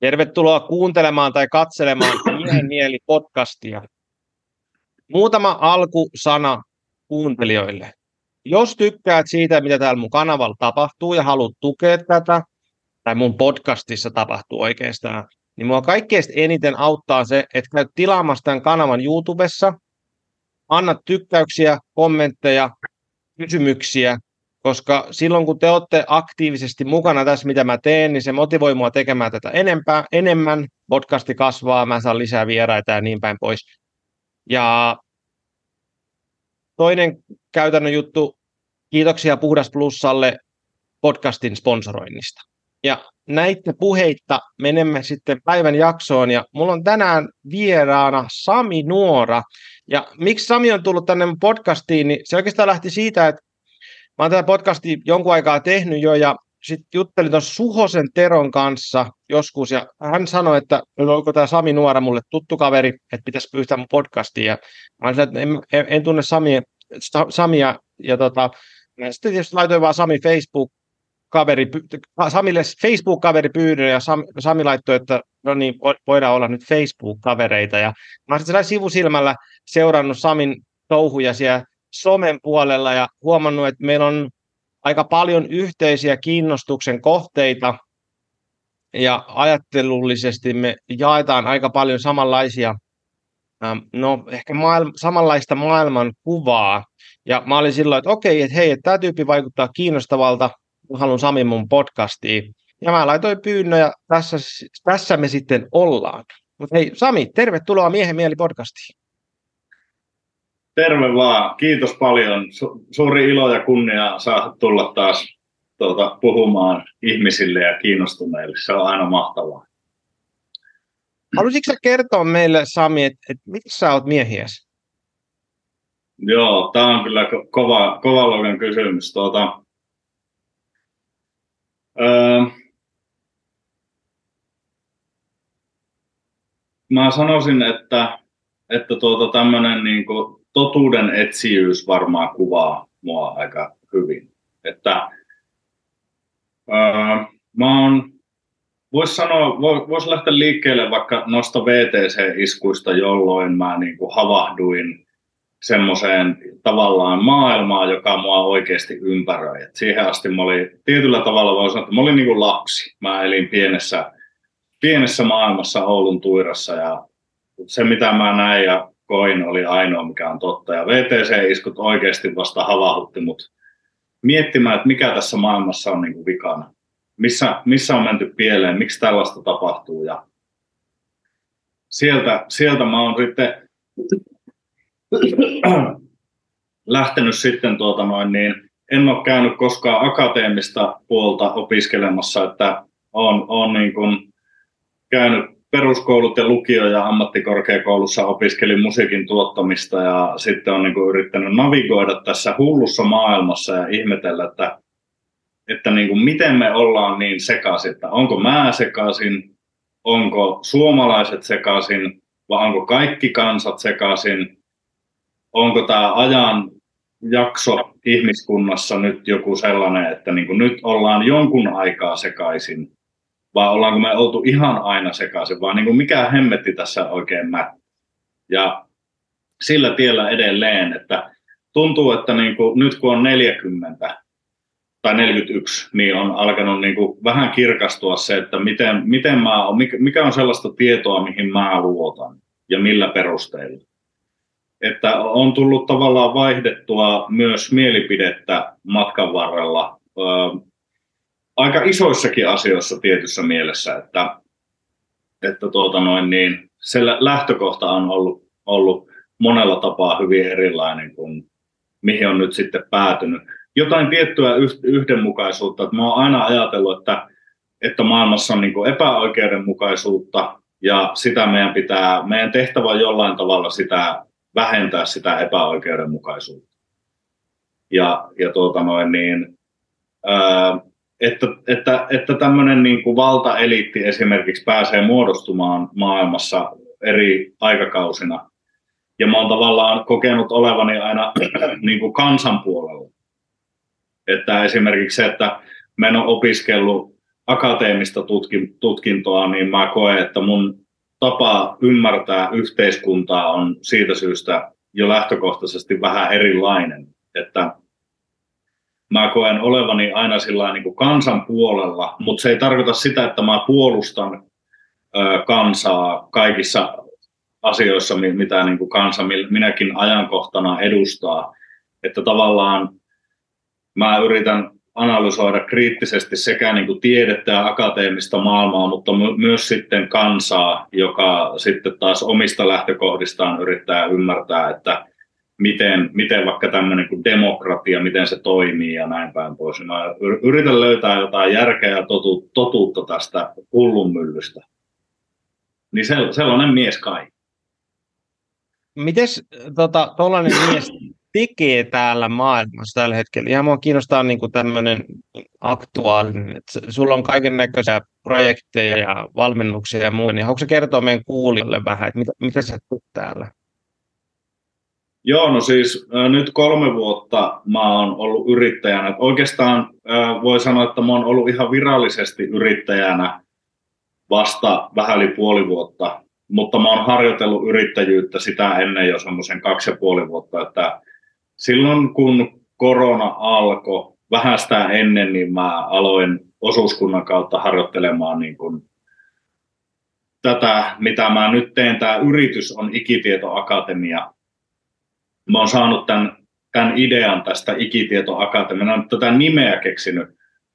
Tervetuloa kuuntelemaan tai katselemaan Miehen mieli podcastia. Muutama alkusana kuuntelijoille. Jos tykkäät siitä, mitä täällä mun kanavalla tapahtuu ja haluat tukea tätä, tai mun podcastissa tapahtuu oikeastaan, niin mua kaikkein eniten auttaa se, että käyt tilaamassa tämän kanavan YouTubessa, annat tykkäyksiä, kommentteja, kysymyksiä, koska silloin kun te olette aktiivisesti mukana tässä, mitä mä teen, niin se motivoi mua tekemään tätä enempää, enemmän, podcasti kasvaa, mä saan lisää vieraita ja niin päin pois. Ja toinen käytännön juttu, kiitoksia Puhdas Plussalle podcastin sponsoroinnista. Ja näitä puheitta menemme sitten päivän jaksoon ja mulla on tänään vieraana Sami Nuora. Ja miksi Sami on tullut tänne podcastiin, niin se oikeastaan lähti siitä, että Mä oon tätä podcastia jonkun aikaa tehnyt jo ja sitten juttelin tuon Suhosen Teron kanssa joskus ja hän sanoi, että onko tämä Sami Nuora mulle tuttu kaveri, että pitäisi pyytää mun podcastiin ja mä olin, että en, en, en tunne Samia, Samia ja tota, mä sitten tietysti laitoin vaan Sami Facebook kaveri, Samille Facebook-kaveri pyydön ja Sami, Sami laittoi, että no niin, voidaan olla nyt Facebook-kavereita ja mä olen sitten sivusilmällä seurannut Samin touhuja siellä somen puolella ja huomannut, että meillä on aika paljon yhteisiä kiinnostuksen kohteita ja ajattelullisesti me jaetaan aika paljon samanlaisia, ähm, no ehkä maailma, samanlaista maailman kuvaa. Ja mä olin silloin, että okei, että hei, että tämä tyyppi vaikuttaa kiinnostavalta, haluan Sami mun podcastiin. Ja mä laitoin pyynnön ja tässä, tässä me sitten ollaan. Mutta hei Sami, tervetuloa Miehen mieli podcastiin. Terve vaan. Kiitos paljon. Su- suuri ilo ja kunnia saada tulla taas tuota, puhumaan ihmisille ja kiinnostuneille. Se on aina mahtavaa. Haluaisitko kertoa meille, Sami, että, että mitä sä oot miehiäs? Joo, tämä on kyllä kova, kova luokan kysymys. Tuota, öö, mä sanoisin, että, että tuota, tämmöinen niin kuin, totuuden etsivyys varmaan kuvaa mua aika hyvin. Että, ää, mä oon, vois sanoa, voisi lähteä liikkeelle vaikka noista VTC-iskuista, jolloin mä niin kuin havahduin semmoiseen tavallaan maailmaan, joka mua oikeasti ympäröi. Et siihen asti mä olin tietyllä tavalla, voi sanoa, että mä olin niin kuin lapsi. Mä elin pienessä, pienessä maailmassa Oulun tuirassa ja se mitä mä näin ja koin oli ainoa, mikä on totta. Ja VTC-iskut oikeasti vasta havahutti mut miettimään, että mikä tässä maailmassa on niin kuin vikana. Missä, missä on menty pieleen, miksi tällaista tapahtuu. Ja sieltä, sieltä mä oon sitten lähtenyt sitten tuota noin niin, en ole käynyt koskaan akateemista puolta opiskelemassa, että on, on niin kuin käynyt peruskoulut ja lukio ja ammattikorkeakoulussa opiskelin musiikin tuottamista ja sitten on niin yrittänyt navigoida tässä hullussa maailmassa ja ihmetellä, että, että niin kuin miten me ollaan niin sekaisin, että onko mä sekaisin, onko suomalaiset sekaisin vai onko kaikki kansat sekaisin, onko tämä ajan jakso ihmiskunnassa nyt joku sellainen, että niin kuin nyt ollaan jonkun aikaa sekaisin vai ollaanko me oltu ihan aina sekaisin, vaan niin kuin mikä hemmetti tässä oikein mä. Ja sillä tiellä edelleen, että tuntuu, että niin kuin nyt kun on 40 tai 41, niin on alkanut niin kuin vähän kirkastua se, että miten, miten mä mikä on sellaista tietoa, mihin mä luotan ja millä perusteilla. Että on tullut tavallaan vaihdettua myös mielipidettä matkan varrella aika isoissakin asioissa tietyssä mielessä, että, että tuota noin, niin, se lähtökohta on ollut, ollut monella tapaa hyvin erilainen kuin mihin on nyt sitten päätynyt. Jotain tiettyä yhdenmukaisuutta, että mä oon aina ajatellut, että, että maailmassa on niin epäoikeudenmukaisuutta ja sitä meidän pitää, meidän tehtävä on jollain tavalla sitä vähentää sitä epäoikeudenmukaisuutta. Ja, ja tuota noin, niin, ää, että, että, että tämmöinen niin kuin valtaeliitti esimerkiksi pääsee muodostumaan maailmassa eri aikakausina. Ja mä oon tavallaan kokenut olevani aina niin kuin kansan puolella. Että esimerkiksi se, että mä en ole opiskellut akateemista tutkintoa, niin mä koen, että mun tapa ymmärtää yhteiskuntaa on siitä syystä jo lähtökohtaisesti vähän erilainen. Että mä koen olevani aina sillä niin kuin kansan puolella, mutta se ei tarkoita sitä, että mä puolustan ö, kansaa kaikissa asioissa, mitä niin kuin kansa minäkin ajankohtana edustaa. Että tavallaan mä yritän analysoida kriittisesti sekä niin kuin tiedettä ja akateemista maailmaa, mutta my- myös sitten kansaa, joka sitten taas omista lähtökohdistaan yrittää ymmärtää, että miten, miten vaikka tämmöinen kuin demokratia, miten se toimii ja näin päin pois. Mä yritän löytää jotain järkeä ja totu, totuutta tästä hullunmyllystä. Niin sellainen mies kai. Mites tota, mies tekee täällä maailmassa tällä hetkellä? Ihan mua kiinnostaa niin kuin tämmöinen aktuaalinen, että sulla on kaiken näköisiä projekteja ja valmennuksia ja muuta, niin haluatko kertoa meidän kuulijoille vähän, että mitä, mitä sä teet täällä? Joo, no siis nyt kolme vuotta mä oon ollut yrittäjänä. Oikeastaan voi sanoa, että mä oon ollut ihan virallisesti yrittäjänä vasta vähän yli puoli vuotta, mutta mä oon harjoitellut yrittäjyyttä sitä ennen jo semmoisen kaksi ja puoli vuotta, että silloin kun korona alkoi, vähän sitä ennen, niin mä aloin osuuskunnan kautta harjoittelemaan niin kuin tätä, mitä mä nyt teen. Tämä yritys on Ikitietoakatemia, mä oon saanut tämän, tämän idean tästä Ikitietoakatemia. Mä tätä nimeä keksinyt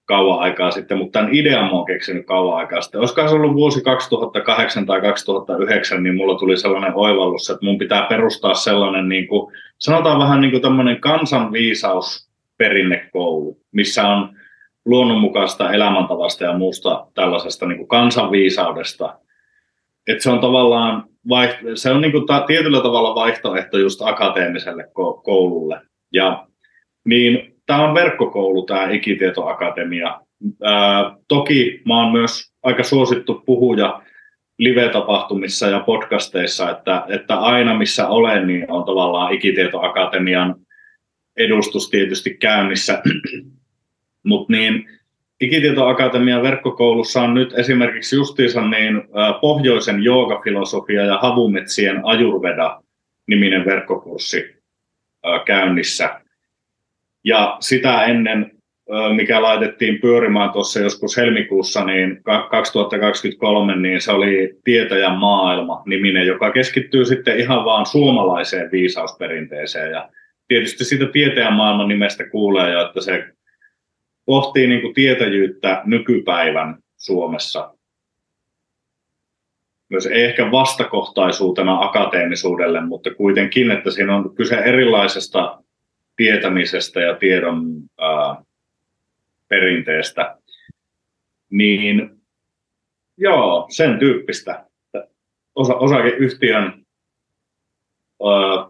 kauan aikaa sitten, mutta tämän idean mä oon keksinyt kauan aikaa sitten. Olisiko se ollut vuosi 2008 tai 2009, niin mulla tuli sellainen oivallus, että mun pitää perustaa sellainen, niin kuin, sanotaan vähän niin kuin tämmöinen kansanviisausperinnekoulu, missä on luonnonmukaista elämäntavasta ja muusta tällaisesta niin kuin kansanviisaudesta. Että se on tavallaan vaihto, se on niin kuin ta, tietyllä tavalla vaihtoehto just akateemiselle koululle. Ja niin tämä on verkkokoulu, tämä Ikitietoakatemia. Ää, toki mä oon myös aika suosittu puhuja live-tapahtumissa ja podcasteissa, että, että aina missä olen, niin on tavallaan Ikitietoakatemian edustus tietysti käynnissä. Mutta niin, Ikitietoakatemian verkkokoulussa on nyt esimerkiksi justiinsa niin pohjoisen joogafilosofia ja havumetsien ajurveda-niminen verkkokurssi käynnissä. Ja sitä ennen, mikä laitettiin pyörimään tuossa joskus helmikuussa, niin 2023, niin se oli Tietäjän maailma-niminen, joka keskittyy sitten ihan vaan suomalaiseen viisausperinteeseen. Ja tietysti siitä Tietäjän maailman nimestä kuulee jo, että se pohtii niin kuin tietäjyyttä nykypäivän Suomessa. Myös ei ehkä vastakohtaisuutena akateemisuudelle, mutta kuitenkin, että siinä on kyse erilaisesta tietämisestä ja tiedon ää, perinteestä. Niin joo, sen tyyppistä. Osa, osakeyhtiön ää,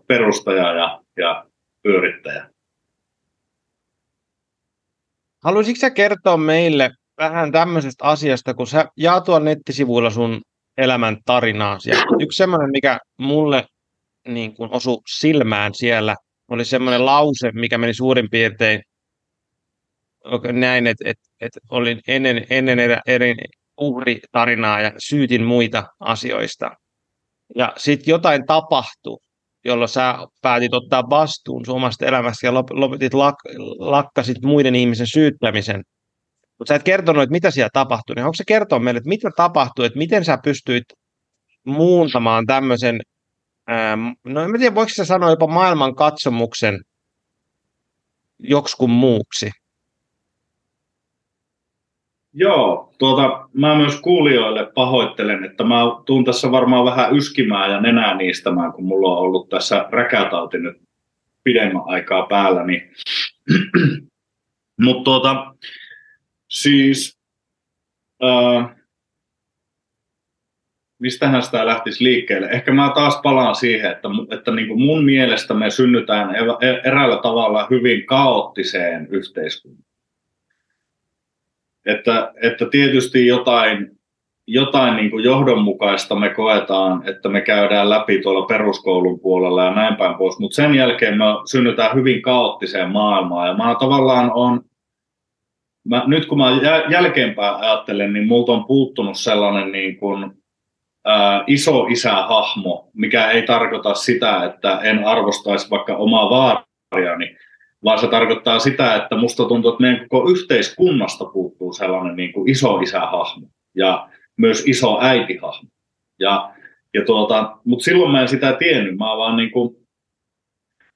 perustaja ja, ja pyörittäjä. Haluaisitko sä kertoa meille vähän tämmöisestä asiasta, kun sä jaa tuolla nettisivuilla sun elämän tarinaa. Ja yksi semmoinen, mikä mulle niin kuin osui silmään siellä, oli semmoinen lause, mikä meni suurin piirtein näin, että, että, että olin ennen, ennen eri, eri uhritarinaa ja syytin muita asioista. Ja sitten jotain tapahtui, jolloin sä päätit ottaa vastuun omasta elämästä ja lopetit lak, lakkasit muiden ihmisen syyttämisen. Mutta sä et kertonut, että mitä siellä tapahtui. Niin onko se kertoa meille, että mitä tapahtui, että miten sä pystyit muuntamaan tämmöisen, ähm, no en tiedä, voiko sä sanoa jopa maailman katsomuksen joksikun muuksi? Joo, tuota, mä myös kuulijoille pahoittelen, että mä tuun tässä varmaan vähän yskimään ja nenää niistämään, kun mulla on ollut tässä räkätauti nyt pidemmän aikaa päällä. Niin... Mutta tuota, siis, äh, mistähän sitä lähtisi liikkeelle? Ehkä mä taas palaan siihen, että, että niin kuin mun mielestä me synnytään eräällä tavalla hyvin kaoottiseen yhteiskuntaan että, että tietysti jotain, jotain niin kuin johdonmukaista me koetaan, että me käydään läpi tuolla peruskoulun puolella ja näin päin pois, mutta sen jälkeen me synnytään hyvin kaoottiseen maailmaan ja mä tavallaan on mä, nyt kun mä jälkeenpäin ajattelen, niin multa on puuttunut sellainen niin kuin, iso isähahmo, mikä ei tarkoita sitä, että en arvostaisi vaikka omaa vaariani, vaan se tarkoittaa sitä, että musta tuntuu, että meidän koko yhteiskunnasta puuttuu sellainen niin kuin iso isähahmo ja myös iso äitihahmo. Ja, ja tuota, mutta silloin mä en sitä tiennyt, mä vaan niin kuin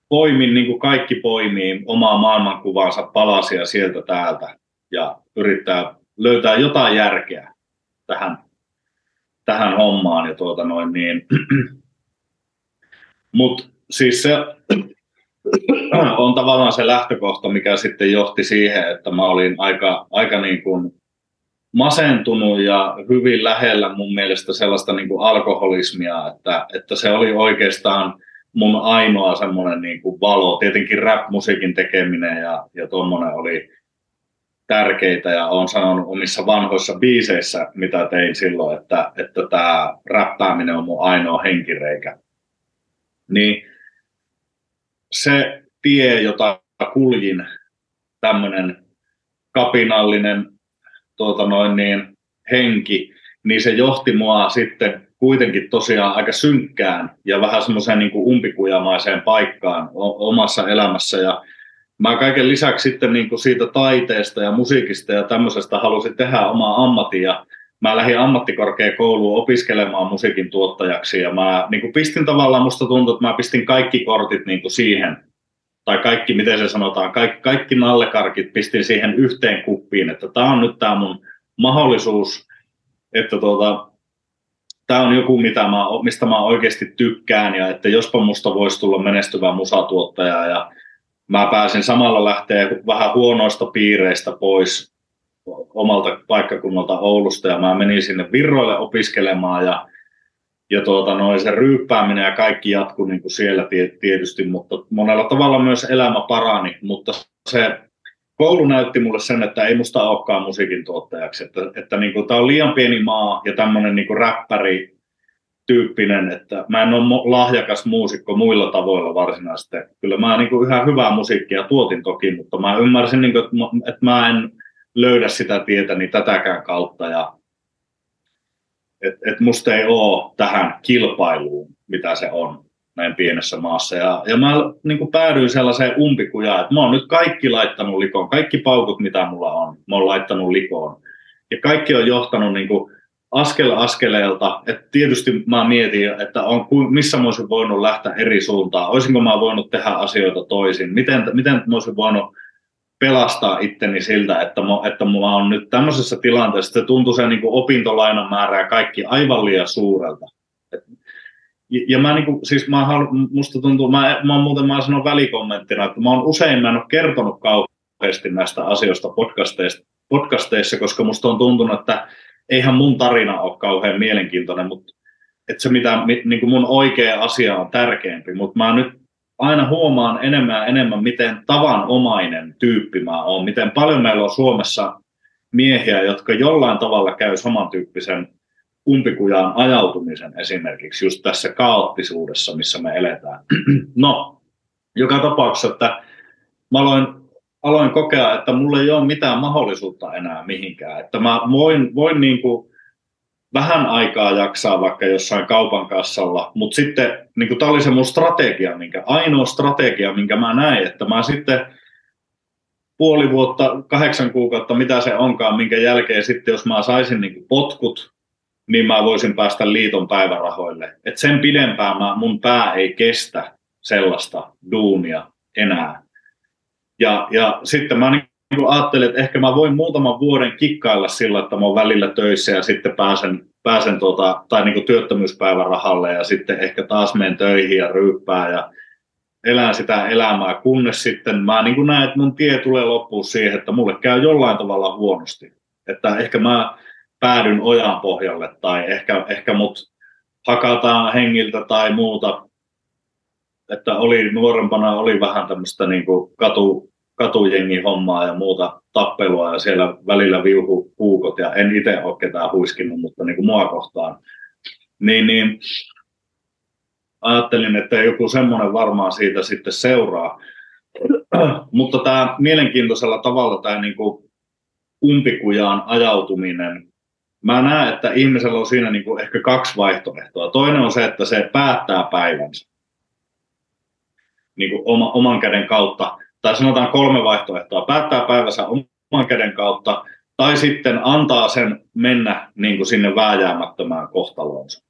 poimin, niin kuin kaikki poimii omaa maailmankuvaansa palasia sieltä täältä ja yrittää löytää jotain järkeä tähän, tähän hommaan. Ja tuota noin niin. Mutta siis se on tavallaan se lähtökohta, mikä sitten johti siihen, että mä olin aika, aika niin kuin masentunut ja hyvin lähellä mun mielestä sellaista niin kuin alkoholismia, että, että se oli oikeastaan mun ainoa semmoinen niin kuin valo. Tietenkin rap-musiikin tekeminen ja, ja tuommoinen oli tärkeitä ja olen sanonut omissa vanhoissa biiseissä, mitä tein silloin, että, että tämä räppääminen on mun ainoa henkireikä. Niin se tie, jota kuljin, tämmöinen kapinallinen tuota noin niin, henki, niin se johti mua sitten kuitenkin tosiaan aika synkkään ja vähän semmoiseen niin umpikujamaiseen paikkaan omassa elämässä. Ja mä kaiken lisäksi sitten niin kuin siitä taiteesta ja musiikista ja tämmöisestä halusin tehdä omaa ammatin ja mä lähdin ammattikorkeakouluun opiskelemaan musiikin tuottajaksi ja mä niin kuin pistin tavallaan, musta tuntuu, että mä pistin kaikki kortit niin kuin siihen, tai kaikki, miten se sanotaan, kaikki, kaikki nallekarkit pistin siihen yhteen kuppiin, että tämä on nyt tämä mun mahdollisuus, että tuota, tämä on joku, mitä mä, mistä mä oikeasti tykkään ja että jospa musta voisi tulla menestyvä musatuottaja ja mä pääsin samalla lähteä vähän huonoista piireistä pois omalta paikkakunnalta Oulusta ja mä menin sinne Virroille opiskelemaan ja, ja tuota, noin se ryyppääminen ja kaikki jatkui niin kuin siellä tietysti, mutta monella tavalla myös elämä parani, mutta se koulu näytti mulle sen, että ei musta olekaan musiikin tuottajaksi, että, että niin kuin, tämä on liian pieni maa ja tämmöinen niin räppäri tyyppinen, että mä en ole lahjakas muusikko muilla tavoilla varsinaisesti. Kyllä mä niin kuin ihan hyvää musiikkia tuotin toki, mutta mä ymmärsin, niin kuin, että mä en löydä sitä tietä niin tätäkään kautta. Ja että et musta ei ole tähän kilpailuun, mitä se on näin pienessä maassa. Ja, ja mä niin päädyin sellaiseen umpikujaan, että mä oon nyt kaikki laittanut likoon, kaikki paukut, mitä mulla on, mä oon laittanut likoon. Ja kaikki on johtanut niin askel askeleelta, että tietysti mä mietin, että on, missä mä olisin voinut lähteä eri suuntaan, olisinko mä voinut tehdä asioita toisin, miten, miten mä olisin voinut pelastaa itteni siltä, että, mä, että mulla on nyt tämmöisessä tilanteessa, se tuntuu se niin opintolainan määrä ja kaikki aivan liian suurelta. Et, ja mä, niin kuin, siis mä halu, musta tuntuu, mä, mä muuten mä sanon välikommenttina, että mä oon usein, mä en ole kertonut kauheasti näistä asioista podcasteista, podcasteissa, koska musta on tuntunut, että eihän mun tarina ole kauhean mielenkiintoinen, mutta että se mitä niin kuin mun oikea asia on tärkeämpi, mutta mä nyt aina huomaan enemmän ja enemmän, miten tavanomainen tyyppi mä oon, miten paljon meillä on Suomessa miehiä, jotka jollain tavalla käy samantyyppisen umpikujaan ajautumisen esimerkiksi just tässä kaoottisuudessa, missä me eletään. No, joka tapauksessa, että mä aloin, aloin kokea, että mulla ei ole mitään mahdollisuutta enää mihinkään. Että mä voin, voin niin kuin vähän aikaa jaksaa vaikka jossain kaupan kassalla, mutta sitten niin tämä oli se mun strategia, minkä, ainoa strategia, minkä mä näin, että mä sitten puoli vuotta, kahdeksan kuukautta, mitä se onkaan, minkä jälkeen sitten, jos mä saisin niin potkut, niin mä voisin päästä liiton päivärahoille. Et sen pidempään mä, mun pää ei kestä sellaista duunia enää. Ja, ja sitten mä niin ajattelin, että ehkä mä voin muutaman vuoden kikkailla sillä, että mä oon välillä töissä ja sitten pääsen, pääsen tuota, tai niin työttömyyspäivärahalle ja sitten ehkä taas menen töihin ja ryyppää ja elän sitä elämää, kunnes sitten mä niin näen, että mun tie tulee loppuun siihen, että mulle käy jollain tavalla huonosti. Että ehkä mä päädyn ojan pohjalle tai ehkä, ehkä mut hakataan hengiltä tai muuta. Että oli nuorempana oli vähän tämmöistä niin katu, katujengi hommaa ja muuta tappelua ja siellä välillä viuhu puukot ja en itse ole ketään huiskinnut, mutta niin kuin mua kohtaan. Niin, niin ajattelin, että joku semmoinen varmaan siitä sitten seuraa. mutta tämä mielenkiintoisella tavalla tämä niin kuin umpikujaan ajautuminen. Mä näen, että ihmisellä on siinä niin kuin ehkä kaksi vaihtoehtoa. Toinen on se, että se päättää päivänsä niin kuin oma, oman käden kautta. Tai sanotaan kolme vaihtoehtoa. Päättää päivänsä oman käden kautta tai sitten antaa sen mennä niin kuin sinne vääjäämättömään kohtaloonsa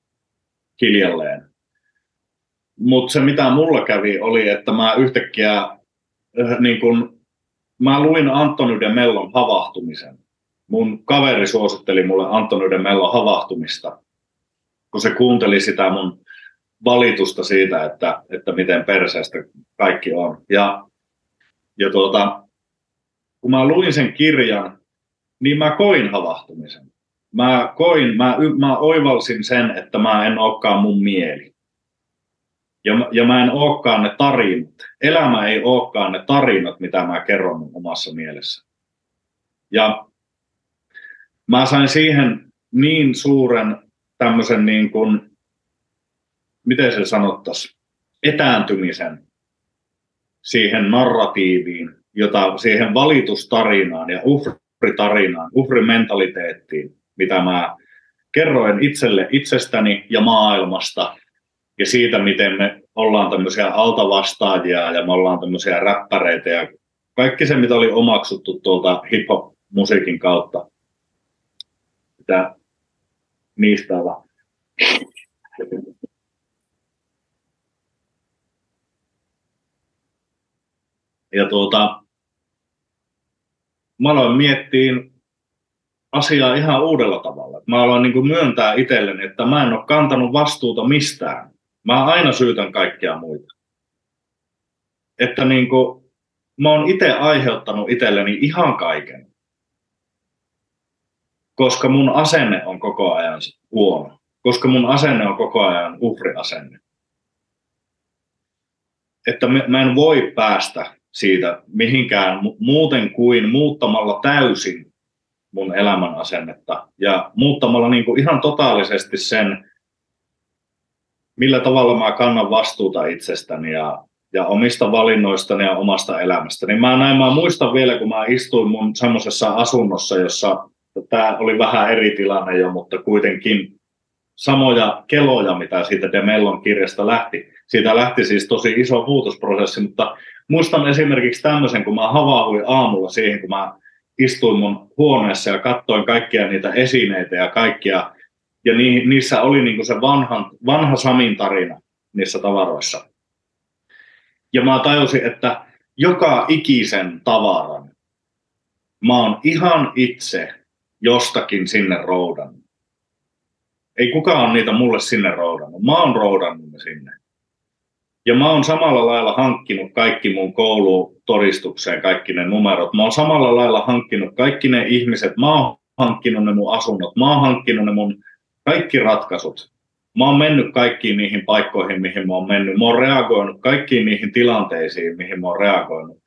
hiljalleen. Mutta se mitä mulla kävi oli, että mä yhtäkkiä äh, niin kun, mä luin Antoni de Mellon havahtumisen. Mun kaveri suositteli mulle Antoni de Mellon havahtumista, kun se kuunteli sitä mun valitusta siitä, että, että miten perseestä kaikki on. Ja, ja tuota, kun mä luin sen kirjan, niin mä koin havahtumisen. Mä koin, mä, mä oivalsin sen, että mä en olekaan mun mieli. Ja, ja mä en olekaan ne tarinat. Elämä ei olekaan ne tarinat, mitä mä kerron mun omassa mielessä. Ja mä sain siihen niin suuren tämmöisen niin kuin, miten se sanottaisi, etääntymisen siihen narratiiviin, jota siihen valitustarinaan ja uhritarinaan, uhrimentaliteettiin, mitä mä kerroin itselle itsestäni ja maailmasta ja siitä, miten me ollaan tämmöisiä altavastaajia ja me ollaan tämmöisiä räppäreitä ja kaikki se, mitä oli omaksuttu tuolta hip-hop-musiikin kautta, mitä niistä. Ja tuota, mä aloin miettiä asiaa ihan uudella tavalla. Mä aloin niin myöntää itselleni, että mä en ole kantanut vastuuta mistään. Mä aina syytän kaikkia muita. Että niin kuin, mä oon itse aiheuttanut itselleni ihan kaiken. Koska mun asenne on koko ajan huono. Koska mun asenne on koko ajan uhriasenne. Että mä en voi päästä siitä mihinkään muuten kuin muuttamalla täysin mun elämän asennetta ja muuttamalla niin kuin ihan totaalisesti sen, millä tavalla mä kannan vastuuta itsestäni ja, ja omista valinnoistani ja omasta elämästäni. Mä näin, mä muistan vielä, kun mä istuin mun semmoisessa asunnossa, jossa tämä oli vähän eri tilanne jo, mutta kuitenkin samoja keloja, mitä siitä Demellon kirjasta lähti. Siitä lähti siis tosi iso muutosprosessi, mutta muistan esimerkiksi tämmöisen, kun mä havahduin aamulla siihen, kun mä istuin mun huoneessa ja katsoin kaikkia niitä esineitä ja kaikkia, ja ni, niissä oli niinku se vanhan, vanha Samin tarina niissä tavaroissa. Ja mä tajusin, että joka ikisen tavaran mä oon ihan itse jostakin sinne roudannut. Ei kukaan niitä mulle sinne roudannut. Mä oon roudannut ne sinne. Ja mä oon samalla lailla hankkinut kaikki mun koulutodistukseen, kaikki ne numerot. Mä oon samalla lailla hankkinut kaikki ne ihmiset. Mä oon hankkinut ne mun asunnot. Mä oon hankkinut ne mun kaikki ratkaisut. Mä oon mennyt kaikkiin niihin paikkoihin, mihin mä oon mennyt. Mä oon reagoinut kaikkiin niihin tilanteisiin, mihin mä oon reagoinut.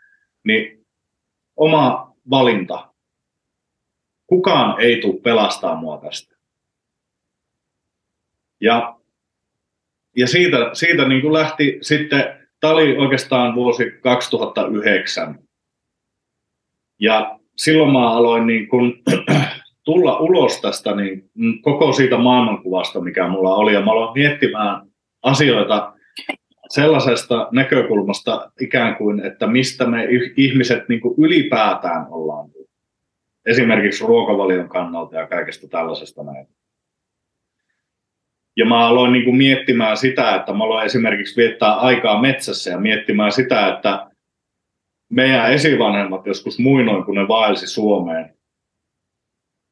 Niin oma valinta. Kukaan ei tule pelastaa mua tästä. Ja ja siitä, siitä niin kuin lähti sitten, tämä oli oikeastaan vuosi 2009. Ja silloin mä aloin niin kuin, tulla ulos tästä niin, koko siitä maailmankuvasta, mikä mulla oli. Ja mä aloin miettimään asioita sellaisesta näkökulmasta ikään kuin, että mistä me ihmiset niin kuin ylipäätään ollaan. Esimerkiksi ruokavalion kannalta ja kaikesta tällaisesta näin. Ja mä aloin niin kuin miettimään sitä, että mä aloin esimerkiksi viettää aikaa metsässä ja miettimään sitä, että meidän esivanhemmat joskus muinoin, kun ne vaelsi Suomeen,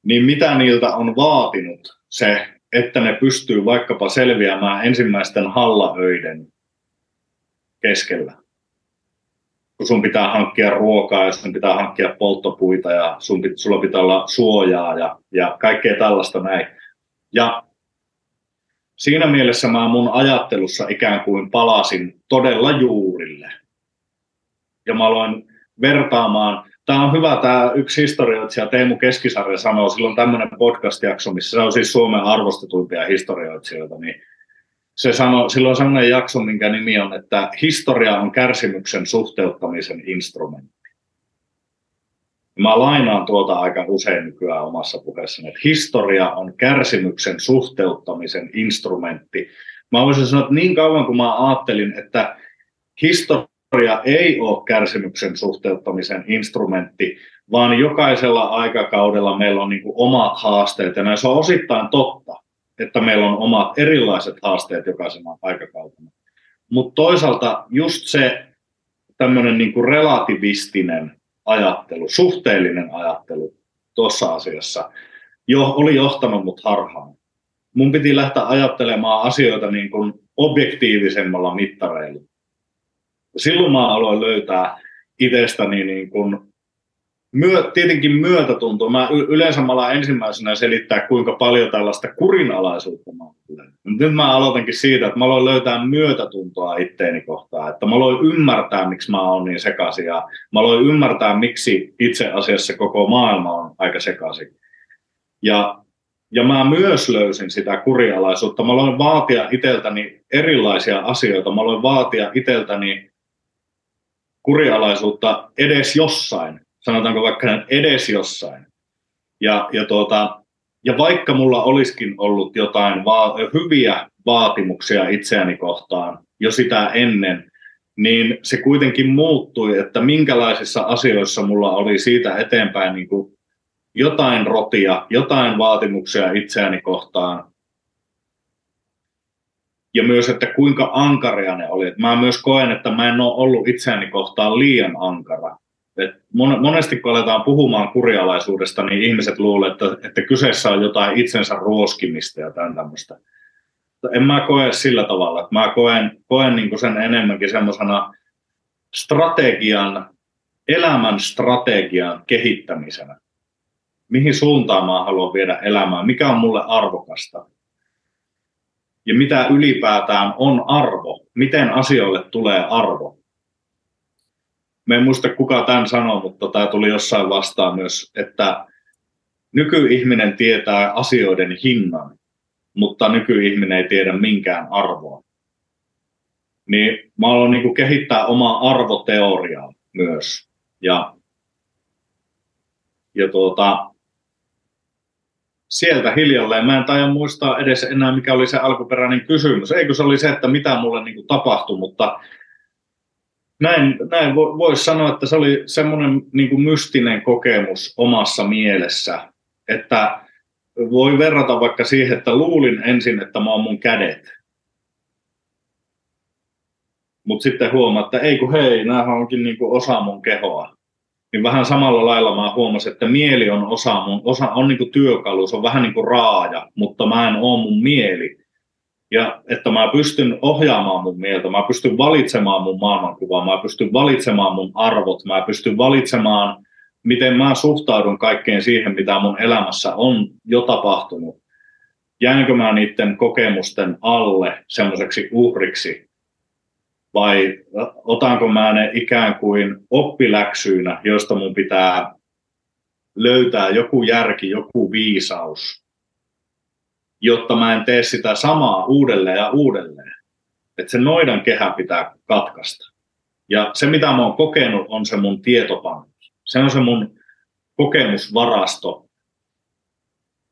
niin mitä niiltä on vaatinut se, että ne pystyy vaikkapa selviämään ensimmäisten hallaöiden keskellä. Kun sun pitää hankkia ruokaa ja sun pitää hankkia polttopuita ja sun, sulla pitää olla suojaa ja, ja kaikkea tällaista näin. Ja siinä mielessä mä mun ajattelussa ikään kuin palasin todella juurille. Ja mä aloin vertaamaan, tämä on hyvä, tämä yksi historioitsija Teemu Keskisarja sanoo, silloin tämmöinen podcast-jakso, missä se on siis Suomen arvostetuimpia historioitsijoita, niin se sanoo, silloin sellainen jakso, minkä nimi on, että historia on kärsimyksen suhteuttamisen instrumentti. Mä lainaan tuota aika usein nykyään omassa puheessani, että historia on kärsimyksen suhteuttamisen instrumentti. Mä voisin sanoa, että niin kauan kuin mä ajattelin, että historia ei ole kärsimyksen suhteuttamisen instrumentti, vaan jokaisella aikakaudella meillä on niin kuin omat haasteet, ja näissä on osittain totta, että meillä on omat erilaiset haasteet jokaisena aikakautena. Mutta toisaalta just se tämmöinen niin kuin relativistinen ajattelu, suhteellinen ajattelu tuossa asiassa jo, oli johtanut mut harhaan. Mun piti lähteä ajattelemaan asioita niin kuin objektiivisemmalla mittareilla. Silloin mä aloin löytää itsestäni niin kuin myö, tietenkin myötätunto. Mä yleensä mä alan ensimmäisenä selittää, kuinka paljon tällaista kurinalaisuutta mä olen. Nyt mä aloitankin siitä, että mä aloin löytää myötätuntoa itteeni kohtaan. Että mä aloin ymmärtää, miksi mä oon niin sekaisin. Ja mä aloin ymmärtää, miksi itse asiassa koko maailma on aika sekaisin. Ja, ja mä myös löysin sitä kurialaisuutta. Mä aloin vaatia iteltäni erilaisia asioita. Mä aloin vaatia iteltäni kurialaisuutta edes jossain sanotaanko vaikka edes jossain. Ja, ja, tuota, ja vaikka mulla olisikin ollut jotain va- hyviä vaatimuksia itseäni kohtaan jo sitä ennen, niin se kuitenkin muuttui, että minkälaisissa asioissa mulla oli siitä eteenpäin niin kuin jotain rotia, jotain vaatimuksia itseäni kohtaan. Ja myös, että kuinka ankaria ne oli. Mä myös koen, että mä en ole ollut itseäni kohtaan liian ankara. Et monesti kun aletaan puhumaan kurialaisuudesta, niin ihmiset luulevat, että, että kyseessä on jotain itsensä ruoskimista ja tämän tämmöistä. En mä koe sillä tavalla. Että mä koen, koen niin sen enemmänkin semmoisena strategian, elämän strategian kehittämisenä. Mihin suuntaan mä haluan viedä elämää, mikä on mulle arvokasta. Ja mitä ylipäätään on arvo, miten asioille tulee arvo Mä en muista kuka tämän sanoi, mutta tämä tuli jossain vastaan myös, että nykyihminen tietää asioiden hinnan, mutta nykyihminen ei tiedä minkään arvoa. Niin mä haluan niin kehittää omaa arvoteoriaa myös. Ja, ja tuota, sieltä hiljalleen, mä en taida muistaa edes enää mikä oli se alkuperäinen kysymys. Eikö se oli se, että mitä mulle niin tapahtui, mutta näin, näin voisi sanoa, että se oli semmoinen niin kuin mystinen kokemus omassa mielessä, että voi verrata vaikka siihen, että luulin ensin, että mä oon mun kädet. Mutta sitten huomaa, että ei kun hei, näähän onkin niin kuin osa mun kehoa. Niin vähän samalla lailla mä huomasin, että mieli on osa mun, osa on niin kuin työkalu, se on vähän niin kuin raaja, mutta mä en oo mun mieli ja että mä pystyn ohjaamaan mun mieltä, mä pystyn valitsemaan mun maailmankuvaa, mä pystyn valitsemaan mun arvot, mä pystyn valitsemaan, miten mä suhtaudun kaikkeen siihen, mitä mun elämässä on jo tapahtunut. Jäänkö mä niiden kokemusten alle semmoiseksi uhriksi vai otanko mä ne ikään kuin oppiläksyinä, joista mun pitää löytää joku järki, joku viisaus, jotta mä en tee sitä samaa uudelleen ja uudelleen. Että se noidan kehä pitää katkaista. Ja se, mitä mä oon kokenut, on se mun tietopankki. Se on se mun kokemusvarasto,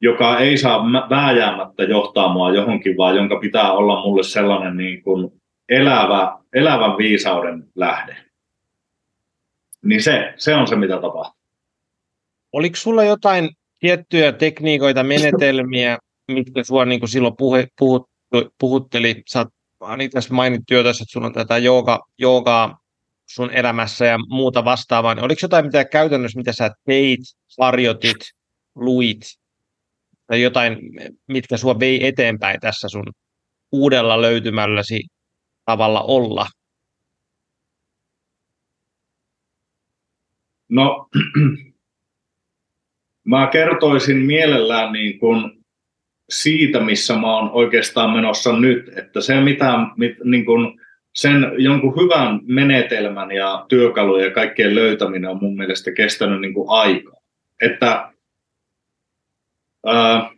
joka ei saa vääjäämättä johtaa mua johonkin, vaan jonka pitää olla mulle sellainen niin kuin elävä, elävän viisauden lähde. Niin se, se on se, mitä tapahtuu. Oliko sulla jotain tiettyjä tekniikoita, menetelmiä, mitkä sua niin kuin silloin puhe, puhut, puhutteli, sä oot tässä mainittu jo tässä, että sulla on tätä jooga, joogaa sun elämässä ja muuta vastaavaa, niin oliko jotain mitä käytännössä, mitä sä teit, harjoitit, luit, tai jotain, mitkä sua vei eteenpäin tässä sun uudella löytymälläsi tavalla olla? No, mä kertoisin mielellään niin kuin siitä, missä mä oon oikeastaan menossa nyt. Että se, mitä, mit, niin kun sen jonkun hyvän menetelmän ja työkalujen ja kaikkien löytäminen on mun mielestä kestänyt niin aikaa. Että ää,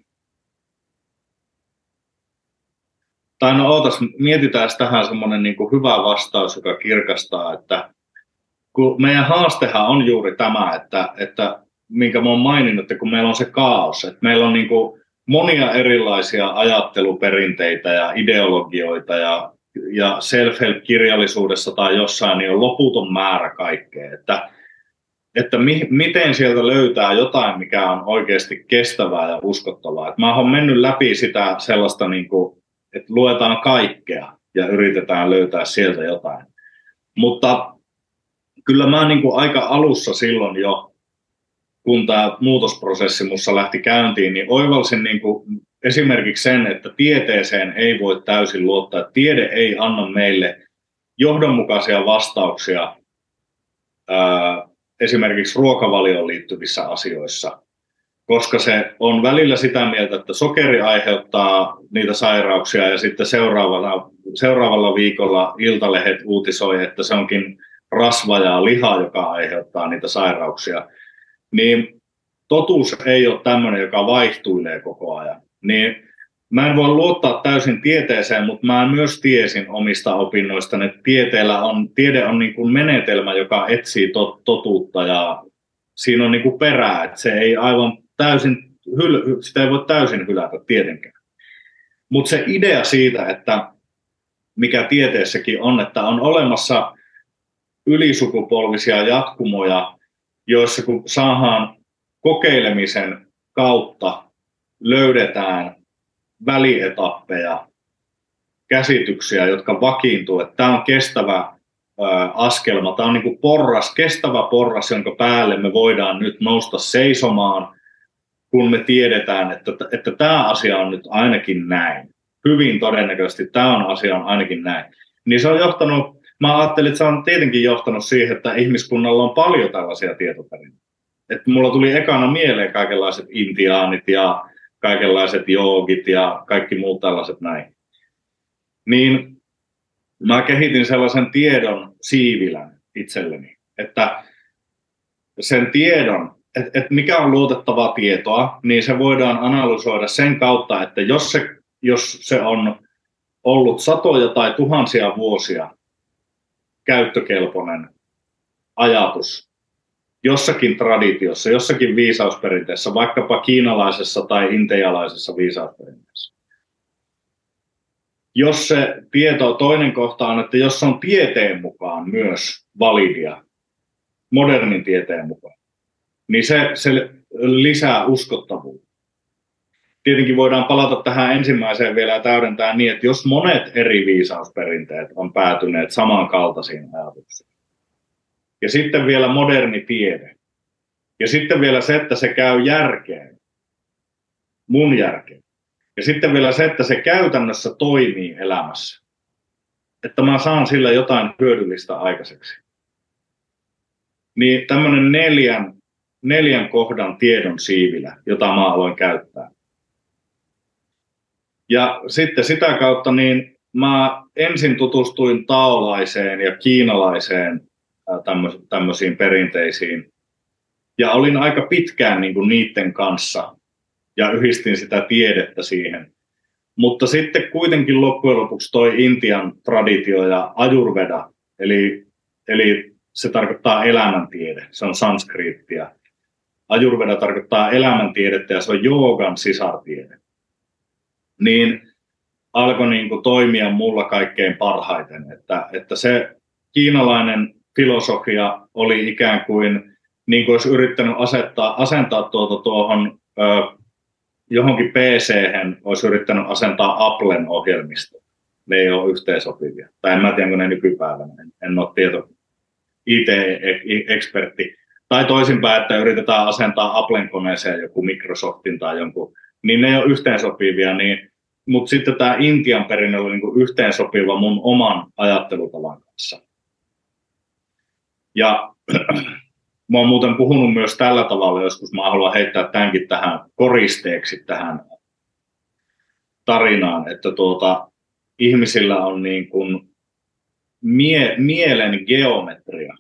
tai no ootas, mietitään tähän semmoinen niin hyvä vastaus, joka kirkastaa, että kun meidän haastehan on juuri tämä, että, että minkä mä oon maininnut, että kun meillä on se kaos, että meillä on niin kuin monia erilaisia ajatteluperinteitä ja ideologioita ja, ja self-help-kirjallisuudessa tai jossain niin on loputon määrä kaikkea, että, että mi, miten sieltä löytää jotain, mikä on oikeasti kestävää ja uskottavaa. Et mä oon mennyt läpi sitä sellaista, niin kuin, että luetaan kaikkea ja yritetään löytää sieltä jotain. Mutta kyllä mä niin kuin aika alussa silloin jo kun tämä muutosprosessi minussa lähti käyntiin, niin oivalsin niin kuin esimerkiksi sen, että tieteeseen ei voi täysin luottaa. Tiede ei anna meille johdonmukaisia vastauksia ää, esimerkiksi ruokavalioon liittyvissä asioissa, koska se on välillä sitä mieltä, että sokeri aiheuttaa niitä sairauksia ja sitten seuraavalla, seuraavalla viikolla Iltalehet uutisoi, että se onkin rasva ja liha, joka aiheuttaa niitä sairauksia – niin totuus ei ole tämmöinen, joka vaihtuilee koko ajan. Niin mä en voi luottaa täysin tieteeseen, mutta mä myös tiesin omista opinnoista, että tieteellä on, tiede on niin kuin menetelmä, joka etsii tot, totuutta ja siinä on niin kuin perää, että se ei aivan täysin, hyl, sitä ei voi täysin hylätä tietenkään. Mutta se idea siitä, että mikä tieteessäkin on, että on olemassa ylisukupolvisia jatkumoja, joissa kun saadaan kokeilemisen kautta löydetään välietappeja, käsityksiä, jotka vakiintuu, että tämä on kestävä askelma, tämä on niin kuin porras, kestävä porras, jonka päälle me voidaan nyt nousta seisomaan, kun me tiedetään, että, että tämä asia on nyt ainakin näin. Hyvin todennäköisesti tämä on asia on ainakin näin. Niin se on johtanut mä ajattelin, että se on tietenkin johtanut siihen, että ihmiskunnalla on paljon tällaisia tietoperinteitä. Että mulla tuli ekana mieleen kaikenlaiset intiaanit ja kaikenlaiset joogit ja kaikki muut tällaiset näin. Niin mä kehitin sellaisen tiedon siivilän itselleni, että sen tiedon, että, että mikä on luotettavaa tietoa, niin se voidaan analysoida sen kautta, että jos se, jos se on ollut satoja tai tuhansia vuosia käyttökelpoinen ajatus jossakin traditiossa, jossakin viisausperinteessä, vaikkapa kiinalaisessa tai intialaisessa viisausperinteessä. Jos se tieto, toinen kohta on, että jos se on tieteen mukaan myös validia, modernin tieteen mukaan, niin se, se lisää uskottavuutta tietenkin voidaan palata tähän ensimmäiseen vielä ja täydentää niin, että jos monet eri viisausperinteet on päätyneet samankaltaisiin ajatuksiin, ja sitten vielä moderni tiede, ja sitten vielä se, että se käy järkeen, mun järkeen, ja sitten vielä se, että se käytännössä toimii elämässä, että mä saan sillä jotain hyödyllistä aikaiseksi. Niin tämmöinen neljän, neljän kohdan tiedon siivilä, jota mä aloin käyttää, ja sitten sitä kautta niin mä ensin tutustuin taolaiseen ja kiinalaiseen tämmöisiin perinteisiin. Ja olin aika pitkään niin kuin niiden kanssa ja yhdistin sitä tiedettä siihen. Mutta sitten kuitenkin loppujen lopuksi toi Intian traditio ja ajurveda, eli, eli se tarkoittaa elämäntiede, se on sanskriittia. Ajurveda tarkoittaa elämäntiedettä ja se on joogan sisartiede niin alkoi niin kuin toimia mulla kaikkein parhaiten. Että, että se kiinalainen filosofia oli ikään kuin, niin kuin olisi yrittänyt asettaa, asentaa tuota tuohon ö, johonkin pc olisi yrittänyt asentaa Applen ohjelmista. Ne ei ole yhteensopivia. Tai en mä tiedä, ne nykypäivänä. En, en ole tieto IT-ekspertti. Tai toisinpäin, että yritetään asentaa Applen koneeseen joku Microsoftin tai jonkun, niin ne ei ole yhteensopivia, niin mutta sitten tämä Intian perinne oli niin yhteensopiva mun oman ajattelutavan kanssa. Ja mä oon muuten puhunut myös tällä tavalla joskus, mä haluan heittää tämänkin tähän koristeeksi tähän tarinaan, että tuota, ihmisillä on niin kuin mie- mielen geometria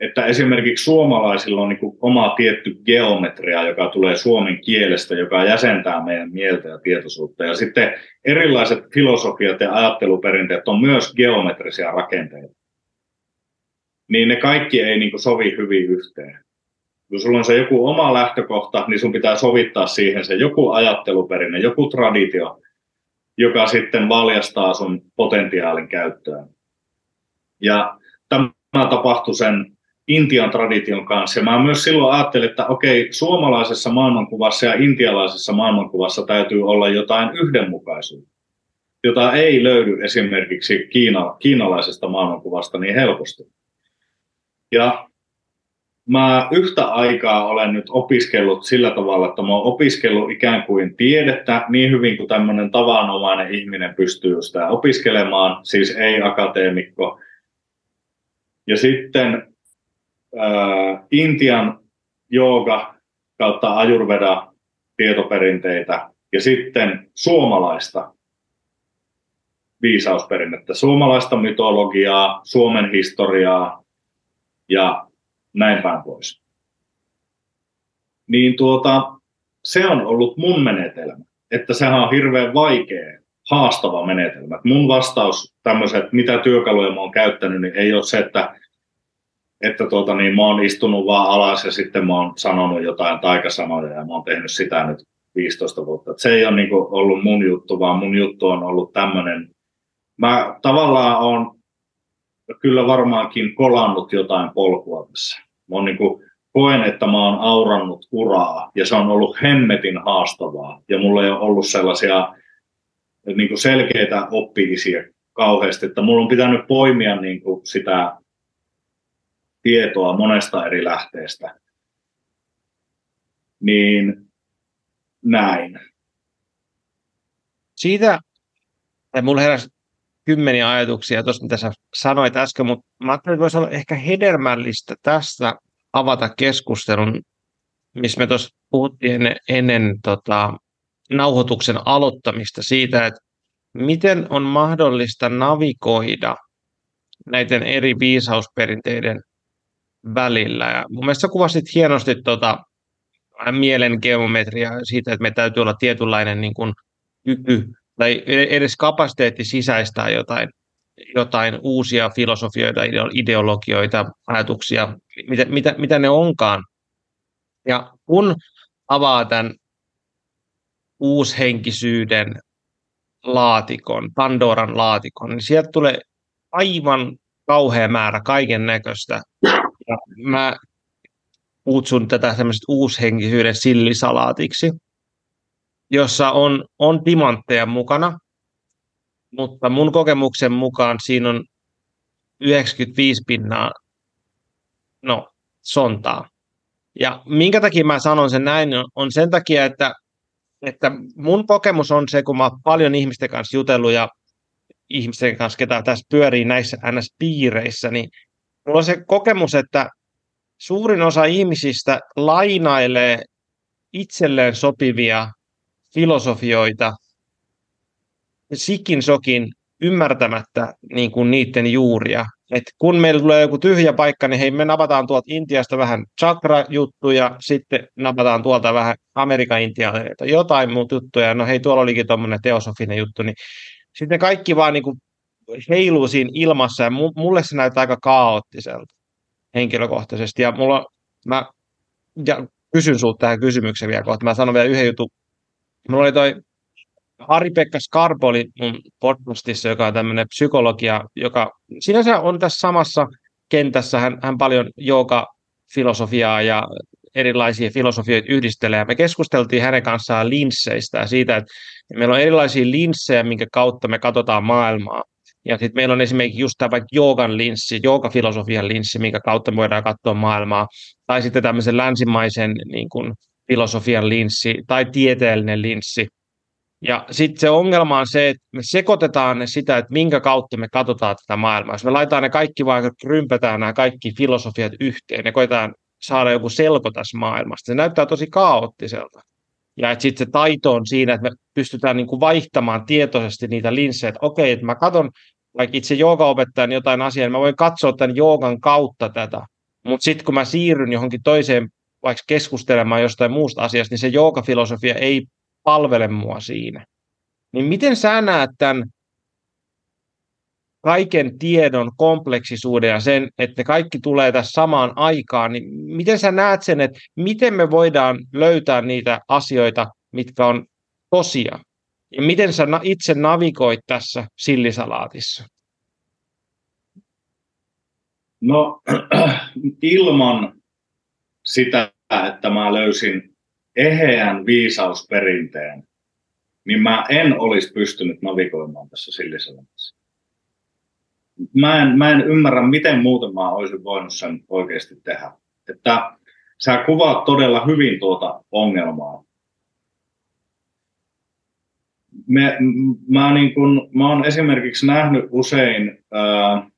että esimerkiksi suomalaisilla on niin oma tietty geometria, joka tulee suomen kielestä, joka jäsentää meidän mieltä ja tietoisuutta. Ja sitten erilaiset filosofiat ja ajatteluperinteet on myös geometrisia rakenteita. niin ne kaikki ei niin sovi hyvin yhteen. Kun sulla on se joku oma lähtökohta, niin sun pitää sovittaa siihen se joku ajatteluperinne, joku traditio, joka sitten valjastaa sun potentiaalin käyttöön. Ja tämä tapahtui sen Intian tradition kanssa. Ja mä myös silloin ajattelin, että okei, suomalaisessa maailmankuvassa ja intialaisessa maailmankuvassa täytyy olla jotain yhdenmukaisuutta, jota ei löydy esimerkiksi Kiina, kiinalaisesta maailmankuvasta niin helposti. Ja mä yhtä aikaa olen nyt opiskellut sillä tavalla, että mä oon opiskellut ikään kuin tiedettä niin hyvin kuin tämmöinen tavanomainen ihminen pystyy sitä opiskelemaan, siis ei akateemikko. Ja sitten äh, Intian jooga kautta ajurveda tietoperinteitä ja sitten suomalaista viisausperinnettä, suomalaista mytologiaa, Suomen historiaa ja näin päin pois. Niin tuota, se on ollut mun menetelmä, että sehän on hirveän vaikea, haastava menetelmä. Mun vastaus tämmöiset, mitä työkaluja mä oon käyttänyt, niin ei ole se, että että tuota, niin mä oon istunut vaan alas ja sitten mä oon sanonut jotain taikasanoja ja mä oon tehnyt sitä nyt 15 vuotta. Et se ei ole niin kuin ollut mun juttu, vaan mun juttu on ollut tämmöinen. Mä tavallaan on kyllä varmaankin kolannut jotain polkua tässä. Mä oon niin kuin, koen, että mä oon aurannut uraa ja se on ollut hemmetin haastavaa. Ja mulla ei ole ollut sellaisia niin kuin selkeitä oppiisia kauheasti, että mulla on pitänyt poimia niin kuin sitä tietoa monesta eri lähteestä. Niin näin. Siitä, että mulla heräsi kymmeniä ajatuksia tuossa, mitä sä sanoit äsken, mutta mä ajattelin, että voisi olla ehkä hedelmällistä tästä avata keskustelun, missä me tuossa puhuttiin ennen, ennen tota, nauhoituksen aloittamista siitä, että miten on mahdollista navigoida näiden eri viisausperinteiden välillä. Ja mun mielestä sä kuvasit hienosti tota, mielen geometria siitä, että me täytyy olla tietynlainen niin kuin, kyky tai edes kapasiteetti sisäistää jotain, jotain uusia filosofioita, ideologioita, ajatuksia, mitä, mitä, mitä ne onkaan. Ja kun avaa tämän uushenkisyyden laatikon, Pandoran laatikon, niin sieltä tulee aivan kauhea määrä kaiken näköistä mä kutsun tätä tämmöiset uushenkisyyden sillisalaatiksi, jossa on, on timantteja mukana, mutta mun kokemuksen mukaan siinä on 95 pinnaa no, sontaa. Ja minkä takia mä sanon sen näin, on sen takia, että, että mun kokemus on se, kun mä oon paljon ihmisten kanssa jutellut ja ihmisten kanssa, ketä tässä pyörii näissä NS-piireissä, niin mulla on se kokemus, että suurin osa ihmisistä lainailee itselleen sopivia filosofioita sikin sokin ymmärtämättä niin kuin niiden juuria. Et kun meillä tulee joku tyhjä paikka, niin hei, me napataan tuolta Intiasta vähän chakra-juttuja, sitten napataan tuolta vähän Amerikan intianeita, jotain muuta juttuja. No hei, tuolla olikin tuommoinen teosofinen juttu, niin sitten kaikki vaan niin kuin heiluu siinä ilmassa ja mulle se näyttää aika kaoottiselta henkilökohtaisesti. Ja mulla, mä ja kysyn sinulta tähän kysymykseen vielä kohta. Mä sanon vielä yhden jutun. Mulla oli toi Ari-Pekka Skarboli mun podcastissa, joka on tämmöinen psykologia, joka sinänsä on tässä samassa kentässä. Hän, hän paljon joka filosofiaa ja erilaisia filosofioita yhdistelee. Me keskusteltiin hänen kanssaan linsseistä ja siitä, että meillä on erilaisia linssejä, minkä kautta me katsotaan maailmaa. Ja sitten meillä on esimerkiksi just tämä vaikka joogan linssi, joogafilosofian linssi, minkä kautta me voidaan katsoa maailmaa. Tai sitten tämmöisen länsimaisen niin kuin, filosofian linssi tai tieteellinen linssi. Ja sitten se ongelma on se, että me sekoitetaan ne sitä, että minkä kautta me katsotaan tätä maailmaa. Jos me laitetaan ne kaikki vaan, rympätään nämä kaikki filosofiat yhteen ja koetaan saada joku selko tässä maailmasta. Se näyttää tosi kaoottiselta. Ja että sitten se taito on siinä, että me pystytään niin kuin vaihtamaan tietoisesti niitä linssejä, että okei, että mä katson vaikka itse joogaopettajan jotain asiaa, niin mä voin katsoa tämän joogan kautta tätä. Mutta sitten kun mä siirryn johonkin toiseen vaikka keskustelemaan jostain muusta asiasta, niin se joogafilosofia ei palvele mua siinä. Niin miten sä näet tämän kaiken tiedon kompleksisuuden ja sen, että kaikki tulee tässä samaan aikaan, niin miten sä näet sen, että miten me voidaan löytää niitä asioita, mitkä on tosia? Ja miten sä itse navigoit tässä sillisalaatissa? No ilman sitä, että mä löysin eheän viisausperinteen, niin mä en olisi pystynyt navigoimaan tässä sillisalaatissa. Mä en, mä en ymmärrä, miten muuten mä olisin voinut sen oikeasti tehdä. Että sä kuvaat todella hyvin tuota ongelmaa. Me, mä, niin kun, mä oon esimerkiksi nähnyt usein, ää,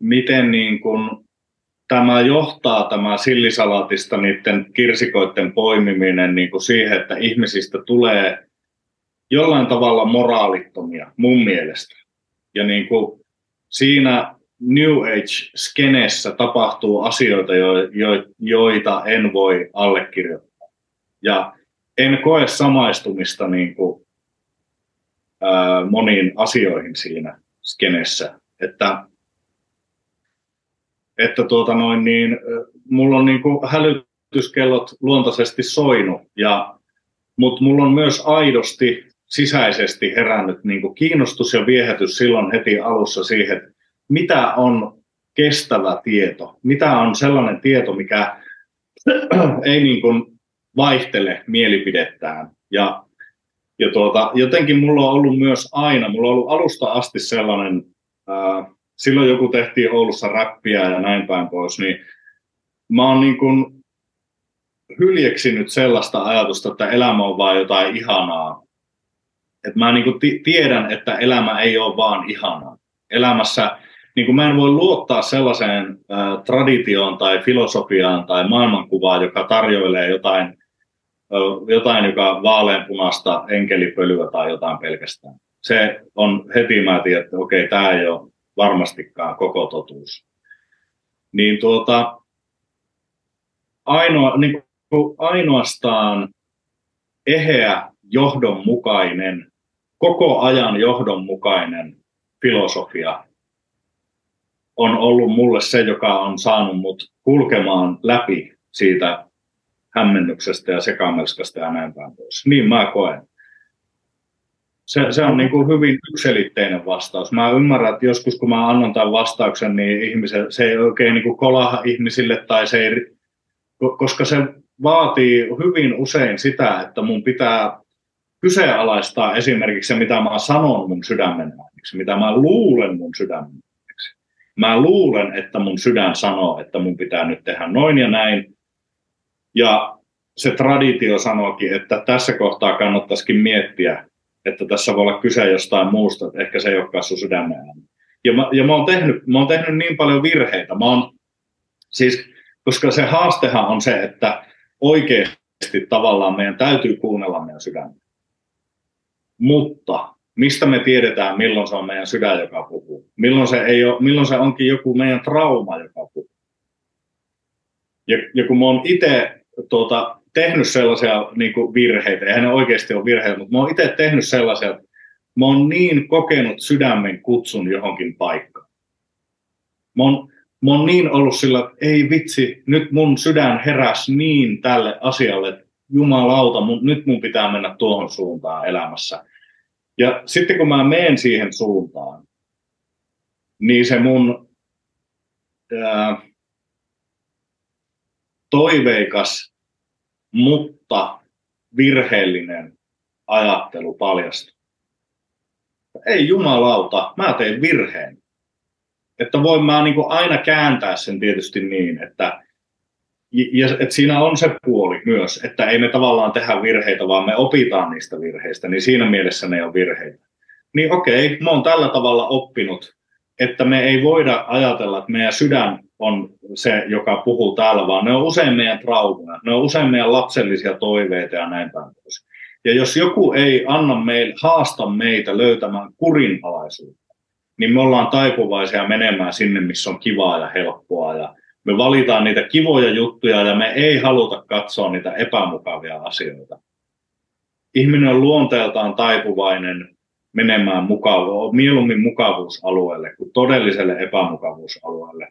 miten niin kun tämä johtaa tämä sillisalaatista niiden kirsikoiden poimiminen niin kuin siihen, että ihmisistä tulee jollain tavalla moraalittomia mun mielestä. Ja niin kuin siinä New Age-skenessä tapahtuu asioita, jo, jo, joita en voi allekirjoittaa. Ja en koe samaistumista niin kuin, ää, moniin asioihin siinä skenessä. Että että tuota noin, niin, mulla on niin kuin hälytyskellot luontaisesti soinut, ja, mutta mulla on myös aidosti sisäisesti herännyt niin kuin kiinnostus ja viehätys silloin heti alussa siihen, että mitä on kestävä tieto, mitä on sellainen tieto, mikä ei niin kuin vaihtele mielipidettään. Ja, ja tuota, jotenkin mulla on ollut myös aina, mulla on ollut alusta asti sellainen ää, silloin joku tehtiin Oulussa räppiä ja näin päin pois, niin mä oon niin kuin hyljeksinyt sellaista ajatusta, että elämä on vain jotain ihanaa. Et mä niin tiedän, että elämä ei ole vaan ihanaa. Elämässä niin mä en voi luottaa sellaiseen äh, traditioon tai filosofiaan tai maailmankuvaan, joka tarjoilee jotain, äh, jotain joka vaaleanpunasta enkelipölyä tai jotain pelkästään. Se on heti mä tiedän, että okei, tämä ei ole varmastikaan koko totuus. Niin tuota, ainoa, niin kuin ainoastaan eheä, johdonmukainen, koko ajan johdonmukainen filosofia on ollut mulle se, joka on saanut mut kulkemaan läpi siitä hämmennyksestä ja sekamelskasta ja näin päin pois. Niin mä koen se, se on niin kuin hyvin yksilitteinen vastaus. Mä ymmärrän, että joskus kun mä annan tämän vastauksen, niin ihmiset, se ei oikein niin kuin kolaha ihmisille, tai se ei, koska se vaatii hyvin usein sitä, että mun pitää kyseenalaistaa esimerkiksi se, mitä mä sanon mun sydämen ääneksi, mitä mä luulen mun sydämen ääneksi. Mä luulen, että mun sydän sanoo, että mun pitää nyt tehdä noin ja näin. Ja se traditio sanoikin, että tässä kohtaa kannattaisikin miettiä, että tässä voi olla kyse jostain muusta, että ehkä se ei olekaan sun sydämen ääni. Ja, mä, ja mä, oon tehnyt, mä oon tehnyt niin paljon virheitä. Mä oon, siis, koska se haastehan on se, että oikeasti tavallaan meidän täytyy kuunnella meidän sydäntä. Mutta mistä me tiedetään, milloin se on meidän sydän, joka puhuu? Milloin se, ei ole, milloin se onkin joku meidän trauma, joka puhuu? Ja, ja kun mä oon itse tuota, tehnyt sellaisia niin kuin virheitä, eihän ne oikeasti ole virheitä, mutta mä oon itse tehnyt sellaisia, että mä oon niin kokenut sydämen kutsun johonkin paikkaan. Mä oon, mä oon niin ollut sillä, että ei vitsi, nyt mun sydän heräs niin tälle asialle, että jumalauta, mun, nyt mun pitää mennä tuohon suuntaan elämässä. Ja sitten kun mä menen siihen suuntaan, niin se mun ää, toiveikas mutta virheellinen ajattelu paljastui. Ei jumalauta, mä teen virheen. Että voin mä niin aina kääntää sen tietysti niin, että, ja, että siinä on se puoli myös, että ei me tavallaan tehdä virheitä, vaan me opitaan niistä virheistä, niin siinä mielessä ne on virheitä. Niin okei, mä oon tällä tavalla oppinut, että me ei voida ajatella, että meidän sydän on se, joka puhuu täällä, vaan ne on usein meidän traumaa, ne on usein meidän lapsellisia toiveita ja näin päin pois. Ja jos joku ei anna meille, haasta meitä löytämään kurinalaisuutta, niin me ollaan taipuvaisia menemään sinne, missä on kivaa ja helppoa ja me valitaan niitä kivoja juttuja ja me ei haluta katsoa niitä epämukavia asioita. Ihminen on luonteeltaan taipuvainen menemään mukavu- mieluummin mukavuusalueelle kuin todelliselle epämukavuusalueelle.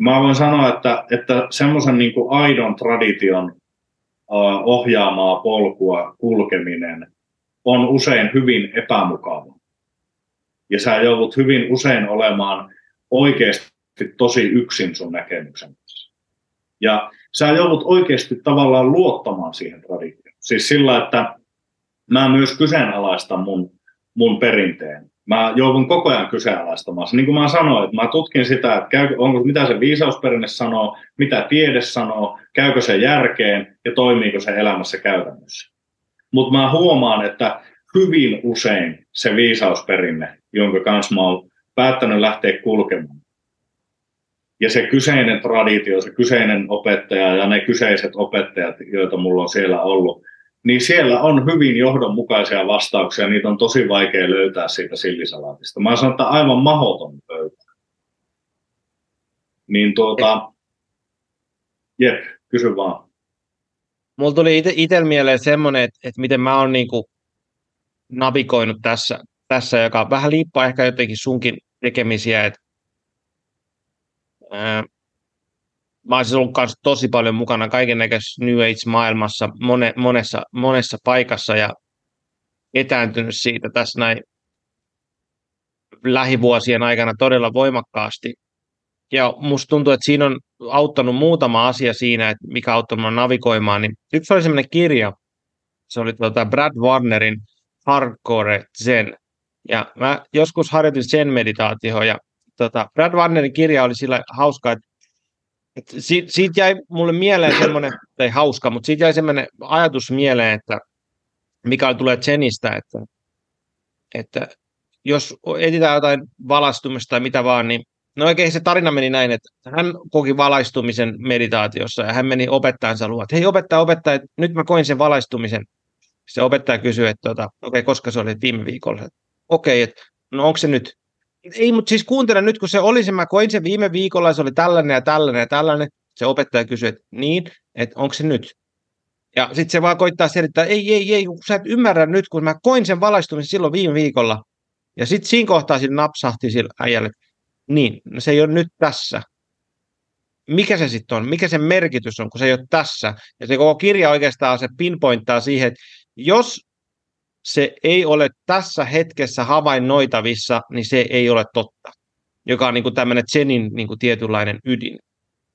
Mä voin sanoa, että, että semmoisen niin aidon tradition ohjaamaa polkua kulkeminen on usein hyvin epämukava. Ja sä joudut hyvin usein olemaan oikeasti tosi yksin sun näkemyksen kanssa. Ja sä joudut oikeasti tavallaan luottamaan siihen traditioon. Siis sillä, että mä myös kyseenalaistan mun, mun perinteen. Mä joudun koko ajan kyseenalaistamaan. Niin kuin mä sanoin, että mä tutkin sitä, että käy, onko, mitä se viisausperinne sanoo, mitä tiede sanoo, käykö se järkeen ja toimiiko se elämässä käytännössä. Mutta mä huomaan, että hyvin usein se viisausperinne, jonka kanssa mä oon päättänyt lähteä kulkemaan, ja se kyseinen traditio, se kyseinen opettaja ja ne kyseiset opettajat, joita mulla on siellä ollut, niin siellä on hyvin johdonmukaisia vastauksia. Niitä on tosi vaikea löytää siitä sillisalaatista. Mä sanon, että aivan mahoton pöytä. Niin tuota, jep, kysy vaan. Mulla tuli itsellä mieleen semmoinen, että, että miten mä oon niinku navigoinut tässä, tässä, joka vähän liippaa ehkä jotenkin sunkin tekemisiä, että mä olisin ollut kanssa tosi paljon mukana kaiken New Age-maailmassa mone, monessa, monessa paikassa ja etääntynyt siitä tässä näin lähivuosien aikana todella voimakkaasti. Ja musta tuntuu, että siinä on auttanut muutama asia siinä, että mikä auttanut minua navigoimaan. Niin yksi oli semmoinen kirja, se oli tuota Brad Warnerin Hardcore Zen. Ja mä joskus harjoitin Zen-meditaatioon ja tota, Brad Warnerin kirja oli sillä hauska, että et siitä, siitä jäi mulle mieleen semmoinen, ei hauska, mutta siitä jäi semmoinen ajatus mieleen, että mikä tulee Zenistä, että, että jos etsitään jotain valastumista tai mitä vaan, niin no oikein se tarina meni näin, että hän koki valaistumisen meditaatiossa ja hän meni opettajansa luo, että hei opettaja, opettaja, että nyt mä koin sen valaistumisen. Se opettaja kysyi, että tota, okei, okay, koska se oli viime viikolla. Okei, okay, että no onko se nyt? Ei, mutta siis kuuntele nyt, kun se oli se, mä koin sen viime viikolla, se oli tällainen ja tällainen ja tällainen. Se opettaja kysyi, että niin, että onko se nyt? Ja sitten se vaan koittaa selittää, ei, ei, ei, kun sä et ymmärrä nyt, kun mä koin sen valaistumisen silloin viime viikolla. Ja sitten siinä kohtaa sillä napsahti sillä äijälle, niin, no se ei ole nyt tässä. Mikä se sitten on? Mikä se merkitys on, kun se ei ole tässä? Ja se koko kirja oikeastaan se pinpointtaa siihen, että jos se ei ole tässä hetkessä havainnoitavissa, niin se ei ole totta. Joka on niin kuin tämmöinen Zenin niin kuin tietynlainen ydin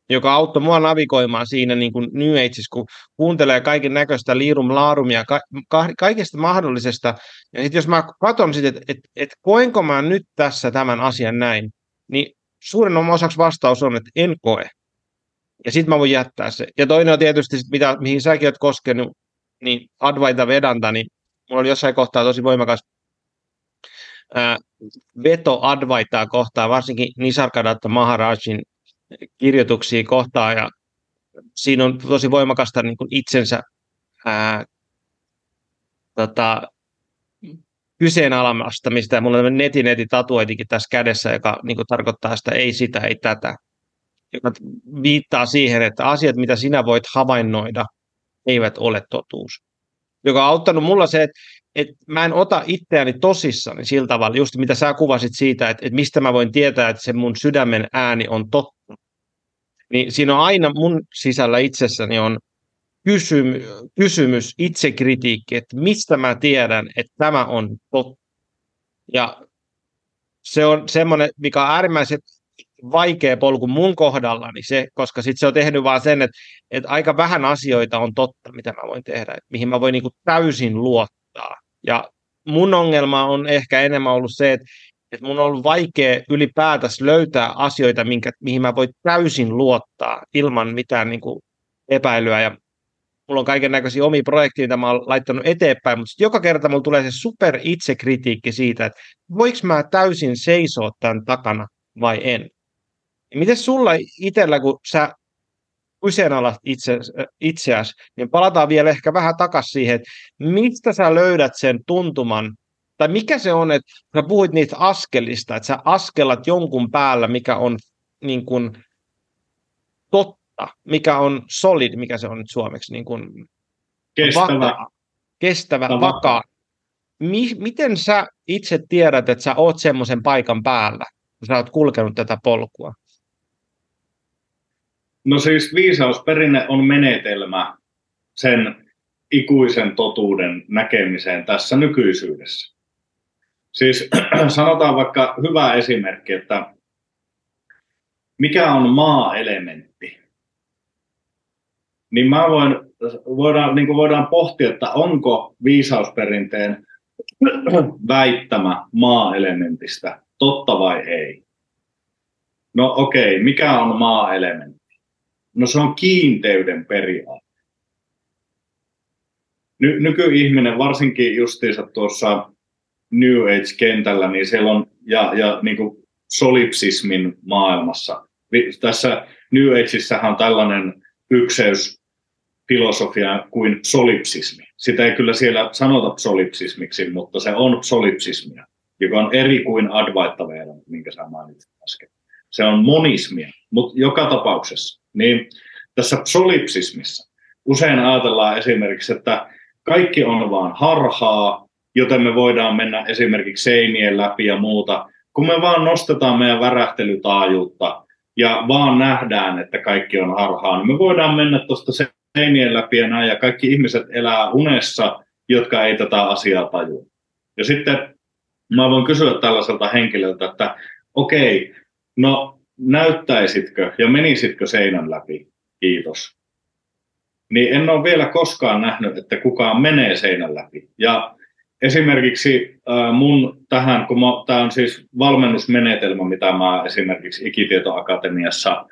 joka auttoi mua navigoimaan siinä niin kuin New Ageissa, kun kuuntelee kaiken näköistä liirum laarumia, ka- ka- kaikesta mahdollisesta. Ja sitten jos mä katson sitten, että et, et koenko mä nyt tässä tämän asian näin, niin suurin osaksi vastaus on, että en koe. Ja sitten mä voin jättää se. Ja toinen on tietysti, mitä, mihin säkin oot koskenut, niin Advaita Vedanta, niin mulla oli jossain kohtaa tosi voimakas ää, veto Advaitaa kohtaan, varsinkin Nisarkadatta Maharajin kirjoituksia kohtaan ja siinä on tosi voimakasta niin kuin itsensä ää, tota, kyseenalaistamista. Mulla on netin neti tatuointikin tässä kädessä, joka niin kuin tarkoittaa sitä ei sitä, ei tätä. Joka viittaa siihen, että asiat, mitä sinä voit havainnoida, eivät ole totuus. Joka on auttanut mulla se, että, että mä en ota itseäni tosissani sillä tavalla, just mitä sä kuvasit siitä, että, että mistä mä voin tietää, että se mun sydämen ääni on totta niin siinä on aina mun sisällä itsessäni on kysymys, kysymys itsekritiikki, että mistä mä tiedän, että tämä on totta. Ja se on semmoinen, mikä on äärimmäisen vaikea polku mun kohdallani, se, koska sitten se on tehnyt vaan sen, että, että aika vähän asioita on totta, mitä mä voin tehdä, että mihin mä voin niin kuin täysin luottaa. Ja mun ongelma on ehkä enemmän ollut se, että, että mun on ollut vaikea ylipäätänsä löytää asioita, minkä, mihin mä voin täysin luottaa ilman mitään niin kuin epäilyä. Ja mulla on kaiken näköisiä omia projekteja, mitä mä oon laittanut eteenpäin, mutta joka kerta mulla tulee se super itsekritiikki siitä, että voiko mä täysin seisoa tämän takana vai en. Ja miten sulla itsellä, kun sä kyseenalaiset itse, itseäsi, niin palataan vielä ehkä vähän takaisin siihen, että mistä sä löydät sen tuntuman, tai mikä se on, että sä puhuit niistä askelista, että sä askelat jonkun päällä, mikä on niin kuin totta, mikä on solid, mikä se on nyt suomeksi, niin kuin kestävä, vakaa, kestävä, vakaa. mi- miten sä itse tiedät, että sä oot semmoisen paikan päällä, kun sä oot kulkenut tätä polkua? No siis viisausperinne on menetelmä sen ikuisen totuuden näkemiseen tässä nykyisyydessä. Siis sanotaan vaikka hyvä esimerkki, että mikä on maa-elementti? Niin mä voin, voidaan, niin voidaan pohtia, että onko viisausperinteen väittämä maa-elementistä totta vai ei. No okei, okay, mikä on maa-elementti? No se on kiinteyden periaate. Ny- nykyihminen, varsinkin justiinsa tuossa New Age-kentällä, niin siellä on, ja, ja niin kuin solipsismin maailmassa. Tässä New Ageissähän on tällainen ykseysfilosofia kuin solipsismi. Sitä ei kyllä siellä sanota solipsismiksi, mutta se on solipsismia, joka on eri kuin Advaita minkä sä mainitsit äsken. Se on monismia, mutta joka tapauksessa. Niin tässä solipsismissa usein ajatellaan esimerkiksi, että kaikki on vaan harhaa, joten me voidaan mennä esimerkiksi seinien läpi ja muuta, kun me vaan nostetaan meidän värähtelytaajuutta ja vaan nähdään, että kaikki on harhaa, niin me voidaan mennä tuosta seinien läpi ja näin, ja kaikki ihmiset elää unessa, jotka ei tätä asiaa tajua. Ja sitten mä voin kysyä tällaiselta henkilöltä, että okei, no näyttäisitkö ja menisitkö seinän läpi? Kiitos. Niin en ole vielä koskaan nähnyt, että kukaan menee seinän läpi. Ja esimerkiksi äh, mun tähän, kun tämä on siis valmennusmenetelmä, mitä mä esimerkiksi Ikitietoakatemiassa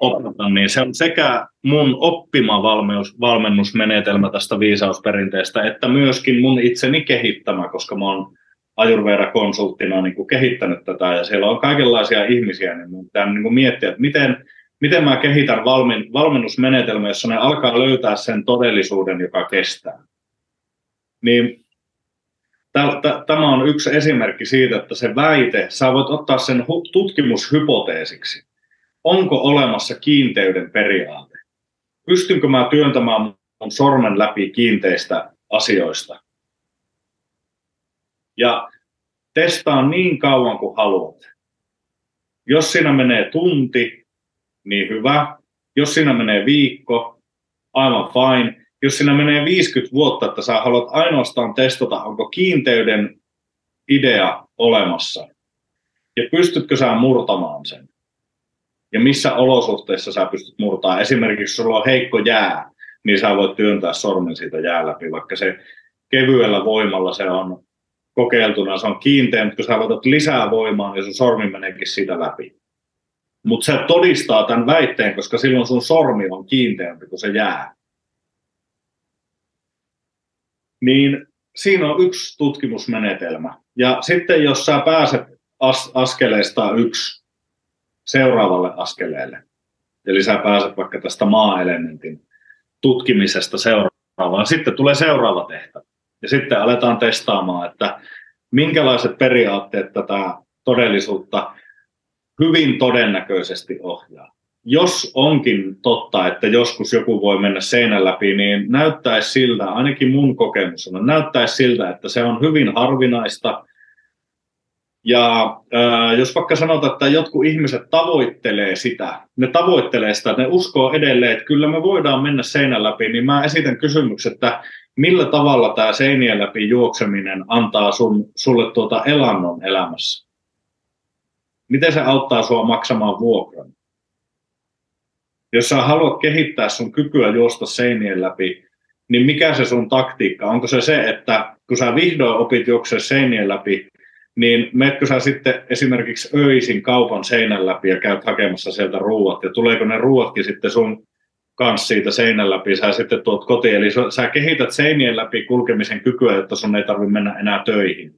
opetan, niin se on sekä mun oppima valmennus, valmennusmenetelmä tästä viisausperinteestä, että myöskin mun itseni kehittämä, koska mä oon Ajurveera-konsulttina niin kuin kehittänyt tätä, ja siellä on kaikenlaisia ihmisiä, niin mun pitää niin kuin miettiä, että miten, miten mä kehitän valmen, valmennusmenetelmä, jossa ne alkaa löytää sen todellisuuden, joka kestää. Niin Tämä on yksi esimerkki siitä, että se väite, sä voit ottaa sen tutkimushypoteesiksi. Onko olemassa kiinteyden periaate? Pystynkö mä työntämään mun sormen läpi kiinteistä asioista? Ja testaa niin kauan kuin haluat. Jos siinä menee tunti, niin hyvä. Jos siinä menee viikko, aivan fine jos siinä menee 50 vuotta, että sä haluat ainoastaan testata, onko kiinteyden idea olemassa, ja pystytkö sä murtamaan sen, ja missä olosuhteissa sä pystyt murtamaan. Esimerkiksi jos sulla on heikko jää, niin sä voit työntää sormen siitä jää läpi, vaikka se kevyellä voimalla se on kokeiltuna, se on kiinteä, mutta kun sä laitat lisää voimaa, niin sun sormi meneekin siitä läpi. Mutta se todistaa tämän väitteen, koska silloin sun sormi on kiinteämpi kuin se jää. niin siinä on yksi tutkimusmenetelmä. Ja sitten jos sä pääset as- askeleesta yksi seuraavalle askeleelle, eli sä pääset vaikka tästä maa-elementin tutkimisesta seuraavaan, sitten tulee seuraava tehtävä. Ja sitten aletaan testaamaan, että minkälaiset periaatteet tätä todellisuutta hyvin todennäköisesti ohjaa jos onkin totta, että joskus joku voi mennä seinän läpi, niin näyttäisi siltä, ainakin mun kokemus on, näyttäisi siltä, että se on hyvin harvinaista. Ja äh, jos vaikka sanotaan, että jotkut ihmiset tavoittelee sitä, ne tavoittelee sitä, että ne uskoo edelleen, että kyllä me voidaan mennä seinän läpi, niin mä esitän kysymyksen, että millä tavalla tämä seinien läpi juokseminen antaa sun, sulle tuota elannon elämässä? Miten se auttaa sua maksamaan vuokran? jos sä haluat kehittää sun kykyä juosta seinien läpi, niin mikä se sun taktiikka? Onko se se, että kun sä vihdoin opit juoksee seinien läpi, niin meetkö sä sitten esimerkiksi öisin kaupan seinän läpi ja käyt hakemassa sieltä ruuat, ja tuleeko ne ruuatkin sitten sun kanssa siitä seinän läpi, sä sitten tuot kotiin, eli sä kehität seinien läpi kulkemisen kykyä, jotta sun ei tarvitse mennä enää töihin.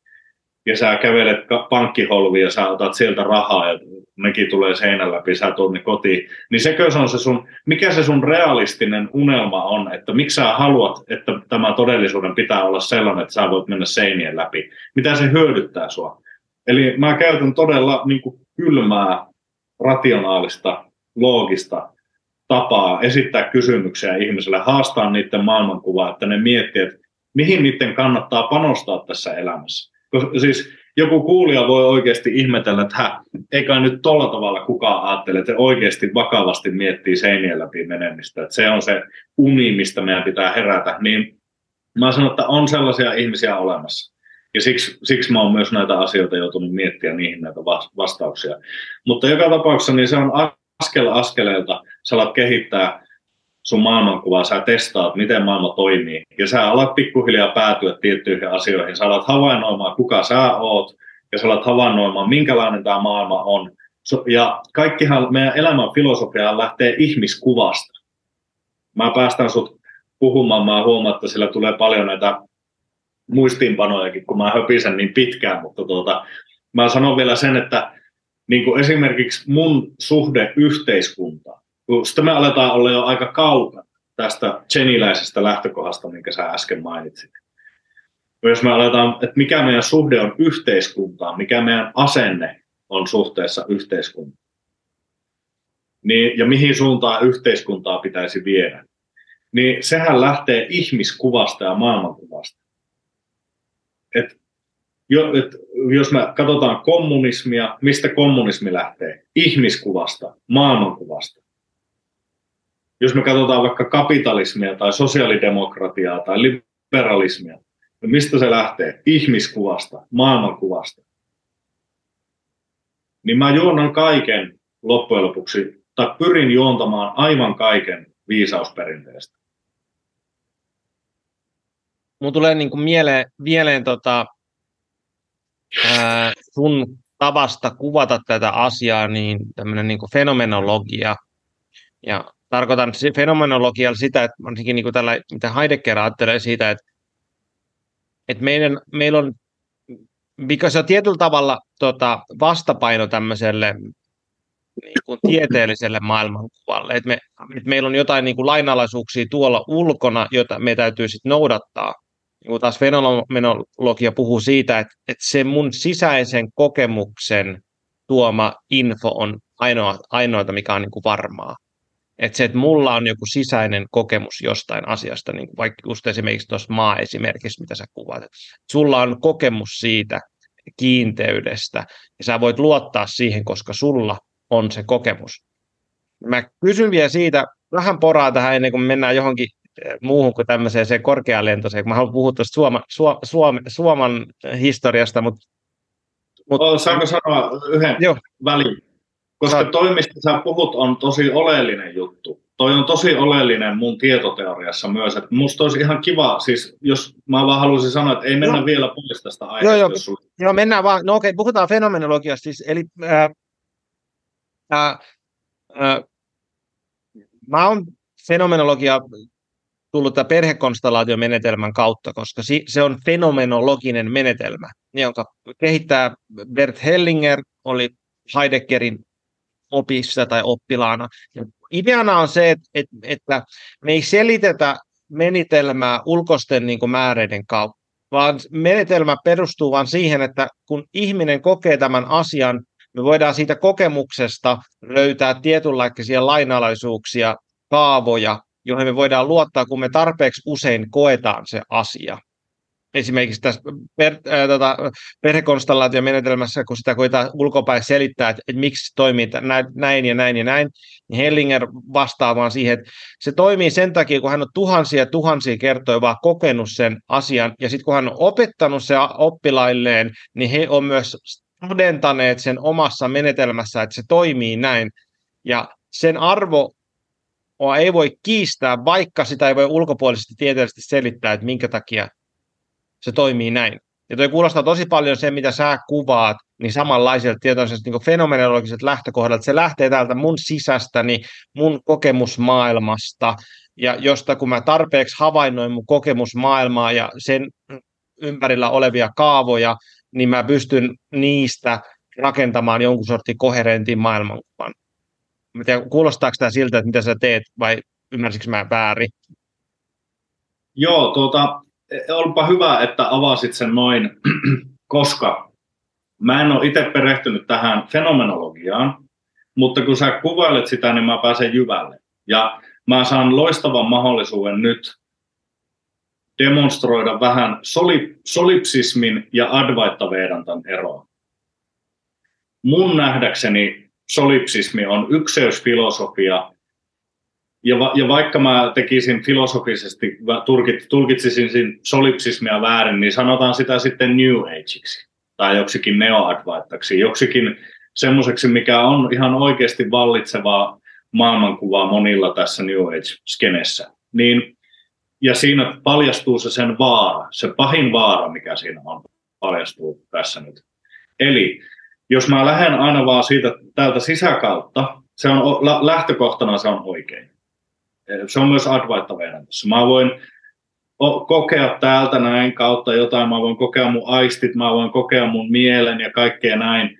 Ja sä kävelet pankkiholviin ja sä otat sieltä rahaa ja nekin tulee seinän läpi, sä tuonne kotiin, niin sekö se on se sun, mikä se sun realistinen unelma on, että miksi sä haluat, että tämä todellisuuden pitää olla sellainen, että sä voit mennä seinien läpi, mitä se hyödyttää sua. Eli mä käytän todella niin kuin kylmää, rationaalista, loogista tapaa esittää kysymyksiä ihmisille, haastaa niiden maailmankuvaa, että ne miettii, että mihin niiden kannattaa panostaa tässä elämässä. Siis joku kuulija voi oikeasti ihmetellä, että hä, eikä nyt tolla tavalla kukaan ajattele, että oikeasti vakavasti miettii seinien läpi menemistä, että se on se uni, mistä meidän pitää herätä, niin mä sanon, että on sellaisia ihmisiä olemassa. Ja siksi, siksi mä oon myös näitä asioita joutunut miettiä niihin näitä vastauksia. Mutta joka tapauksessa niin se on askel askeleelta, sä alat kehittää sun maailmankuvaa, sä testaat, miten maailma toimii, ja sä alat pikkuhiljaa päätyä tiettyihin asioihin, sä alat havainnoimaan, kuka sä oot, ja sä alat havainnoimaan, minkälainen tämä maailma on. Ja kaikkihan meidän elämän filosofia lähtee ihmiskuvasta. Mä päästän sut puhumaan, mä huomaan, että sillä tulee paljon näitä muistiinpanojakin, kun mä höpisen niin pitkään, mutta tuota, mä sanon vielä sen, että niin kuin esimerkiksi mun suhde yhteiskuntaan, kun sitten me aletaan olla jo aika kaukana tästä geniläisestä lähtökohdasta, minkä sä äsken mainitsit. Jos me aletaan, että mikä meidän suhde on yhteiskuntaan, mikä meidän asenne on suhteessa yhteiskuntaan, niin, ja mihin suuntaan yhteiskuntaa pitäisi viedä, niin sehän lähtee ihmiskuvasta ja maailmankuvasta. Et, jo, et, jos me katsotaan kommunismia, mistä kommunismi lähtee? Ihmiskuvasta, maailmankuvasta. Jos me katsotaan vaikka kapitalismia tai sosiaalidemokratiaa tai liberalismia, niin mistä se lähtee? Ihmiskuvasta, maailmankuvasta. Niin mä juonan kaiken loppujen lopuksi, tai pyrin juontamaan aivan kaiken viisausperinteestä. Mun tulee niin kuin mieleen, mieleen tota, ää, sun tavasta kuvata tätä asiaa, niin tämmöinen niin fenomenologia. Ja tarkoitan fenomenologialla sitä, että varsinkin niin kuin tällä, mitä Heidegger ajattelee siitä, että, että meidän, meillä on, mikä se on tietyllä tavalla tota, vastapaino tämmöiselle niin kuin tieteelliselle maailmankuvalle, että, me, että meillä on jotain niin kuin lainalaisuuksia tuolla ulkona, jota me täytyy sitten noudattaa. Niin kuin taas fenomenologia puhuu siitä, että, että se mun sisäisen kokemuksen tuoma info on ainoa, ainoita, mikä on niin kuin varmaa. Että se, että mulla on joku sisäinen kokemus jostain asiasta, niin vaikka just esimerkiksi tuossa maa-esimerkissä, mitä sä kuvat, että sulla on kokemus siitä kiinteydestä, ja sä voit luottaa siihen, koska sulla on se kokemus. Mä kysyn vielä siitä, vähän poraa tähän ennen kuin mennään johonkin eh, muuhun kuin tämmöiseen se korkealentoiseen, mä haluan puhua tuosta Suoma, Suom, Suomen historiasta, mutta... Mut, Saanko sanoa yhden jo. välin? Koska toi, mistä sä puhut, on tosi oleellinen juttu. Toi on tosi oleellinen mun tietoteoriassa myös. Että musta olisi ihan kiva, siis jos mä vaan haluaisin sanoa, että ei mennä no. vielä pois tästä aiheesta. Joo, joo, joo mennään vaan. No okei, puhutaan fenomenologiasta siis. Eli äh, äh, äh, mä oon fenomenologia tullut tämän perhekonstellaatiomenetelmän kautta, koska se on fenomenologinen menetelmä, jonka kehittää Bert Hellinger, oli Heideggerin opissa tai oppilaana. Ja ideana on se, että, että, me ei selitetä menetelmää ulkoisten niin kuin, määreiden kautta, vaan menetelmä perustuu vain siihen, että kun ihminen kokee tämän asian, me voidaan siitä kokemuksesta löytää tietynlaisia lainalaisuuksia, kaavoja, joihin me voidaan luottaa, kun me tarpeeksi usein koetaan se asia esimerkiksi tässä per, äh, tota, perhekonstellaatiomenetelmässä, kun sitä koetaan ulkopäin selittää, että, että miksi toimii näin ja näin ja näin, niin Hellinger vastaa vaan siihen, että se toimii sen takia, kun hän on tuhansia ja tuhansia kertoja vaan kokenut sen asian, ja sitten kun hän on opettanut se oppilailleen, niin he on myös todentaneet sen omassa menetelmässä, että se toimii näin, ja sen arvo ei voi kiistää, vaikka sitä ei voi ulkopuolisesti tieteellisesti selittää, että minkä takia se toimii näin. Ja toi kuulostaa tosi paljon se, mitä sä kuvaat, niin samanlaiselta tietoisesti niin fenomenologiset lähtökohdat. Se lähtee täältä mun sisästäni, mun kokemusmaailmasta, ja josta kun mä tarpeeksi havainnoin mun kokemusmaailmaa ja sen ympärillä olevia kaavoja, niin mä pystyn niistä rakentamaan jonkun sortin koherentin maailmankuvan. Mä tiedän, kuulostaako tämä siltä, että mitä sä teet, vai ymmärsikö mä väärin? Joo, tuota, onpa hyvä, että avasit sen noin, koska mä en ole itse perehtynyt tähän fenomenologiaan, mutta kun sä kuvailet sitä, niin mä pääsen jyvälle. Ja mä saan loistavan mahdollisuuden nyt demonstroida vähän soli, solipsismin ja Advaita Vedantan eroa. Mun nähdäkseni solipsismi on ykseysfilosofia, ja, va, ja vaikka mä tekisin filosofisesti, tulkit, tulkitsisin solipsismia väärin, niin sanotaan sitä sitten New Ageiksi tai joksikin neoadvaittaksi, joksikin semmoiseksi, mikä on ihan oikeasti vallitsevaa maailmankuvaa monilla tässä New Age-skenessä. Niin, ja siinä paljastuu se sen vaara, se pahin vaara, mikä siinä on, paljastuu tässä nyt. Eli jos mä lähden aina vaan siitä täältä sisäkautta, se on, lähtökohtana se on oikein. Se on myös Advaita Vedantassa. Mä voin kokea täältä näin kautta jotain, mä voin kokea mun aistit, mä voin kokea mun mielen ja kaikkea näin.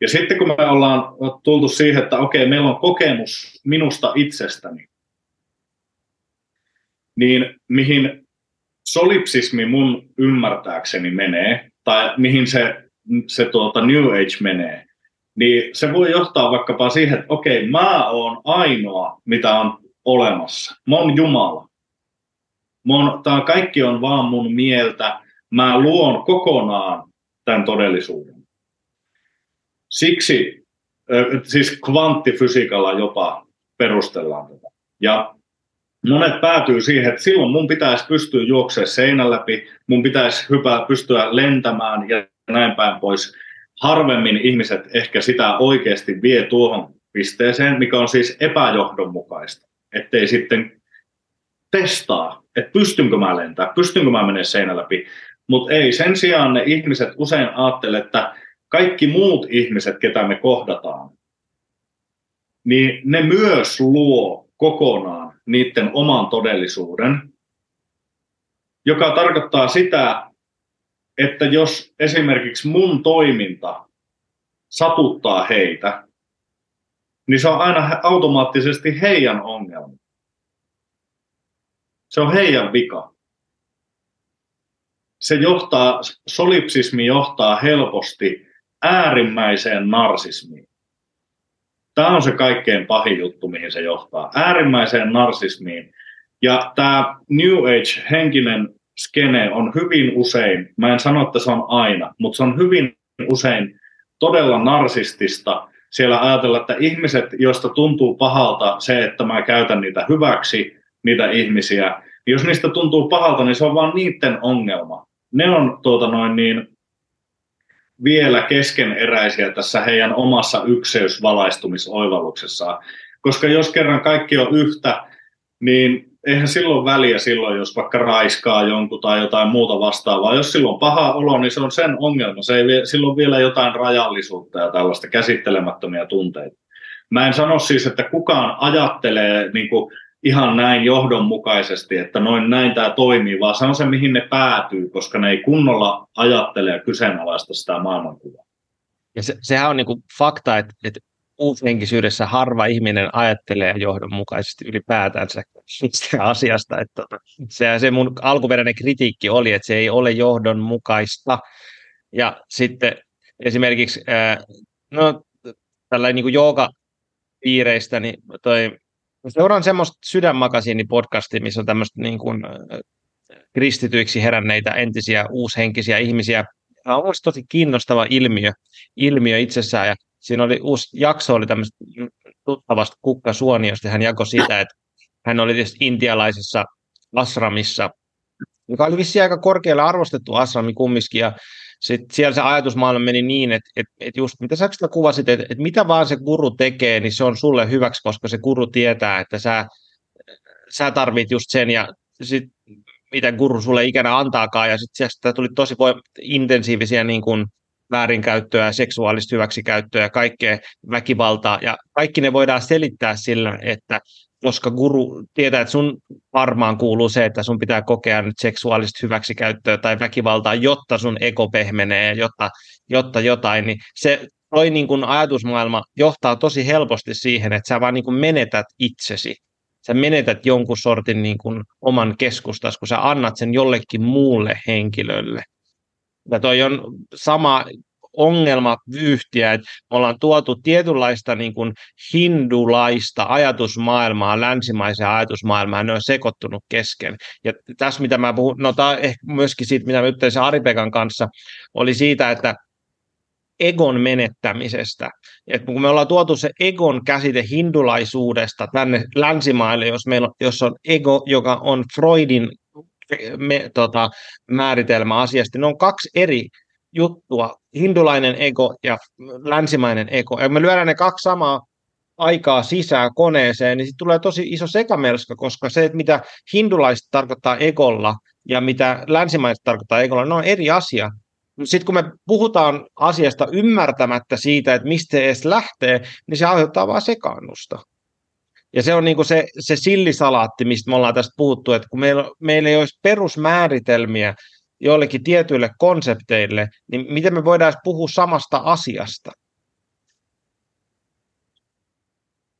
Ja sitten kun me ollaan tultu siihen, että okei, meillä on kokemus minusta itsestäni, niin mihin solipsismi mun ymmärtääkseni menee, tai mihin se, se tuota New Age menee, niin se voi johtaa vaikkapa siihen, että okei, mä oon ainoa, mitä on olemassa. Mä oon Jumala. Tämä kaikki on vaan mun mieltä. Mä luon kokonaan tämän todellisuuden. Siksi, siis kvanttifysiikalla jopa perustellaan tätä. Ja monet päätyy siihen, että silloin mun pitäisi pystyä juoksemaan seinän läpi, mun pitäisi hypää, pystyä lentämään ja näin päin pois. Harvemmin ihmiset ehkä sitä oikeasti vie tuohon pisteeseen, mikä on siis epäjohdonmukaista, ettei sitten testaa, että pystynkö mä lentää, pystynkö mä menemään seinän läpi. Mutta ei, sen sijaan ne ihmiset usein ajattelee, että kaikki muut ihmiset, ketä me kohdataan, niin ne myös luo kokonaan niiden oman todellisuuden, joka tarkoittaa sitä, että jos esimerkiksi mun toiminta satuttaa heitä, niin se on aina automaattisesti heidän ongelma. Se on heidän vika. Se johtaa, solipsismi johtaa helposti äärimmäiseen narsismiin. Tämä on se kaikkein pahin juttu, mihin se johtaa. Äärimmäiseen narsismiin. Ja tämä New Age-henkinen skene on hyvin usein, mä en sano, että se on aina, mutta se on hyvin usein todella narsistista. Siellä ajatella, että ihmiset, joista tuntuu pahalta se, että mä käytän niitä hyväksi, niitä ihmisiä, niin jos niistä tuntuu pahalta, niin se on vaan niiden ongelma. Ne on tuota noin niin, vielä keskeneräisiä tässä heidän omassa ykseysvalaistumisoivalluksessaan. Koska jos kerran kaikki on yhtä, niin eihän silloin väliä silloin, jos vaikka raiskaa jonkun tai jotain muuta vastaavaa. Jos silloin on paha olo, niin se on sen ongelma. Se ei vie, silloin vielä jotain rajallisuutta ja tällaista käsittelemättömiä tunteita. Mä en sano siis, että kukaan ajattelee niin kuin ihan näin johdonmukaisesti, että noin näin tämä toimii, vaan se on se, mihin ne päätyy, koska ne ei kunnolla ajattele ja kyseenalaista sitä maailmankuvaa. Ja se, sehän on niinku fakta, että, että uushenkisyydessä harva ihminen ajattelee johdonmukaisesti ylipäätään sitä asiasta. Että tota, se, se mun alkuperäinen kritiikki oli, että se ei ole johdonmukaista. Ja sitten esimerkiksi, no tällainen niin jooga piireistä, niin toi Seuraan semmoista sydänmakasiini-podcastia, missä on tämmöistä niin kuin, kristityiksi heränneitä entisiä uushenkisiä ihmisiä. Tämä on tosi kiinnostava ilmiö, ilmiö itsessään. Ja siinä oli uusi jakso, oli tämmöistä tuttavasta Kukka Suoniosta. Hän jakoi sitä, että hän oli tietysti intialaisessa asramissa, joka oli vissiin aika korkealle arvostettu asrami kumminkin. Ja sitten siellä se ajatusmaailma meni niin, että, että, että just mitä sä kuvasit, että, että mitä vaan se guru tekee, niin se on sulle hyväksi, koska se guru tietää, että sä, sä tarvit just sen ja sit, mitä guru sulle ikänä antaakaan. Ja sitten tuli tosi voim- intensiivisiä niin kuin, väärinkäyttöä, seksuaalista hyväksikäyttöä ja kaikkea väkivaltaa. Ja kaikki ne voidaan selittää sillä, että koska guru tietää, että sun varmaan kuuluu se, että sun pitää kokea nyt seksuaalista hyväksikäyttöä tai väkivaltaa, jotta sun ego pehmenee, jotta, jotta jotain, niin se toi niin kuin ajatusmaailma johtaa tosi helposti siihen, että sä vaan niin kuin menetät itsesi. Sä menetät jonkun sortin niin kuin oman keskustas, kun sä annat sen jollekin muulle henkilölle. Ja toi on sama ongelmavyyhtiä, että me ollaan tuotu tietynlaista niin kuin hindulaista ajatusmaailmaa länsimaiseen ajatusmaailmaan, ne on sekoittunut kesken. Ja tässä, mitä mä puhun, no tämä ehkä myöskin siitä, mitä mä juttelin Aripekan kanssa, oli siitä, että egon menettämisestä. Et kun me ollaan tuotu se egon käsite hindulaisuudesta tänne länsimaille, jos, meillä, jos on ego, joka on Freudin me, tota, määritelmä asiasta, ne on kaksi eri juttua, hindulainen ego ja länsimainen ego. Ja me lyödään ne kaksi samaa aikaa sisään koneeseen, niin tulee tosi iso sekamelska, koska se, että mitä hindulaiset tarkoittaa egolla ja mitä länsimaiset tarkoittaa egolla, ne on eri asia sitten kun me puhutaan asiasta ymmärtämättä siitä, että mistä se edes lähtee, niin se aiheuttaa vain sekaannusta. Ja se on niin se, se sillisalaatti, mistä me ollaan tästä puhuttu, että kun meillä, meillä ei olisi perusmääritelmiä joillekin tietyille konsepteille, niin miten me voidaan puhua samasta asiasta?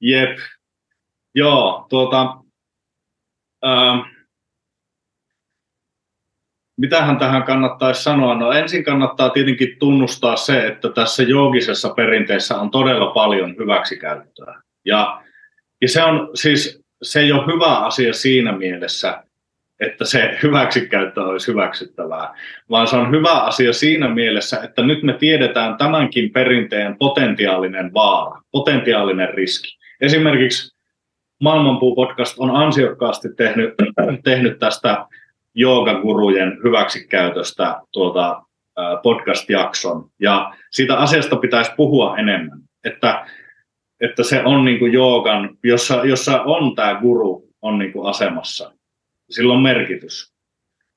Jep. Joo, tuota, äh, Mitähän tähän kannattaisi sanoa? No ensin kannattaa tietenkin tunnustaa se, että tässä joogisessa perinteessä on todella paljon hyväksikäyttöä. Ja, ja se on siis, se ei ole hyvä asia siinä mielessä, että se hyväksikäyttö olisi hyväksyttävää, vaan se on hyvä asia siinä mielessä, että nyt me tiedetään tämänkin perinteen potentiaalinen vaara, potentiaalinen riski. Esimerkiksi Maailmanpuu-podcast on ansiokkaasti tehnyt, tehnyt tästä joogagurujen hyväksikäytöstä tuota, podcast-jakson. Ja siitä asiasta pitäisi puhua enemmän. Että, että se on niin kuin joogan, jossa, jossa on tämä guru on niin kuin asemassa. Sillä on merkitys.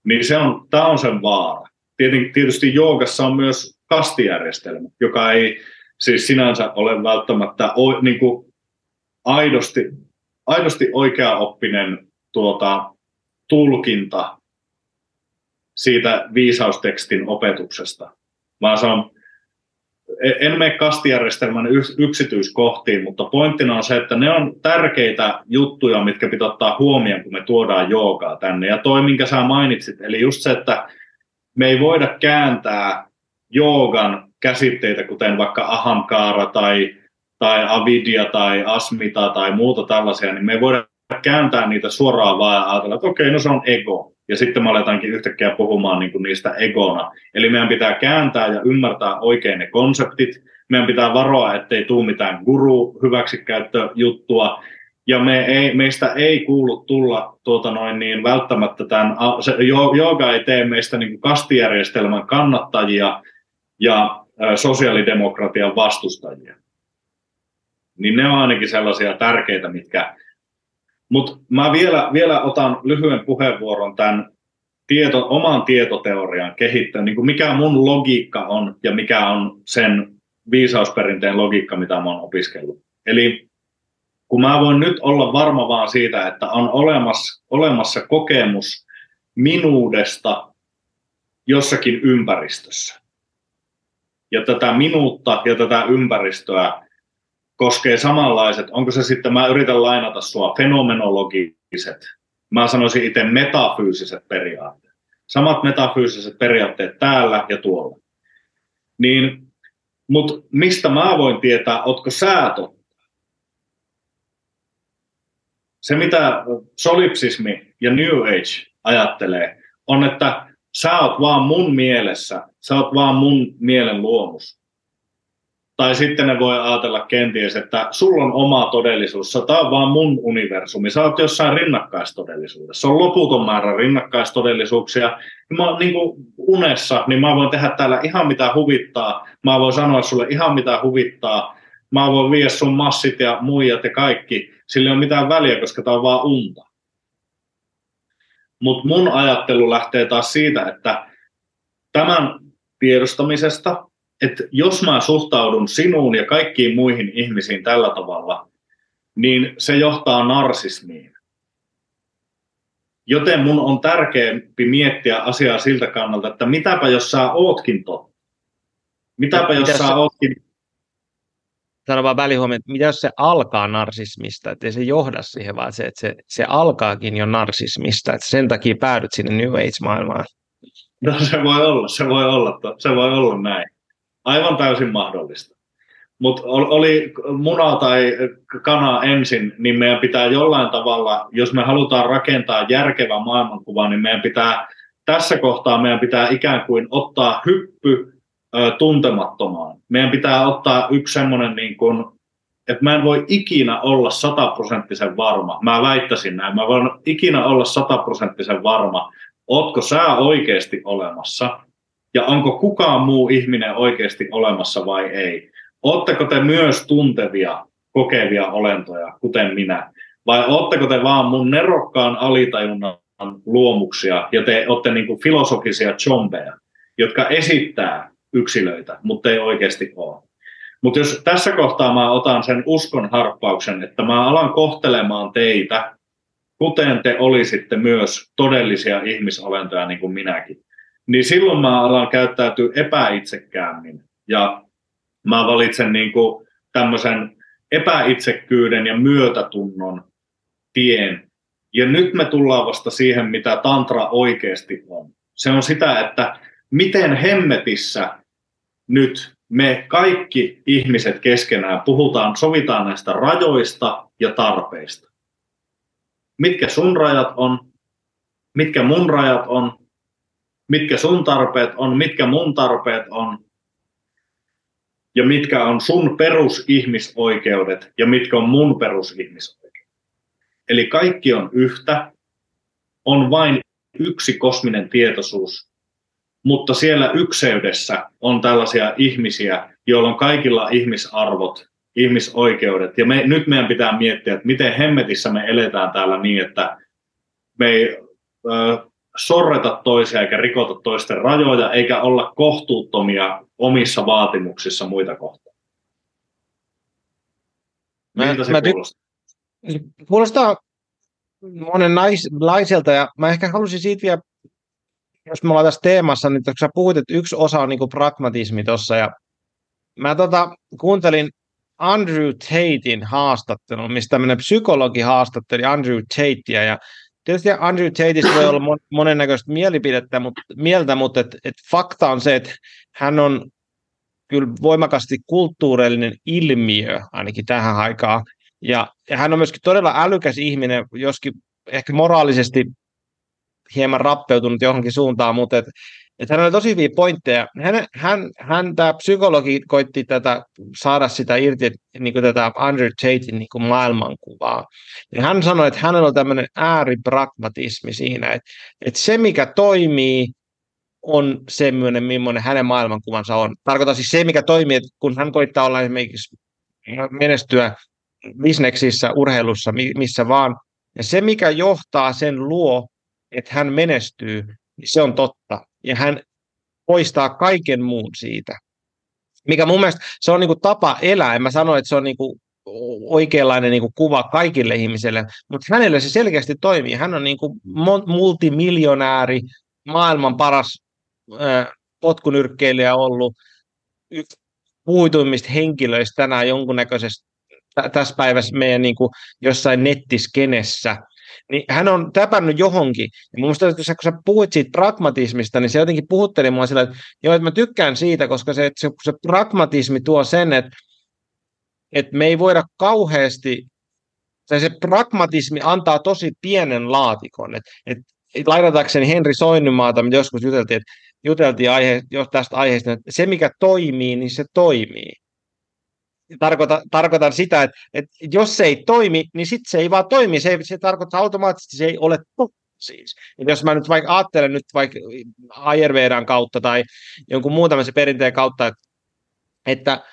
Niin se on, tämä on sen vaara. Tietysti, tietysti joogassa on myös kastijärjestelmä, joka ei siis sinänsä ole välttämättä o, niin kuin aidosti, aidosti oikeaoppinen tuota, tulkinta siitä viisaustekstin opetuksesta, vaan se on, en mene kastijärjestelmän yksityiskohtiin, mutta pointtina on se, että ne on tärkeitä juttuja, mitkä pitää ottaa huomioon, kun me tuodaan joogaa tänne. Ja toi, minkä sä mainitsit, eli just se, että me ei voida kääntää joogan käsitteitä, kuten vaikka ahamkaara tai, tai avidia tai asmita tai muuta tällaisia, niin me ei voida kääntää niitä suoraan vaan ja ajatella, että okei, no se on ego ja sitten me aletaankin yhtäkkiä puhumaan niin kuin niistä egona. Eli meidän pitää kääntää ja ymmärtää oikein ne konseptit. Meidän pitää varoa, ettei tule mitään guru hyväksikäyttöjuttua. Ja me ei, meistä ei kuulu tulla tuota noin niin välttämättä tämän, se, jooga ei tee meistä niin kastijärjestelmän kannattajia ja sosiaalidemokratian vastustajia. Niin ne on ainakin sellaisia tärkeitä, mitkä, mutta mä vielä, vielä otan lyhyen puheenvuoron tämän tieto, oman tietoteorian kehittämään, niin mikä mun logiikka on ja mikä on sen viisausperinteen logiikka, mitä mä oon opiskellut. Eli kun mä voin nyt olla varma vaan siitä, että on olemassa, olemassa kokemus minuudesta jossakin ympäristössä. Ja tätä minuutta ja tätä ympäristöä koskee samanlaiset, onko se sitten, mä yritän lainata sua, fenomenologiset, mä sanoisin itse metafyysiset periaatteet. Samat metafyysiset periaatteet täällä ja tuolla. Niin, mutta mistä mä voin tietää, otko sä totta? Se, mitä solipsismi ja New Age ajattelee, on, että sä oot vaan mun mielessä, sä oot vaan mun mielen luomus. Tai sitten ne voi ajatella kenties, että sulla on oma todellisuus, tämä on vaan mun universumi, sä oot jossain rinnakkaistodellisuudessa. Se on loputon määrä rinnakkaistodellisuuksia. Mä, niin kuin unessa, niin mä voin tehdä täällä ihan mitä huvittaa. Mä voin sanoa sulle ihan mitä huvittaa. Mä voin viedä sun massit ja muijat ja kaikki. Sillä ei ole mitään väliä, koska tämä on vaan unta. Mutta mun ajattelu lähtee taas siitä, että tämän tiedostamisesta että jos mä suhtaudun sinuun ja kaikkiin muihin ihmisiin tällä tavalla, niin se johtaa narsismiin. Joten mun on tärkeämpi miettiä asiaa siltä kannalta, että mitäpä jos sä ootkin totta. Mitäpä jos sä se... ootkin... Sano vaan välihuomioon, että mitä jos se alkaa narsismista, että ei se johda siihen, vaan se, että se, se alkaakin jo narsismista, että sen takia päädyt sinne New Age-maailmaan. No se voi olla, se voi olla, se voi olla näin. Aivan täysin mahdollista. Mutta oli muna tai kana ensin, niin meidän pitää jollain tavalla, jos me halutaan rakentaa järkevä maailmankuva, niin meidän pitää tässä kohtaa meidän pitää ikään kuin ottaa hyppy ö, tuntemattomaan. Meidän pitää ottaa yksi semmoinen, niin että mä en voi ikinä olla sataprosenttisen varma. Mä väittäisin näin. Mä voin ikinä olla sataprosenttisen varma, ootko sä oikeasti olemassa ja onko kukaan muu ihminen oikeasti olemassa vai ei. Oletteko te myös tuntevia, kokevia olentoja, kuten minä? Vai oletteko te vaan mun nerokkaan alitajunnan luomuksia ja te olette niin kuin filosofisia chombeja, jotka esittää yksilöitä, mutta ei oikeasti ole. Mutta jos tässä kohtaa mä otan sen uskon harppauksen, että mä alan kohtelemaan teitä, kuten te olisitte myös todellisia ihmisolentoja niin kuin minäkin, niin silloin mä alan käyttäytyä epäitsekkäämmin ja mä valitsen niin kuin tämmöisen epäitsekkyyden ja myötätunnon tien. Ja nyt me tullaan vasta siihen, mitä tantra oikeasti on. Se on sitä, että miten hemmetissä nyt me kaikki ihmiset keskenään puhutaan, sovitaan näistä rajoista ja tarpeista. Mitkä sun rajat on, mitkä mun rajat on, mitkä sun tarpeet on, mitkä mun tarpeet on, ja mitkä on sun perusihmisoikeudet ja mitkä on mun perusihmisoikeudet. Eli kaikki on yhtä, on vain yksi kosminen tietoisuus, mutta siellä ykseydessä on tällaisia ihmisiä, joilla on kaikilla ihmisarvot, ihmisoikeudet. Ja me, nyt meidän pitää miettiä, että miten hemmetissä me eletään täällä niin, että me ei sorreta toisia eikä rikota toisten rajoja, eikä olla kohtuuttomia omissa vaatimuksissa muita kohtaan. Miltä se mä kuulostaa? Ty- kuulostaa monenlaiselta ja mä ehkä halusin siitä vielä, jos me ollaan tässä teemassa, niin kun sä puhuit, että yksi osa on niin pragmatismi tuossa ja mä tota, kuuntelin Andrew Tatein haastattelun, mistä tämmöinen psykologi haastatteli Andrew Tatea ja Tietysti Andrew Tateista voi olla monennäköistä mielipidettä, mutta, mieltä, mutta et, et fakta on se, että hän on kyllä voimakasti kulttuurillinen ilmiö ainakin tähän aikaan. Ja, ja hän on myöskin todella älykäs ihminen, joskin ehkä moraalisesti hieman rappeutunut johonkin suuntaan, mutta et, et hän oli tosi hyviä pointteja. Hän, hän, hän tämä psykologi koitti tätä, saada sitä irti, niin kuin tätä Andrew Tatein niin maailmankuvaa. Ja hän sanoi, että hänellä on tämmöinen ääripragmatismi siinä, että, että se mikä toimii, on semmoinen, millainen hänen maailmankuvansa on. Tarkoitan siis se, mikä toimii, että kun hän koittaa olla esimerkiksi menestyä bisneksissä, urheilussa, missä vaan, ja se, mikä johtaa sen luo, että hän menestyy, niin se on totta. Ja hän poistaa kaiken muun siitä. Mikä mun mielestä se on niinku tapa elää. En mä sano, että se on niinku oikeanlainen niinku kuva kaikille ihmisille, mutta hänelle se selkeästi toimii. Hän on niinku multimiljonääri, maailman paras äh, potkunyrkkeilijä ollut, yksi puhuituimmista henkilöistä tänään jonkunnäköisessä tässä päivässä meidän niin kuin jossain nettiskenessä – niin hän on täpännyt johonkin. Ja mun mielestä, sä, kun sä puhuit siitä pragmatismista, niin se jotenkin puhutteli mua sillä, että joo, että mä tykkään siitä, koska se, se, se pragmatismi tuo sen, että, että me ei voida kauheasti, tai se pragmatismi antaa tosi pienen laatikon. Että, että lainatakseni Henri Soinnumaata, mitä joskus juteltiin, että juteltiin aihe, jos tästä aiheesta, että se mikä toimii, niin se toimii tarkoitan, tarkoitan sitä, että, että jos se ei toimi, niin sitten se ei vaan toimi. Se, se tarkoittaa automaattisesti, se ei ole totta siis. Jos mä nyt vaikka ajattelen nyt vaikka Ayurvedan kautta tai jonkun muun tämmöisen perinteen kautta, että, että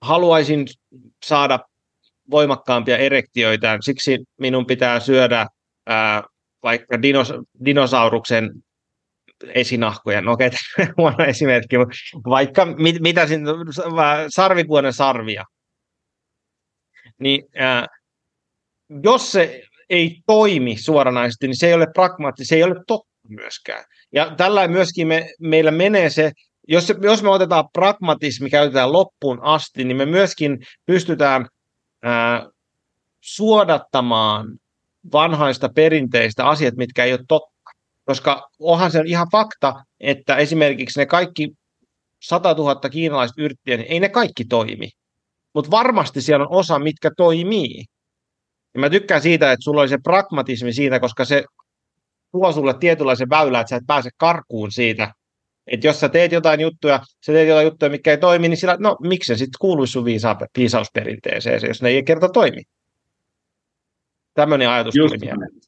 haluaisin saada voimakkaampia erektioita, siksi minun pitää syödä ää, vaikka dinos, dinosauruksen esinahkoja, no okei, okay, huono esimerkki, vaikka mit, mitä siinä, sarvikuonen sarvia, niin ää, jos se ei toimi suoranaisesti, niin se ei ole pragmaatti, se ei ole totta myöskään. Ja tällä myöskin me, meillä menee se, jos, jos me otetaan pragmatismi, käytetään loppuun asti, niin me myöskin pystytään ää, suodattamaan vanhaista perinteistä asiat, mitkä ei ole totta koska onhan se ihan fakta, että esimerkiksi ne kaikki 100 000 kiinalaista yrttiä, niin ei ne kaikki toimi. Mutta varmasti siellä on osa, mitkä toimii. Ja mä tykkään siitä, että sulla oli se pragmatismi siitä, koska se tuo sulle tietynlaisen väylän, että sä et pääse karkuun siitä. Että jos sä teet jotain juttuja, sä teet jotain juttuja, mikä ei toimi, niin sillä, no miksi se sitten kuuluisi sun viisa- viisausperinteeseen, jos ne ei kerta toimi. Tämmöinen ajatus Just tuli mieleen.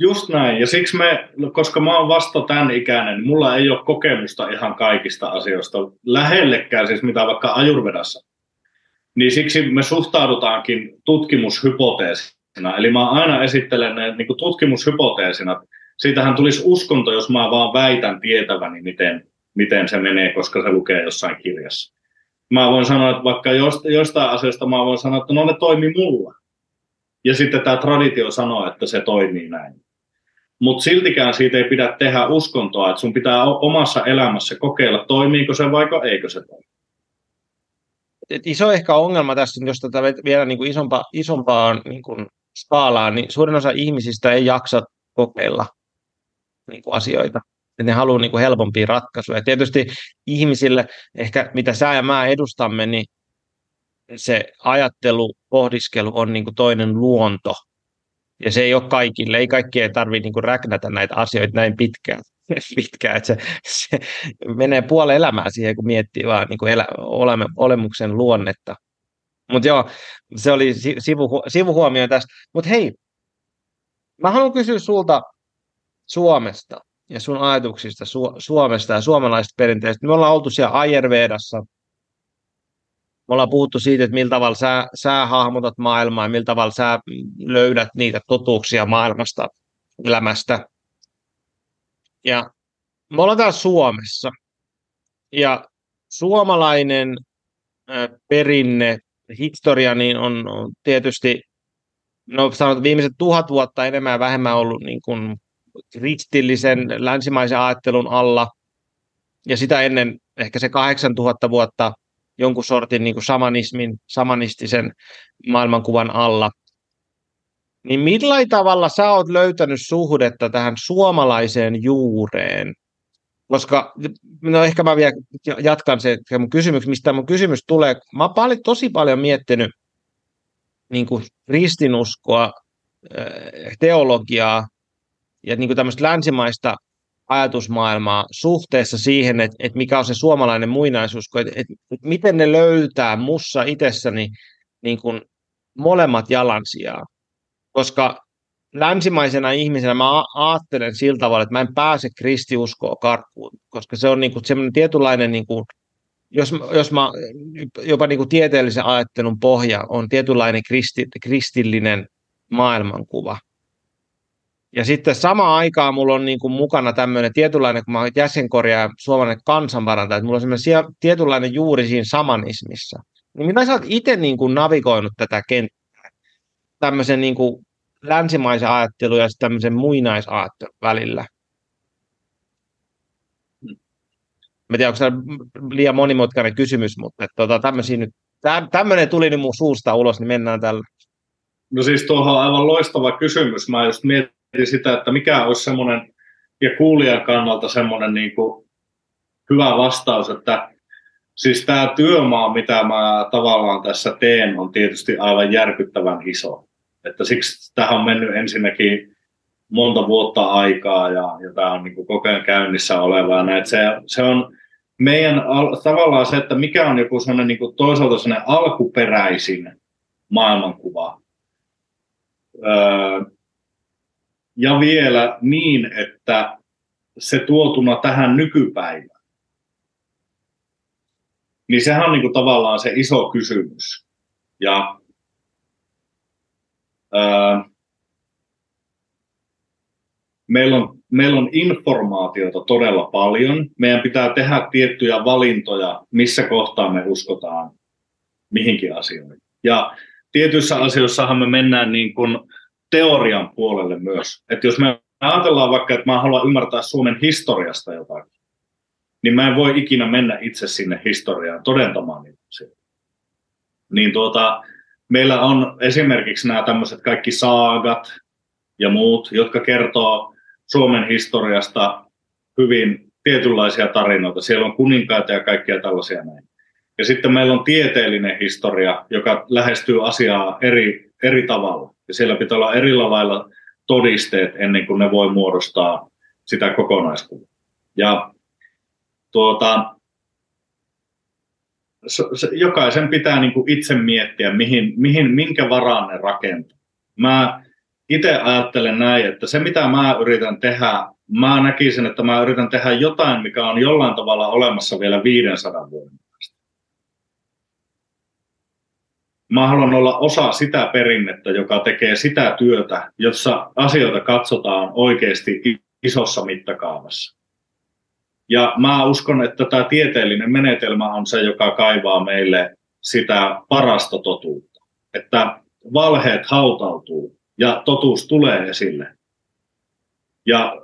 Just näin, ja siksi me, koska mä oon vasta tämän ikäinen, niin mulla ei ole kokemusta ihan kaikista asioista, lähellekään siis mitä vaikka ajurvedassa. Niin siksi me suhtaudutaankin tutkimushypoteesina, eli mä aina esittelen ne niin kuin tutkimushypoteesina. Siitähän tulisi uskonto, jos mä vaan väitän tietäväni, miten, miten se menee, koska se lukee jossain kirjassa. Mä voin sanoa, että vaikka jostain asiasta mä voin sanoa, että no ne toimi mulla. Ja sitten tämä traditio sanoo, että se toimii näin. Mutta siltikään siitä ei pidä tehdä uskontoa, että sun pitää omassa elämässä kokeilla, toimiiko se vai eikö se toimi. Et iso ehkä ongelma tässä, jos tätä vielä niin kuin isompa, isompaan niin kuin skaalaan, niin suurin osa ihmisistä ei jaksa kokeilla niin kuin asioita. Et ne haluaa niin kuin helpompia ratkaisuja. Ja tietysti ihmisille, ehkä mitä sä ja mä edustamme, niin se ajattelu, pohdiskelu on niin kuin toinen luonto. Ja se ei ole kaikille, ei kaikkien tarvitse niin räknätä näitä asioita näin pitkään. pitkään että se, se, menee puoli elämää siihen, kun miettii vaan niin kuin elä, olemme, olemuksen luonnetta. Mutta joo, se oli sivu, sivuhuomio tästä. Mutta hei, mä haluan kysyä sulta Suomesta ja sun ajatuksista Su- Suomesta ja suomalaisista perinteistä. Me ollaan oltu siellä Ayurvedassa – me ollaan puhuttu siitä, että millä tavalla sä, sä hahmotat maailmaa ja millä tavalla sä löydät niitä totuuksia maailmasta, elämästä. Ja me ollaan täällä Suomessa. Ja suomalainen perinne, historia, niin on, tietysti, no sanotaan, viimeiset tuhat vuotta enemmän ja vähemmän ollut niin kuin kristillisen länsimaisen ajattelun alla. Ja sitä ennen ehkä se 8000 vuotta jonkun sortin niin kuin samanismin, samanistisen maailmankuvan alla. Niin millä tavalla sä oot löytänyt suhdetta tähän suomalaiseen juureen? Koska, no ehkä mä vielä jatkan se mun kysymys, mistä mun kysymys tulee. Mä oon paljon, tosi paljon miettinyt niin kuin ristinuskoa, teologiaa ja niin kuin tämmöistä länsimaista ajatusmaailmaa suhteessa siihen, että, että mikä on se suomalainen muinaisuusko, että, että, että miten ne löytää mussa itsessäni niin kuin molemmat jalansijaa. Koska länsimaisena ihmisenä mä ajattelen sillä tavalla, että mä en pääse kristiuskoa karkuun, koska se on niin kuin semmoinen tietynlainen, niin kuin, jos, jos mä, jopa niin kuin tieteellisen ajattelun pohja on tietynlainen kristi, kristillinen maailmankuva. Ja sitten samaan aikaan mulla on niin kuin mukana tämmöinen tietynlainen, kun mä olen jäsenkorjaa suomalainen kansanvarantaja, että mulla on semmoinen tietynlainen juuri siinä samanismissa. Niin mitä sä oot itse niin kuin navigoinut tätä kenttää tämmöisen niin kuin länsimaisen ajattelun ja tämmöisen muinaisajattelun välillä? Mä tiedän, onko tämä liian monimutkainen kysymys, mutta että, tota, tämmöisiä nyt, tämmöinen tuli nyt mun suusta ulos, niin mennään tällä. No siis tuohon on aivan loistava kysymys. Mä just mietin, sitä, että mikä olisi semmoinen, ja kuulijan kannalta semmoinen niin kuin hyvä vastaus, että siis tämä työmaa, mitä mä tavallaan tässä teen, on tietysti aivan järkyttävän iso. Että siksi tähän on mennyt ensinnäkin monta vuotta aikaa ja, ja tämä on niin kuin koko ajan käynnissä oleva. Se, se on meidän tavallaan se, että mikä on joku sellainen niin kuin toisaalta sellainen alkuperäisin maailmankuva. Öö, ja vielä niin, että se tuotuna tähän nykypäivään. Niin sehän on niin kuin tavallaan se iso kysymys. Ja ää, meillä, on, meillä on informaatiota todella paljon. Meidän pitää tehdä tiettyjä valintoja, missä kohtaa me uskotaan mihinkin asioihin. Ja tietyissä asioissahan me mennään niin kuin teorian puolelle myös. Että jos me ajatellaan vaikka, että mä haluan ymmärtää Suomen historiasta jotakin, niin mä en voi ikinä mennä itse sinne historiaan todentamaan niitä asioita. Niin tuota, meillä on esimerkiksi nämä tämmöiset kaikki saagat ja muut, jotka kertoo Suomen historiasta hyvin tietynlaisia tarinoita. Siellä on kuninkaita ja kaikkia tällaisia näin. Ja sitten meillä on tieteellinen historia, joka lähestyy asiaa eri, eri tavalla. Ja siellä pitää olla eri lailla todisteet ennen kuin ne voi muodostaa sitä kokonaiskuvaa. Ja tuota, jokaisen pitää niin kuin itse miettiä, mihin, mihin, minkä varaan ne rakentaa. Mä itse ajattelen näin, että se mitä mä yritän tehdä, mä näkisin, että mä yritän tehdä jotain, mikä on jollain tavalla olemassa vielä 500 vuoden päästä. Mä haluan olla osa sitä perinnettä, joka tekee sitä työtä, jossa asioita katsotaan oikeasti isossa mittakaavassa. Ja mä uskon, että tämä tieteellinen menetelmä on se, joka kaivaa meille sitä parasta totuutta. Että valheet hautautuu ja totuus tulee esille. Ja,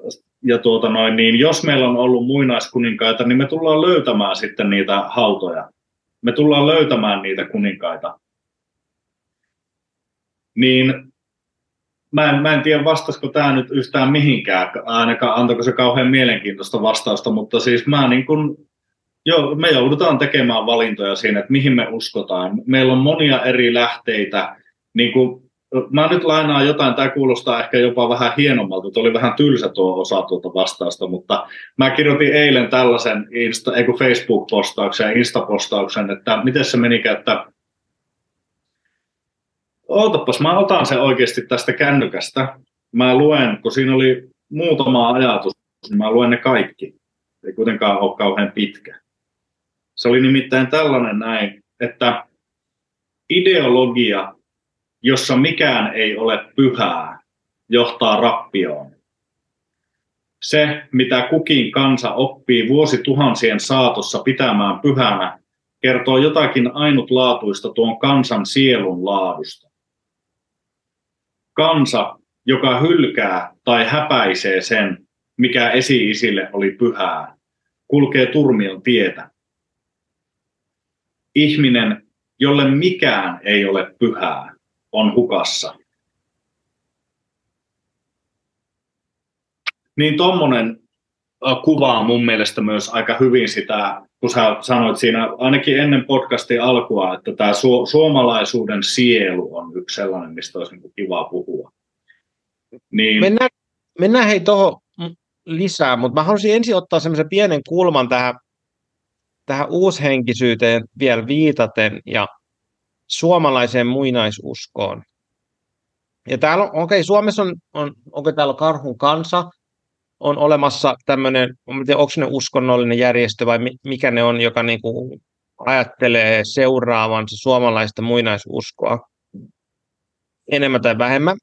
ja tuota noin, niin jos meillä on ollut muinaiskuninkaita, niin me tullaan löytämään sitten niitä hautoja. Me tullaan löytämään niitä kuninkaita. Niin mä en, mä en tiedä vastasiko tämä nyt yhtään mihinkään, ainakaan antako se kauhean mielenkiintoista vastausta, mutta siis mä niin kun, jo, me joudutaan tekemään valintoja siinä, että mihin me uskotaan. Meillä on monia eri lähteitä, niin kun, mä nyt lainaan jotain, tämä kuulostaa ehkä jopa vähän hienommalta, tuo oli vähän tylsä tuo osa tuota vastausta, mutta mä kirjoitin eilen tällaisen Insta, Facebook-postauksen ja Insta-postauksen, että miten se meni, että ootapas, mä otan sen oikeasti tästä kännykästä. Mä luen, kun siinä oli muutama ajatus, niin mä luen ne kaikki. Ei kuitenkaan ole kauhean pitkä. Se oli nimittäin tällainen näin, että ideologia, jossa mikään ei ole pyhää, johtaa rappioon. Se, mitä kukin kansa oppii vuosituhansien saatossa pitämään pyhänä, kertoo jotakin ainutlaatuista tuon kansan sielun laadusta kansa, joka hylkää tai häpäisee sen, mikä esi-isille oli pyhää, kulkee turmion tietä. Ihminen, jolle mikään ei ole pyhää, on hukassa. Niin tuommoinen kuvaa mun mielestä myös aika hyvin sitä, kun sä sanoit siinä ainakin ennen podcastin alkua, että tämä su- suomalaisuuden sielu on yksi sellainen, mistä olisi niin kiva puhua. Niin... Mennään, mennään hei tuohon lisää, mutta mä haluaisin ensin ottaa semmoisen pienen kulman tähän, tähän uushenkisyyteen vielä viitaten ja suomalaiseen muinaisuskoon. Ja täällä okei, okay, Suomessa on, on onko täällä karhun kansa, on olemassa tämmöinen, onko ne uskonnollinen järjestö vai mikä ne on, joka niin kuin ajattelee seuraavansa suomalaista muinaisuskoa enemmän tai vähemmän,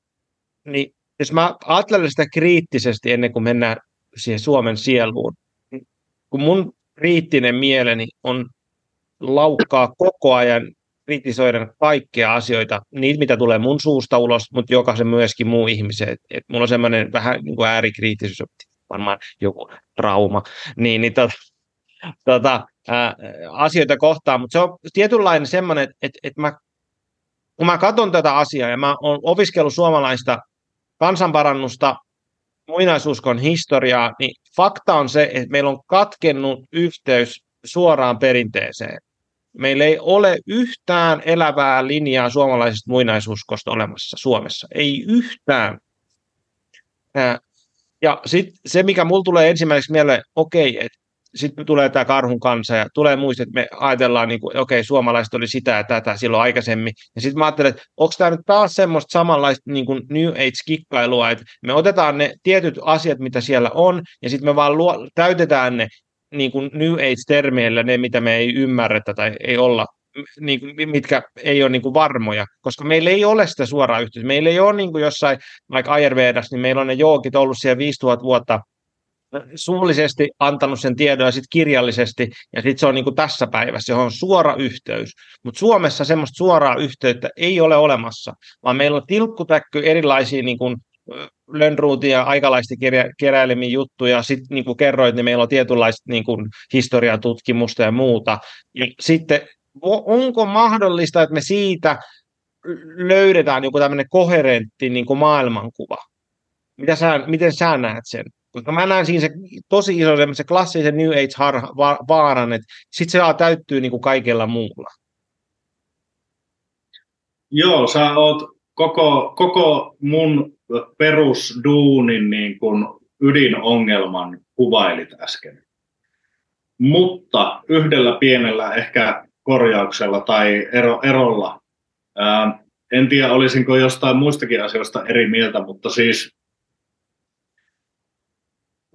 niin jos mä ajattelen sitä kriittisesti ennen kuin mennään siihen Suomen sieluun, kun mun kriittinen mieleni on laukkaa koko ajan kritisoida kaikkea asioita, niitä mitä tulee mun suusta ulos, mutta jokaisen myöskin muu ihmisen. Et, et mulla on semmoinen vähän niin kuin äärikriittisyys, varmaan joku trauma, niin, niin tota, tota, ää, asioita kohtaan, mutta se on tietynlainen semmoinen, että, että, että mä, kun mä katson tätä asiaa ja mä oon opiskellut suomalaista kansanparannusta, muinaisuuskon historiaa, niin fakta on se, että meillä on katkennut yhteys suoraan perinteeseen. Meillä ei ole yhtään elävää linjaa suomalaisesta muinaisuuskosta olemassa Suomessa. Ei yhtään. Ja sitten se, mikä mulla tulee ensimmäiseksi mieleen, okei, että sitten tulee tämä karhun kansa ja tulee muistaa, että me ajatellaan, niin okei, suomalaiset oli sitä ja tätä silloin aikaisemmin. Ja sitten mä ajattelen, että onko tämä nyt taas semmoista samanlaista niin kuin New Age-kikkailua, että me otetaan ne tietyt asiat, mitä siellä on, ja sitten me vaan luo, täytetään ne niin kuin New Age-termeillä, ne mitä me ei ymmärretä tai ei olla niin mitkä ei ole niin kuin varmoja, koska meillä ei ole sitä suoraa yhteyttä. Meillä ei ole niin kuin jossain, vaikka Ayurvedassa, niin meillä on ne joogit ollut siellä 5000 vuotta suullisesti antanut sen tiedon ja sitten kirjallisesti, ja sitten se on niin kuin tässä päivässä, johon on suora yhteys. Mutta Suomessa semmoista suoraa yhteyttä ei ole olemassa, vaan meillä on tilkkutäkky erilaisia niin kuin Lönnruutin ja aikalaisten keräilemiä juttuja, sitten niin kuin kerroit, niin meillä on tietynlaista niin kuin historiatutkimusta ja muuta. Ja sitten onko mahdollista, että me siitä löydetään joku tämmöinen koherentti niin kuin maailmankuva? Mitä sä, miten sä näet sen? Koska mä näen siinä se tosi iso se klassisen New Age vaaran, että sitten se täyttyy niin kuin kaikella muulla. Joo, sä oot koko, koko mun perusduunin niin kuin ydinongelman kuvailit äsken. Mutta yhdellä pienellä ehkä korjauksella tai ero, erolla. Ää, en tiedä, olisinko jostain muistakin asioista eri mieltä, mutta siis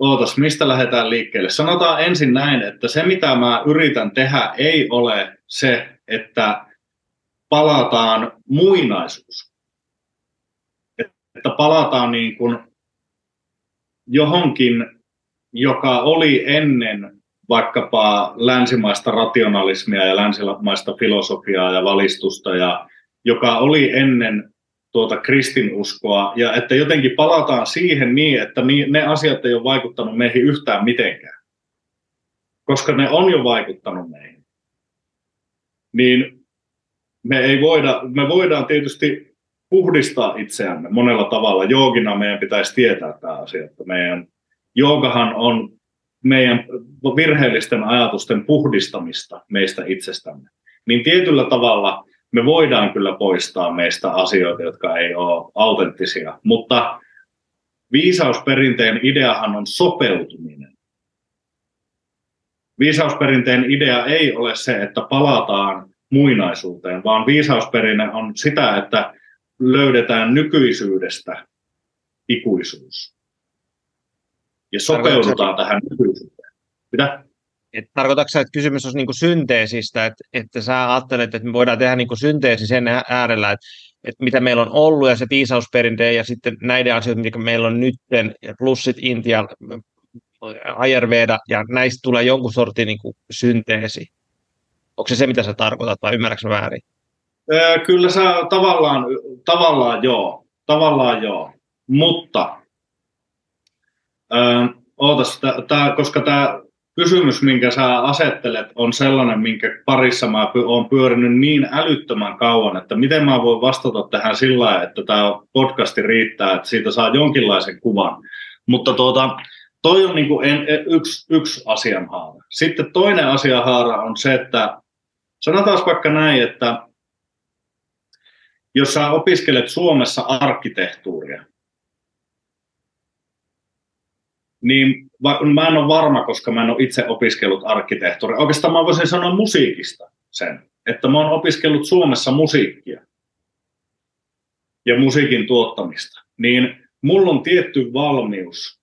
Ootas, mistä lähdetään liikkeelle? Sanotaan ensin näin, että se mitä mä yritän tehdä ei ole se, että palataan muinaisuus. Että palataan niin kuin johonkin, joka oli ennen vaikkapa länsimaista rationalismia ja länsimaista filosofiaa ja valistusta, ja joka oli ennen tuota kristinuskoa, ja että jotenkin palataan siihen niin, että ne asiat ei ole vaikuttanut meihin yhtään mitenkään. Koska ne on jo vaikuttanut meihin. Niin me, ei voida, me voidaan tietysti puhdistaa itseämme monella tavalla. Joogina meidän pitäisi tietää tämä asia, että meidän joogahan on meidän virheellisten ajatusten puhdistamista meistä itsestämme. Niin tietyllä tavalla me voidaan kyllä poistaa meistä asioita, jotka ei ole autenttisia, mutta viisausperinteen ideahan on sopeutuminen. Viisausperinteen idea ei ole se, että palataan muinaisuuteen, vaan viisausperinne on sitä, että löydetään nykyisyydestä ikuisuus. Ja sopeudutaan tähän nykyisyyteen. Mitä? Et tarkoitatko sä, että kysymys olisi niin kuin synteesistä, että, että sä ajattelet, että me voidaan tehdä niin kuin synteesi sen äärellä, että, että mitä meillä on ollut ja se viisausperinteen ja sitten näiden asioiden, mitä meillä on nyt, plus sitten Intia, Ayurveda ja näistä tulee jonkun sortin niin kuin synteesi. Onko se se, mitä sä tarkoitat vai ymmärrätkö väärin? Kyllä sä tavallaan, tavallaan joo, tavallaan joo, mutta äh, ootas, tää, koska tämä kysymys, minkä sä asettelet, on sellainen, minkä parissa mä oon pyörinyt niin älyttömän kauan, että miten mä voin vastata tähän sillä lailla, että tämä podcasti riittää, että siitä saa jonkinlaisen kuvan. Mutta tuota, toi on niin kuin en, yksi, yksi asianhaara. Sitten toinen asianhaara on se, että sanotaan vaikka näin, että jos sä opiskelet Suomessa arkkitehtuuria, niin mä en ole varma, koska mä en ole itse opiskellut arkkitehtuuria. Oikeastaan mä voisin sanoa musiikista sen, että mä oon opiskellut Suomessa musiikkia ja musiikin tuottamista. Niin mulla on tietty valmius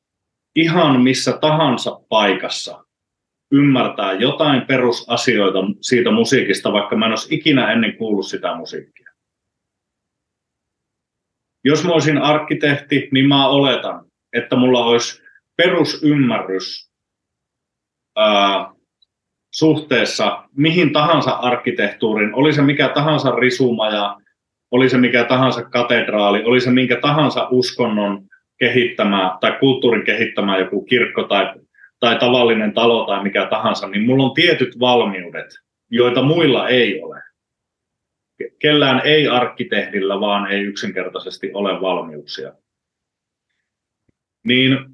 ihan missä tahansa paikassa ymmärtää jotain perusasioita siitä musiikista, vaikka mä en olisi ikinä ennen kuullut sitä musiikkia. Jos mä olisin arkkitehti, niin mä oletan, että mulla olisi perusymmärrys ää, suhteessa mihin tahansa arkkitehtuurin, oli se mikä tahansa risumaja, oli se mikä tahansa katedraali, oli se minkä tahansa uskonnon kehittämä tai kulttuurin kehittämä joku kirkko tai, tai tavallinen talo tai mikä tahansa, niin mulla on tietyt valmiudet, joita muilla ei ole. Kellään ei arkkitehdillä, vaan ei yksinkertaisesti ole valmiuksia. Niin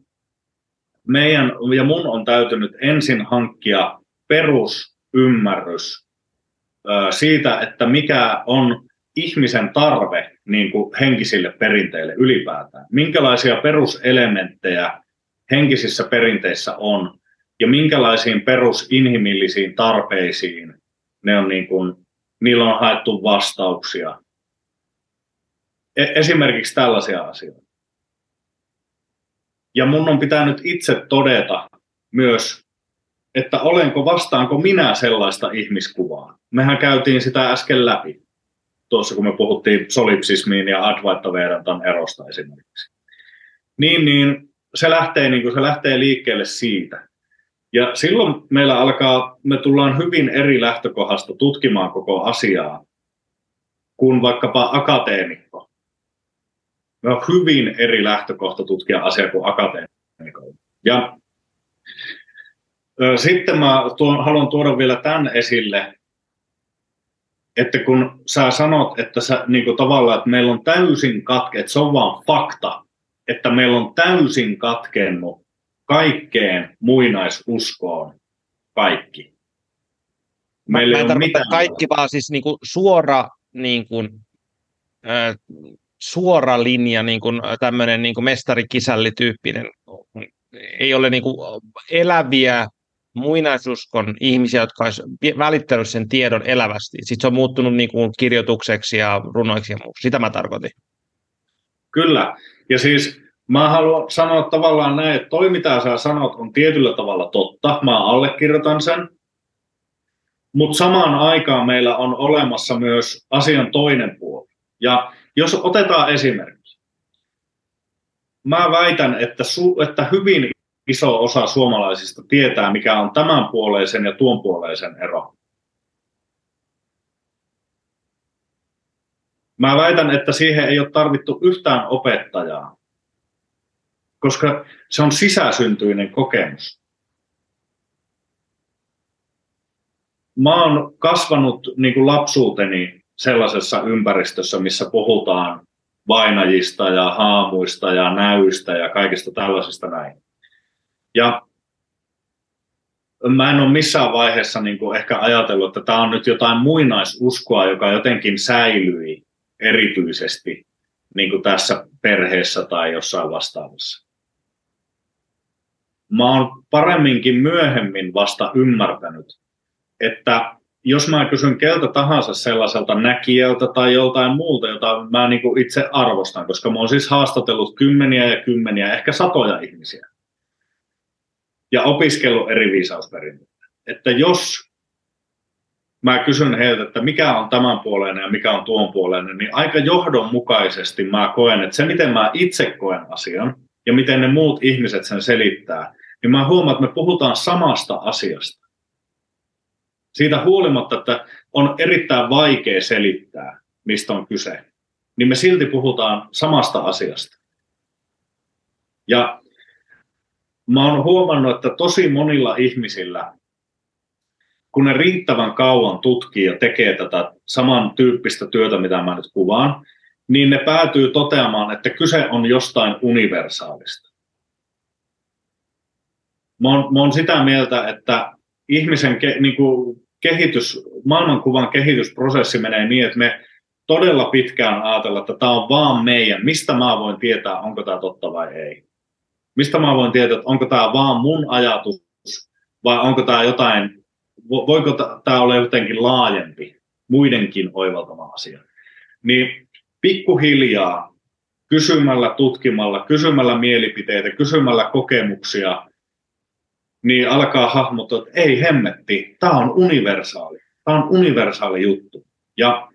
meidän ja mun on täytynyt ensin hankkia perusymmärrys siitä, että mikä on ihmisen tarve niin kuin henkisille perinteille ylipäätään. Minkälaisia peruselementtejä henkisissä perinteissä on ja minkälaisiin perusinhimillisiin tarpeisiin ne on niin kuin, niillä on haettu vastauksia. E- esimerkiksi tällaisia asioita. Ja mun on pitänyt itse todeta myös, että olenko vastaanko minä sellaista ihmiskuvaa. Mehän käytiin sitä äsken läpi, tuossa kun me puhuttiin solipsismiin ja Advaita Vedantan erosta esimerkiksi. Niin, niin se lähtee, niin kuin se lähtee liikkeelle siitä. Ja silloin meillä alkaa, me tullaan hyvin eri lähtökohdasta tutkimaan koko asiaa kuin vaikkapa akateemikko me on hyvin eri lähtökohta tutkia asiaa kuin akateemikolla. Ja sitten mä tuon, haluan tuoda vielä tämän esille, että kun sä sanot, että sä, niin kuin tavallaan, että meillä on täysin katke, että se on vaan fakta, että meillä on täysin katkennut kaikkeen muinaisuskoon kaikki. Meillä mä en tarkoita kaikki, vaan siis niin kuin suora, niin kuin, äh, suora linja, niin kuin tämmöinen niin kuin mestarikisälli-tyyppinen. Ei ole niin kuin eläviä muinaisuskon ihmisiä, jotka olisivat välittänyt sen tiedon elävästi. Sitten se on muuttunut niin kuin kirjoitukseksi ja runoiksi ja muu. Sitä mä tarkoitin. Kyllä. Ja siis mä haluan sanoa tavallaan näin, että toi mitä sä sanot on tietyllä tavalla totta. Mä allekirjoitan sen. Mutta samaan aikaan meillä on olemassa myös asian toinen puoli. Ja jos otetaan esimerkki. Mä väitän, että, su, että hyvin iso osa suomalaisista tietää, mikä on tämän puoleisen ja tuon puoleisen ero. Mä väitän, että siihen ei ole tarvittu yhtään opettajaa, koska se on sisäsyntyinen kokemus. Mä oon kasvanut niin kuin lapsuuteni sellaisessa ympäristössä, missä puhutaan vainajista ja haamuista ja näyistä ja kaikista tällaisista näin. Ja mä en ole missään vaiheessa niin kuin ehkä ajatellut, että tämä on nyt jotain muinaisuskoa, joka jotenkin säilyi erityisesti niin kuin tässä perheessä tai jossain vastaavassa. Mä oon paremminkin myöhemmin vasta ymmärtänyt, että jos mä kysyn keltä tahansa sellaiselta näkijältä tai joltain muulta, jota mä niin kuin itse arvostan, koska mä oon siis haastatellut kymmeniä ja kymmeniä, ehkä satoja ihmisiä, ja opiskellut eri viisausperinteitä. Että jos mä kysyn heiltä, että mikä on tämän puoleinen ja mikä on tuon puoleinen, niin aika johdonmukaisesti mä koen, että se miten mä itse koen asian ja miten ne muut ihmiset sen selittää, niin mä huomaan, että me puhutaan samasta asiasta. Siitä huolimatta, että on erittäin vaikea selittää, mistä on kyse, niin me silti puhutaan samasta asiasta. Ja mä oon huomannut, että tosi monilla ihmisillä, kun ne riittävän kauan tutkii ja tekee tätä samantyyppistä työtä, mitä mä nyt kuvaan, niin ne päätyy toteamaan, että kyse on jostain universaalista. Mä oon, mä oon sitä mieltä, että ihmisen ke, niin kuin kehitys, maailmankuvan kehitysprosessi menee niin, että me todella pitkään ajatella, että tämä on vaan meidän. Mistä mä voin tietää, onko tämä totta vai ei? Mistä mä voin tietää, että onko tämä vaan mun ajatus vai onko tämä jotain, voiko tämä olla jotenkin laajempi, muidenkin oivaltama asia. Niin pikkuhiljaa kysymällä, tutkimalla, kysymällä mielipiteitä, kysymällä kokemuksia, niin alkaa hahmottaa, että ei hemmetti, tämä on universaali. Tämä on universaali juttu. Ja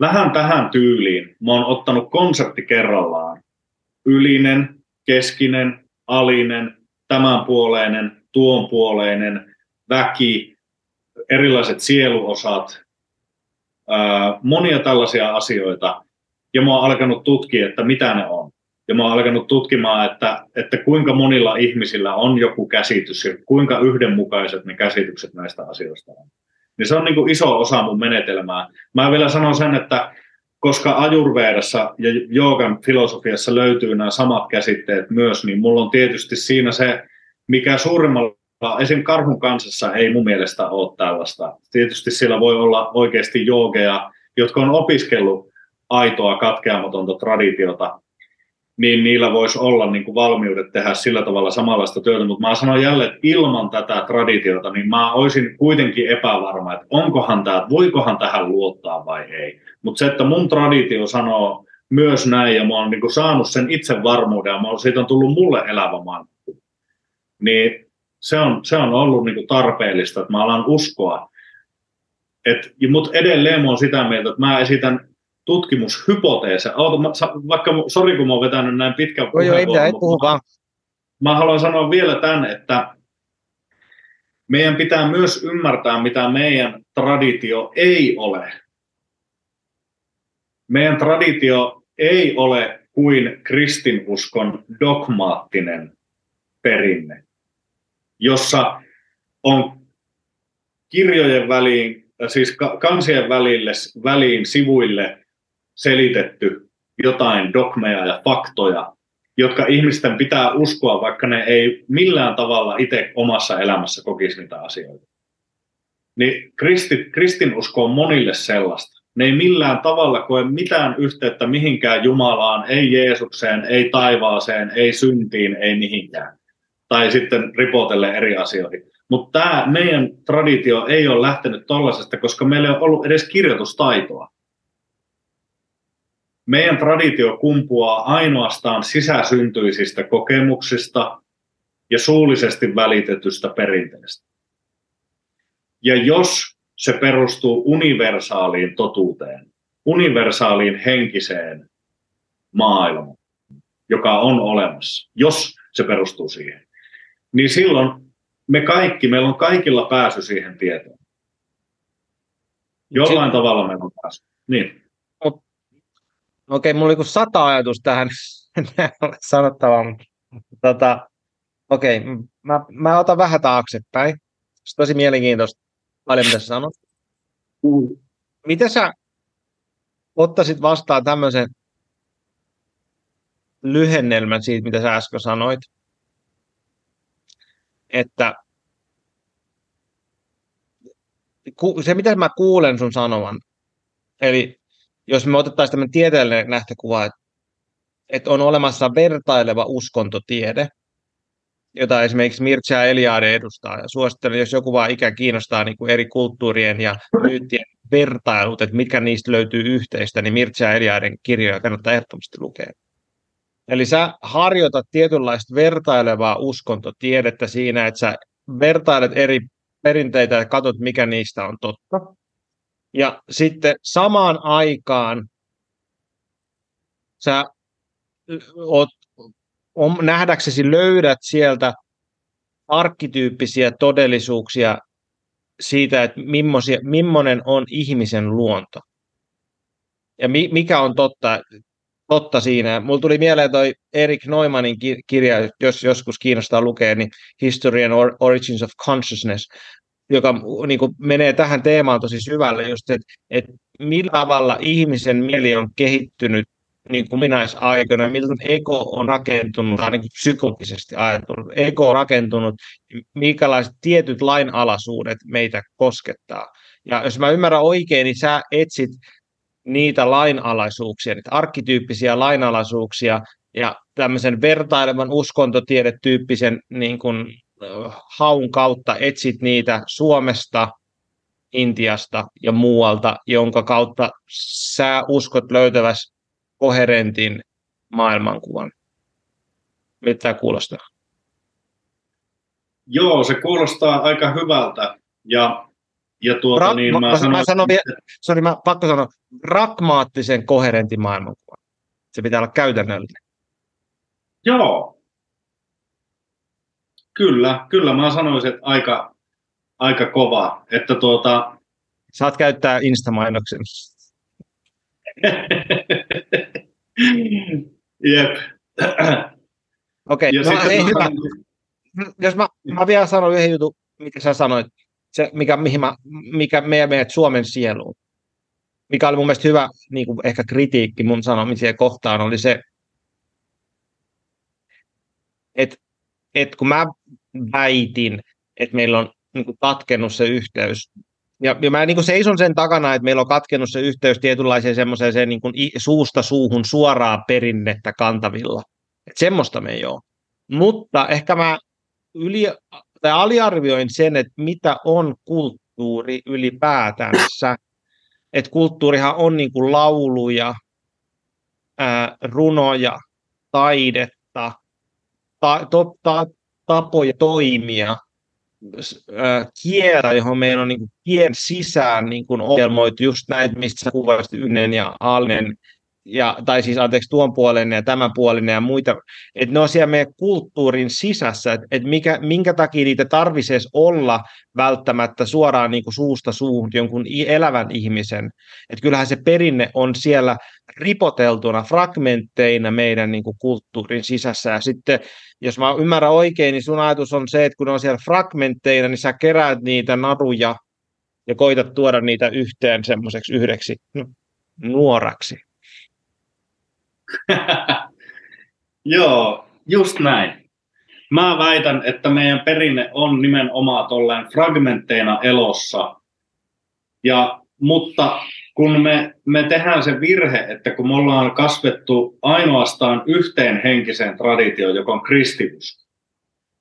vähän tähän tyyliin mä oon ottanut konsepti kerrallaan. Ylinen, keskinen, alinen, tämänpuoleinen, tuonpuoleinen, väki, erilaiset sieluosat, monia tällaisia asioita. Ja mä oon alkanut tutkia, että mitä ne on. Ja mä oon alkanut tutkimaan, että, että kuinka monilla ihmisillä on joku käsitys ja kuinka yhdenmukaiset ne käsitykset näistä asioista on. Niin se on niin kuin iso osa mun menetelmää. Mä vielä sanon sen, että koska ajurveedassa ja joogan filosofiassa löytyy nämä samat käsitteet myös, niin mulla on tietysti siinä se, mikä suurimmalla, esim. karhun kansassa ei mun mielestä ole tällaista. Tietysti siellä voi olla oikeasti joogeja, jotka on opiskellut aitoa katkeamatonta traditiota, niin niillä voisi olla niin kuin valmiudet tehdä sillä tavalla samanlaista työtä. Mutta mä sanon jälleen, että ilman tätä traditiota, niin mä olisin kuitenkin epävarma, että onkohan tämä, voikohan tähän luottaa vai ei. Mutta se, että mun traditio sanoo myös näin, ja mä oon niin kuin saanut sen itsevarmuuden, ja mä oon, siitä on tullut mulle elävä mantti, niin se on, se on ollut niin kuin tarpeellista, että mä alan uskoa. Mutta edelleen mä oon sitä mieltä, että mä esitän tutkimushypoteeseja. vaikka, sori kun mä oon vetänyt näin pitkän puheenvuoron. Joo, ei mitään, ei puhu vaan. Mä haluan sanoa vielä tämän, että meidän pitää myös ymmärtää, mitä meidän traditio ei ole. Meidän traditio ei ole kuin kristinuskon dogmaattinen perinne, jossa on kirjojen väliin, siis kansien välille, väliin sivuille selitetty jotain dogmeja ja faktoja, jotka ihmisten pitää uskoa, vaikka ne ei millään tavalla itse omassa elämässä kokisi niitä asioita. Niin kristi, kristinusko on monille sellaista. Ne ei millään tavalla koe mitään yhteyttä mihinkään Jumalaan, ei Jeesukseen, ei taivaaseen, ei syntiin, ei mihinkään. Tai sitten ripotelle eri asioihin. Mutta tämä meidän traditio ei ole lähtenyt tollaisesta, koska meillä ei ole ollut edes kirjoitustaitoa. Meidän traditio kumpuaa ainoastaan sisäsyntyisistä kokemuksista ja suullisesti välitetystä perinteestä. Ja jos se perustuu universaaliin totuuteen, universaaliin henkiseen maailmaan, joka on olemassa, jos se perustuu siihen, niin silloin me kaikki, meillä on kaikilla pääsy siihen tietoon. Jollain tavalla meillä on pääsy. Niin. Okei, mulla oli kuin sata ajatus tähän sanottavaa, mutta tota, okei, mä, mä otan vähän taaksepäin. Se tosi mielenkiintoista, paljon mitä sä sanot. Miten sä ottaisit vastaan tämmöisen lyhennelmän siitä, mitä sä äsken sanoit? Että se, mitä mä kuulen sun sanovan, eli jos me otettaisiin tämmöinen tieteellinen lähtökuva, että, että on olemassa vertaileva uskontotiede, jota esimerkiksi Mircea Eliade edustaa. Ja suosittelen, jos joku vaan ikä kiinnostaa niin kuin eri kulttuurien ja myyttien vertailut, että mitkä niistä löytyy yhteistä, niin Mircea Eliaden kirjoja kannattaa ehdottomasti lukea. Eli sä harjoitat tietynlaista vertailevaa uskontotiedettä siinä, että sä vertailet eri perinteitä ja katsot, mikä niistä on totta. Ja sitten samaan aikaan sä oot, on, nähdäksesi löydät sieltä arkkityyppisiä todellisuuksia siitä, että millainen on ihmisen luonto. Ja mi, mikä on totta, totta siinä. Mulla tuli mieleen toi Erik Neumannin kirja, jos joskus kiinnostaa lukea, niin History and Origins of Consciousness, joka niin kuin menee tähän teemaan tosi syvälle, just, että, että millä tavalla ihmisen mieli on kehittynyt niin kuin minäisaikoina, miltä ego on rakentunut, tai kuin psykologisesti ajatellut, ego on rakentunut, minkälaiset tietyt lainalaisuudet meitä koskettaa. Ja jos mä ymmärrän oikein, niin sä etsit niitä lainalaisuuksia, niitä arkkityyppisiä lainalaisuuksia, ja tämmöisen vertailevan uskontotiedetyyppisen niin kuin, haun kautta etsit niitä Suomesta, Intiasta ja muualta, jonka kautta sä uskot löytäväs koherentin maailmankuvan. Mitä tämä kuulostaa? Joo, se kuulostaa aika hyvältä. Ja, ja tuota, Ra- niin mä, mä, sanon, mä sanon vielä, sorry, mä pakko sanoa, pragmaattisen koherentin maailmankuvan. Se pitää olla käytännöllinen. Joo, Kyllä, kyllä mä sanoisin, että aika, aika kova. Että tuota... Saat käyttää Insta-mainoksen. Jep. Okei, okay, no, ei hyvä. Jos mä, mä vielä sanon yhden jutun, mikä sä sanoit, se, mikä, mihin mä, mikä meidän meidät Suomen sieluun, mikä oli mun mielestä hyvä niin kuin ehkä kritiikki mun sanomiseen kohtaan, oli se, että että kun mä väitin, että meillä on niin kuin katkennut se yhteys, ja, ja mä niin kuin seison sen takana, että meillä on katkennut se yhteys tietynlaiseen semmoiseen niin kuin suusta suuhun suoraa perinnettä kantavilla. Et semmoista me ei ole. Mutta ehkä mä yli, tai aliarvioin sen, että mitä on kulttuuri ylipäätänsä. Että kulttuurihan on niin kuin lauluja, ää, runoja, taidetta, ta, to, ta, tapoja toimia, kielä, johon meillä on niin kuin kien sisään niin kuin ohjelmoitu just näitä, mistä sä kuvasit Ynnen ja Alnen, ja, tai siis anteeksi tuon puolen ja tämän puolen ja muita, että ne on siellä meidän kulttuurin sisässä, että, että mikä, minkä takia niitä tarvitsisi olla välttämättä suoraan niin kuin suusta suuhun jonkun elävän ihmisen, että kyllähän se perinne on siellä ripoteltuna fragmentteina meidän niin kuin kulttuurin sisässä. Ja sitten jos mä ymmärrän oikein, niin sun ajatus on se, että kun ne on siellä fragmentteina, niin sä keräät niitä naruja ja koitat tuoda niitä yhteen semmoiseksi yhdeksi nuoraksi. Joo, just näin. Mä väitän, että meidän perinne on nimenomaan tolleen fragmentteina elossa. Ja, mutta kun me, me tehdään se virhe, että kun me ollaan kasvettu ainoastaan yhteen henkiseen traditioon, joka on kristillisyys,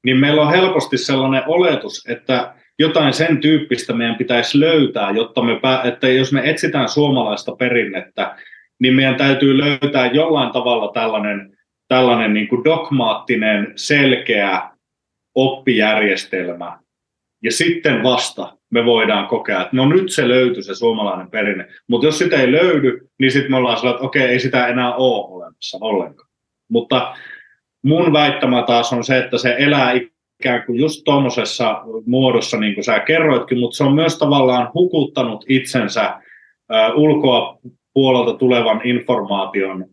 niin meillä on helposti sellainen oletus, että jotain sen tyyppistä meidän pitäisi löytää, jotta me, että jos me etsitään suomalaista perinnettä, niin meidän täytyy löytää jollain tavalla tällainen, tällainen niin kuin dogmaattinen, selkeä oppijärjestelmä. Ja sitten vasta me voidaan kokea, että no nyt se löytyy se suomalainen perinne. Mutta jos sitä ei löydy, niin sitten me ollaan sellainen, että okei, ei sitä enää ole olemassa ollenkaan. Mutta mun väittämä taas on se, että se elää ikään kuin just tuommoisessa muodossa, niin kuin sä kerroitkin, mutta se on myös tavallaan hukuttanut itsensä ulkoa puolelta tulevan informaation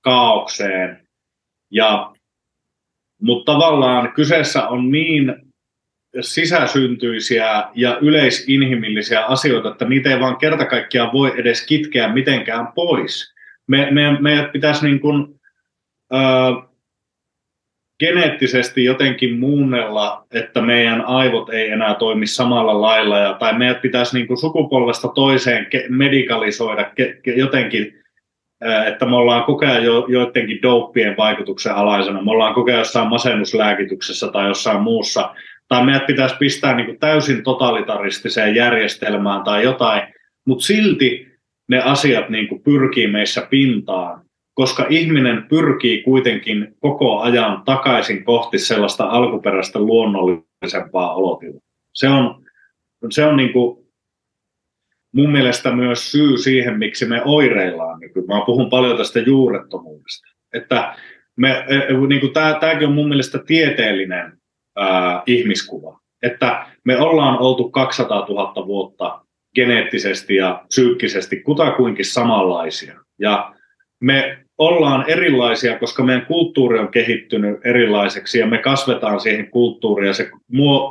kaaukseen. Ja, mutta tavallaan kyseessä on niin sisäsyntyisiä ja yleisinhimillisiä asioita, että niitä ei vaan kerta kaikkiaan voi edes kitkeä mitenkään pois. Me, me, meidät pitäisi niin kuin, ö, geneettisesti jotenkin muunnella, että meidän aivot ei enää toimi samalla lailla, ja, tai meidät pitäisi niin kuin sukupolvesta toiseen ke- medikalisoida ke- ke- jotenkin, että me ollaan koko ajan jo, joidenkin dopien vaikutuksen alaisena, me ollaan koko ajan jossain masennuslääkityksessä tai jossain muussa, tai meidät pitäisi pistää niin kuin täysin totalitaristiseen järjestelmään tai jotain, mutta silti ne asiat niin kuin pyrkii meissä pintaan, koska ihminen pyrkii kuitenkin koko ajan takaisin kohti sellaista alkuperäistä luonnollisempaa olotilaa. Se on, se on niin kuin mun mielestä myös syy siihen, miksi me oireillaan. Mä puhun paljon tästä juurettomuudesta. Että me, e, e, niin kuin tämä, tämäkin on mun mielestä tieteellinen ää, ihmiskuva. Että me ollaan oltu 200 000 vuotta geneettisesti ja psyykkisesti kutakuinkin samanlaisia. Ja me ollaan erilaisia, koska meidän kulttuuri on kehittynyt erilaiseksi ja me kasvetaan siihen kulttuuriin ja se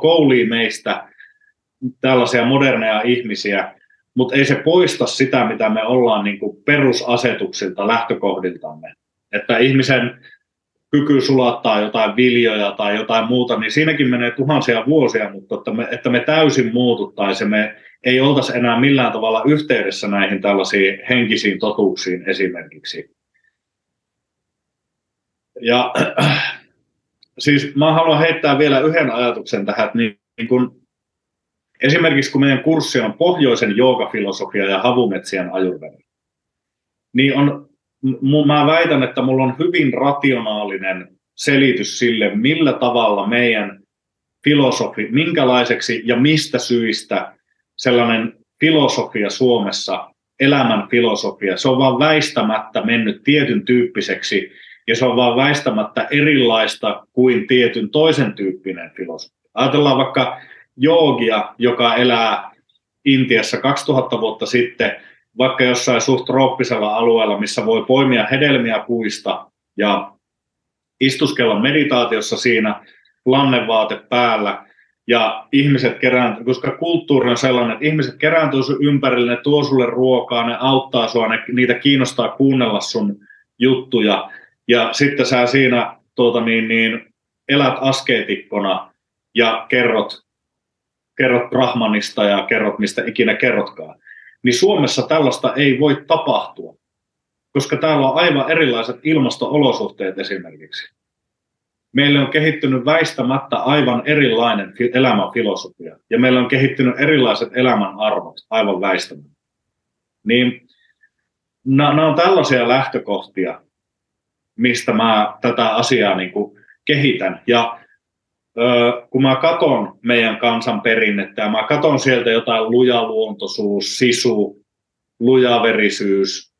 koulii meistä tällaisia moderneja ihmisiä, mutta ei se poista sitä, mitä me ollaan niin kuin perusasetuksilta, lähtökohdiltamme. Että ihmisen kyky sulattaa jotain viljoja tai jotain muuta, niin siinäkin menee tuhansia vuosia, mutta että me, että me täysin muututtaisiin, me ei oltaisi enää millään tavalla yhteydessä näihin tällaisiin henkisiin totuuksiin esimerkiksi. Ja siis mä haluan heittää vielä yhden ajatuksen tähän, että niin, niin kun, esimerkiksi kun meidän kurssi on pohjoisen joogafilosofia ja havumetsien ajurveda, niin on, mä väitän, että mulla on hyvin rationaalinen selitys sille, millä tavalla meidän filosofi, minkälaiseksi ja mistä syistä sellainen filosofia Suomessa, elämän filosofia, se on vaan väistämättä mennyt tietyn tyyppiseksi ja se on vaan väistämättä erilaista kuin tietyn toisen tyyppinen filosofia. Ajatellaan vaikka joogia, joka elää Intiassa 2000 vuotta sitten, vaikka jossain suht trooppisella alueella, missä voi poimia hedelmiä puista ja istuskella meditaatiossa siinä lannevaate päällä, ja ihmiset kerääntyy, koska kulttuuri on sellainen, että ihmiset kerääntyy sun ympärille, ne tuo sulle ruokaa, ne auttaa sua, ne, niitä kiinnostaa kuunnella sun juttuja, ja sitten sä siinä tuota, niin, niin, elät askeetikkona ja kerrot, kerrot Brahmanista ja kerrot mistä ikinä kerrotkaan. Niin Suomessa tällaista ei voi tapahtua, koska täällä on aivan erilaiset ilmasto-olosuhteet esimerkiksi. Meille on kehittynyt väistämättä aivan erilainen elämän filosofia ja meillä on kehittynyt erilaiset elämän arvot aivan väistämättä. Niin nämä on tällaisia lähtökohtia, mistä mä tätä asiaa niin kuin kehitän. Ja ö, kun mä katon meidän kansan perinnettä ja mä katon sieltä jotain lujaluontoisuus, sisu, lujaverisyys,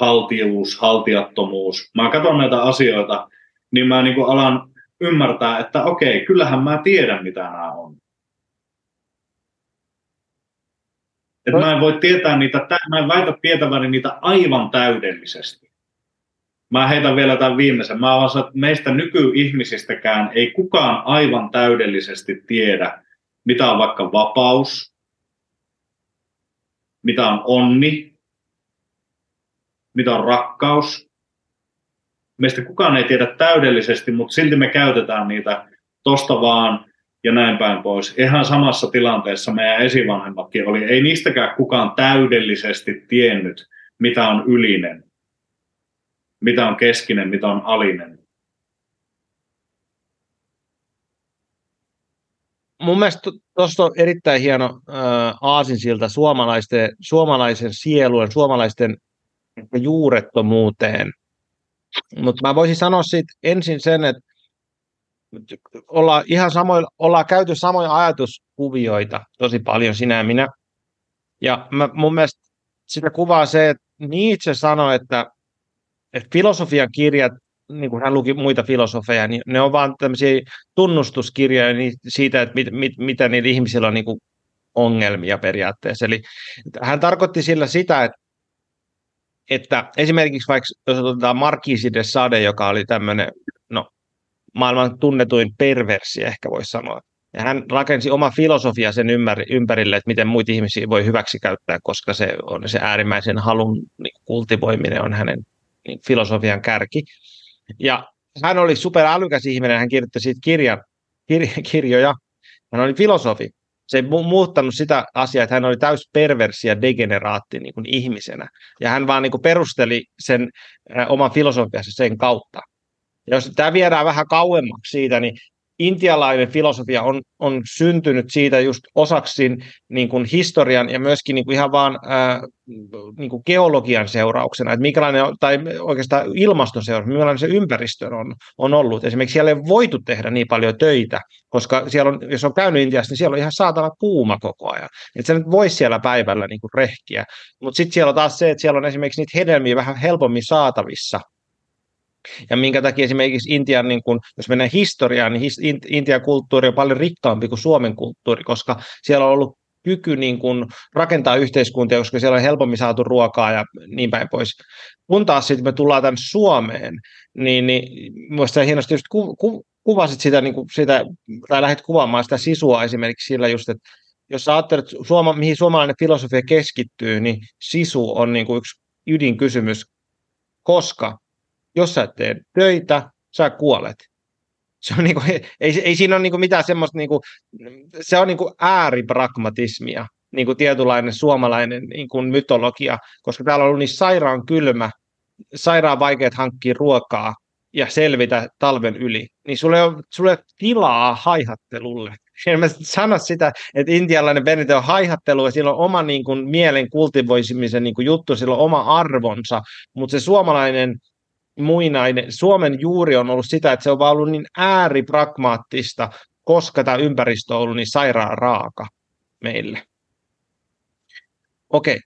haltijuus, haltiattomuus, mä katon näitä asioita, niin mä niin kuin alan ymmärtää, että okei, kyllähän mä tiedän, mitä nämä on. Että mä en voi tietää niitä, mä en väitä tietäväni niitä aivan täydellisesti. Mä heitän vielä tämän viimeisen. Mä vaan että meistä nykyihmisistäkään ei kukaan aivan täydellisesti tiedä, mitä on vaikka vapaus, mitä on onni, mitä on rakkaus, meistä kukaan ei tiedä täydellisesti, mutta silti me käytetään niitä tosta vaan ja näin päin pois. Ihan samassa tilanteessa meidän esivanhemmatkin oli. Ei niistäkään kukaan täydellisesti tiennyt, mitä on ylinen, mitä on keskinen, mitä on alinen. Mun mielestä tuossa on erittäin hieno äh, aasinsilta suomalaisten, suomalaisen sieluen, suomalaisten juurettomuuteen. Mutta mä voisin sanoa siitä ensin sen, että ollaan ihan samoilla, ollaan käyty samoja ajatuskuvioita tosi paljon sinä ja minä. Ja mä, mun mielestä sitä kuvaa se, että Nietzsche sanoi, että, että filosofian kirjat, niin kuin hän luki muita filosofeja, niin ne on vaan tämmöisiä tunnustuskirjoja siitä, että mit, mit, mitä niillä ihmisillä on niin kuin ongelmia periaatteessa. Eli hän tarkoitti sillä sitä, että että esimerkiksi vaikka jos otetaan Marquise de Sade, joka oli tämmöinen no, maailman tunnetuin perversi, ehkä voisi sanoa. Ja hän rakensi oma filosofia sen ympärille, että miten muita ihmisiä voi hyväksi käyttää, koska se on se äärimmäisen halun niin kultivoiminen on hänen filosofian kärki. Ja hän oli superälykäs ihminen, hän kirjoitti siitä kirjan, kir, kirjoja. Hän oli filosofi se ei muuttanut sitä asiaa, että hän oli täys perversi ja degeneraatti niin kuin ihmisenä. Ja hän vaan niin kuin perusteli sen äh, oman filosofiansa sen kautta. Ja jos tämä viedään vähän kauemmaksi siitä, niin intialainen filosofia on, on syntynyt siitä just osaksi niin kuin historian ja myöskin niin kuin ihan vaan ää, niin kuin geologian seurauksena, että minkälainen, tai oikeastaan ilmaston seurauksena, minkälainen se ympäristö on, on ollut. Esimerkiksi siellä ei voitu tehdä niin paljon töitä, koska siellä on, jos on käynyt Intiassa, niin siellä on ihan saatava kuuma koko ajan. Että se nyt voisi siellä päivällä niin kuin rehkiä. Mutta sitten siellä on taas se, että siellä on esimerkiksi niitä hedelmiä vähän helpommin saatavissa, ja minkä takia esimerkiksi Intian, niin kun, jos mennään historiaan, niin Intian kulttuuri on paljon rikkaampi kuin Suomen kulttuuri, koska siellä on ollut kyky niin kuin rakentaa yhteiskuntia, koska siellä on helpommin saatu ruokaa ja niin päin pois. Kun taas sitten me tullaan tänne Suomeen, niin, niin minusta hienosti just ku, ku, kuvasit sitä, niin kuin sitä, tai lähdet kuvaamaan sitä sisua esimerkiksi sillä just, että jos ajattelet, suoma, mihin suomalainen filosofia keskittyy, niin sisu on niin kuin yksi ydinkysymys, koska jos sä et tee töitä, sä kuolet. Se on niin kuin, ei, ei siinä ole niin kuin mitään semmoista, niin kuin, se on niin kuin ääripragmatismia, niin kuin tietynlainen suomalainen niin kuin mytologia, koska täällä on ollut niin sairaan kylmä, sairaan vaikeat hankkia ruokaa ja selvitä talven yli, niin sulle on sulle tilaa haihattelulle. En mä sano sitä, että intialainen perinte on haihattelu ja sillä on oma niin kuin, mielen kultivoisimisen niin kuin, juttu, sillä on oma arvonsa, mutta se suomalainen muinainen, Suomen juuri on ollut sitä, että se on vaan ollut niin ääripragmaattista, koska tämä ympäristö on ollut niin sairaan raaka meille. Okei,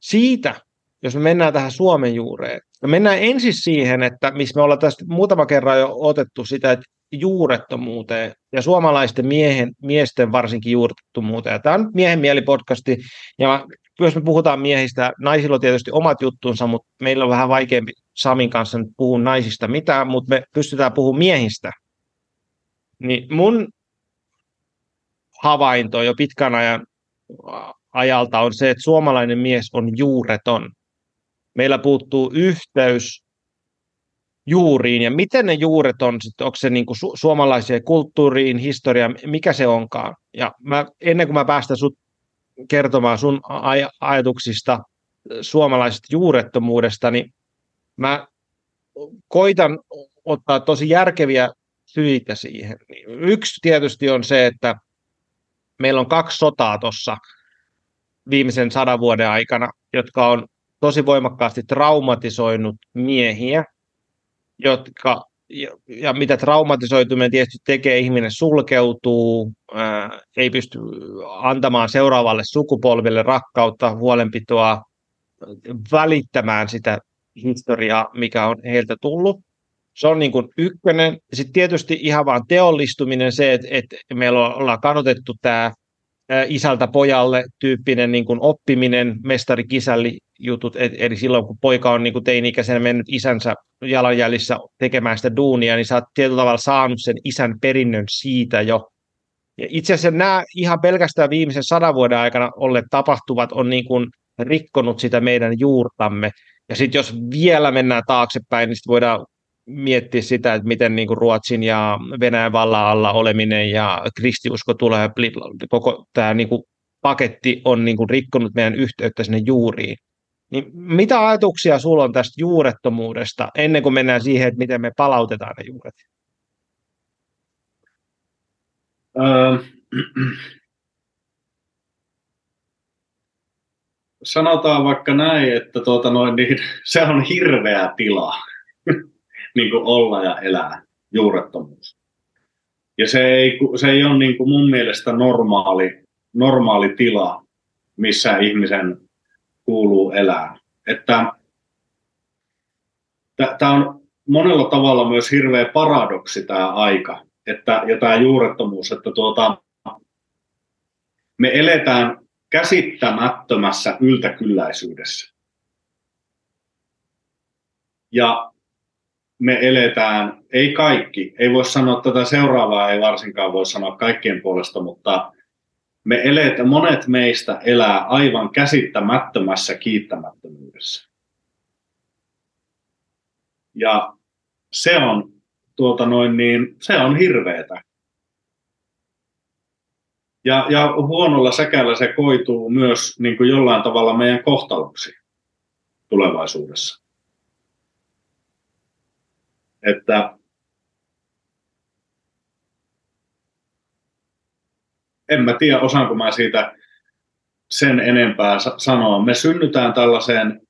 siitä, jos me mennään tähän Suomen juureen, me mennään ensin siihen, että missä me ollaan tästä muutama kerran jo otettu sitä, että juurettomuuteen ja suomalaisten miehen, miesten varsinkin juurettomuuteen. Tämä on miehen mielipodcasti ja jos me puhutaan miehistä, naisilla on tietysti omat juttunsa, mutta meillä on vähän vaikeampi Samin kanssa nyt puhua naisista mitään, mutta me pystytään puhumaan miehistä. Niin mun havainto jo pitkän ajan ajalta on se, että suomalainen mies on juureton. Meillä puuttuu yhteys juuriin, ja miten ne juuret on, sit, onko se niin su- suomalaiseen kulttuuriin, historiaan, mikä se onkaan. Ja mä, ennen kuin mä päästän sut kertomaan sun aj- ajatuksista suomalaisesta juurettomuudesta, niin mä koitan ottaa tosi järkeviä syitä siihen. Yksi tietysti on se, että meillä on kaksi sotaa tuossa viimeisen sadan vuoden aikana, jotka on tosi voimakkaasti traumatisoinut miehiä, jotka ja, ja mitä traumatisoituminen tietysti tekee, ihminen sulkeutuu, ää, ei pysty antamaan seuraavalle sukupolvelle rakkautta, huolenpitoa, välittämään sitä historiaa, mikä on heiltä tullut. Se on niin kuin ykkönen. Sitten tietysti ihan vaan teollistuminen, se, että, että meillä ollaan kanotettu tämä isältä pojalle tyyppinen niin kuin oppiminen, mestari kisälli jutut, eli silloin kun poika on niin kuin teini-ikäisenä mennyt isänsä jalanjäljissä tekemään sitä duunia, niin sä oot tietyllä tavalla saanut sen isän perinnön siitä jo. Ja itse asiassa nämä ihan pelkästään viimeisen sadan vuoden aikana olleet tapahtuvat on niin kuin rikkonut sitä meidän juurtamme. Ja sitten jos vielä mennään taaksepäin, niin sit voidaan miettiä sitä, että miten niin kuin Ruotsin ja Venäjän vallan alla oleminen ja kristiusko tulee, koko tämä niin kuin paketti on niin kuin rikkonut meidän yhteyttä sinne juuriin. Niin mitä ajatuksia sulla on tästä juurettomuudesta ennen kuin mennään siihen, että miten me palautetaan ne juuret? Öö, sanotaan vaikka näin, että tuota noin, niin se on hirveä tila niin kuin olla ja elää, juurettomuus. Ja se ei, se ei ole niin kuin mun mielestä normaali, normaali tila, missä ihmisen kuuluu elää. Että tämä on monella tavalla myös hirveä paradoksi tämä aika että, ja tämä juurettomuus, että tuota, me eletään käsittämättömässä yltäkylläisyydessä. Ja me eletään, ei kaikki, ei voi sanoa tätä seuraavaa, ei varsinkaan voi sanoa kaikkien puolesta, mutta me eletään, monet meistä elää aivan käsittämättömässä kiittämättömyydessä. Ja se on, tuota noin niin, se on hirveetä. Ja, ja huonolla säkällä se koituu myös niin kuin jollain tavalla meidän kohtaloksi tulevaisuudessa. Että en mä tiedä, osaanko mä siitä sen enempää sanoa. Me synnytään tällaiseen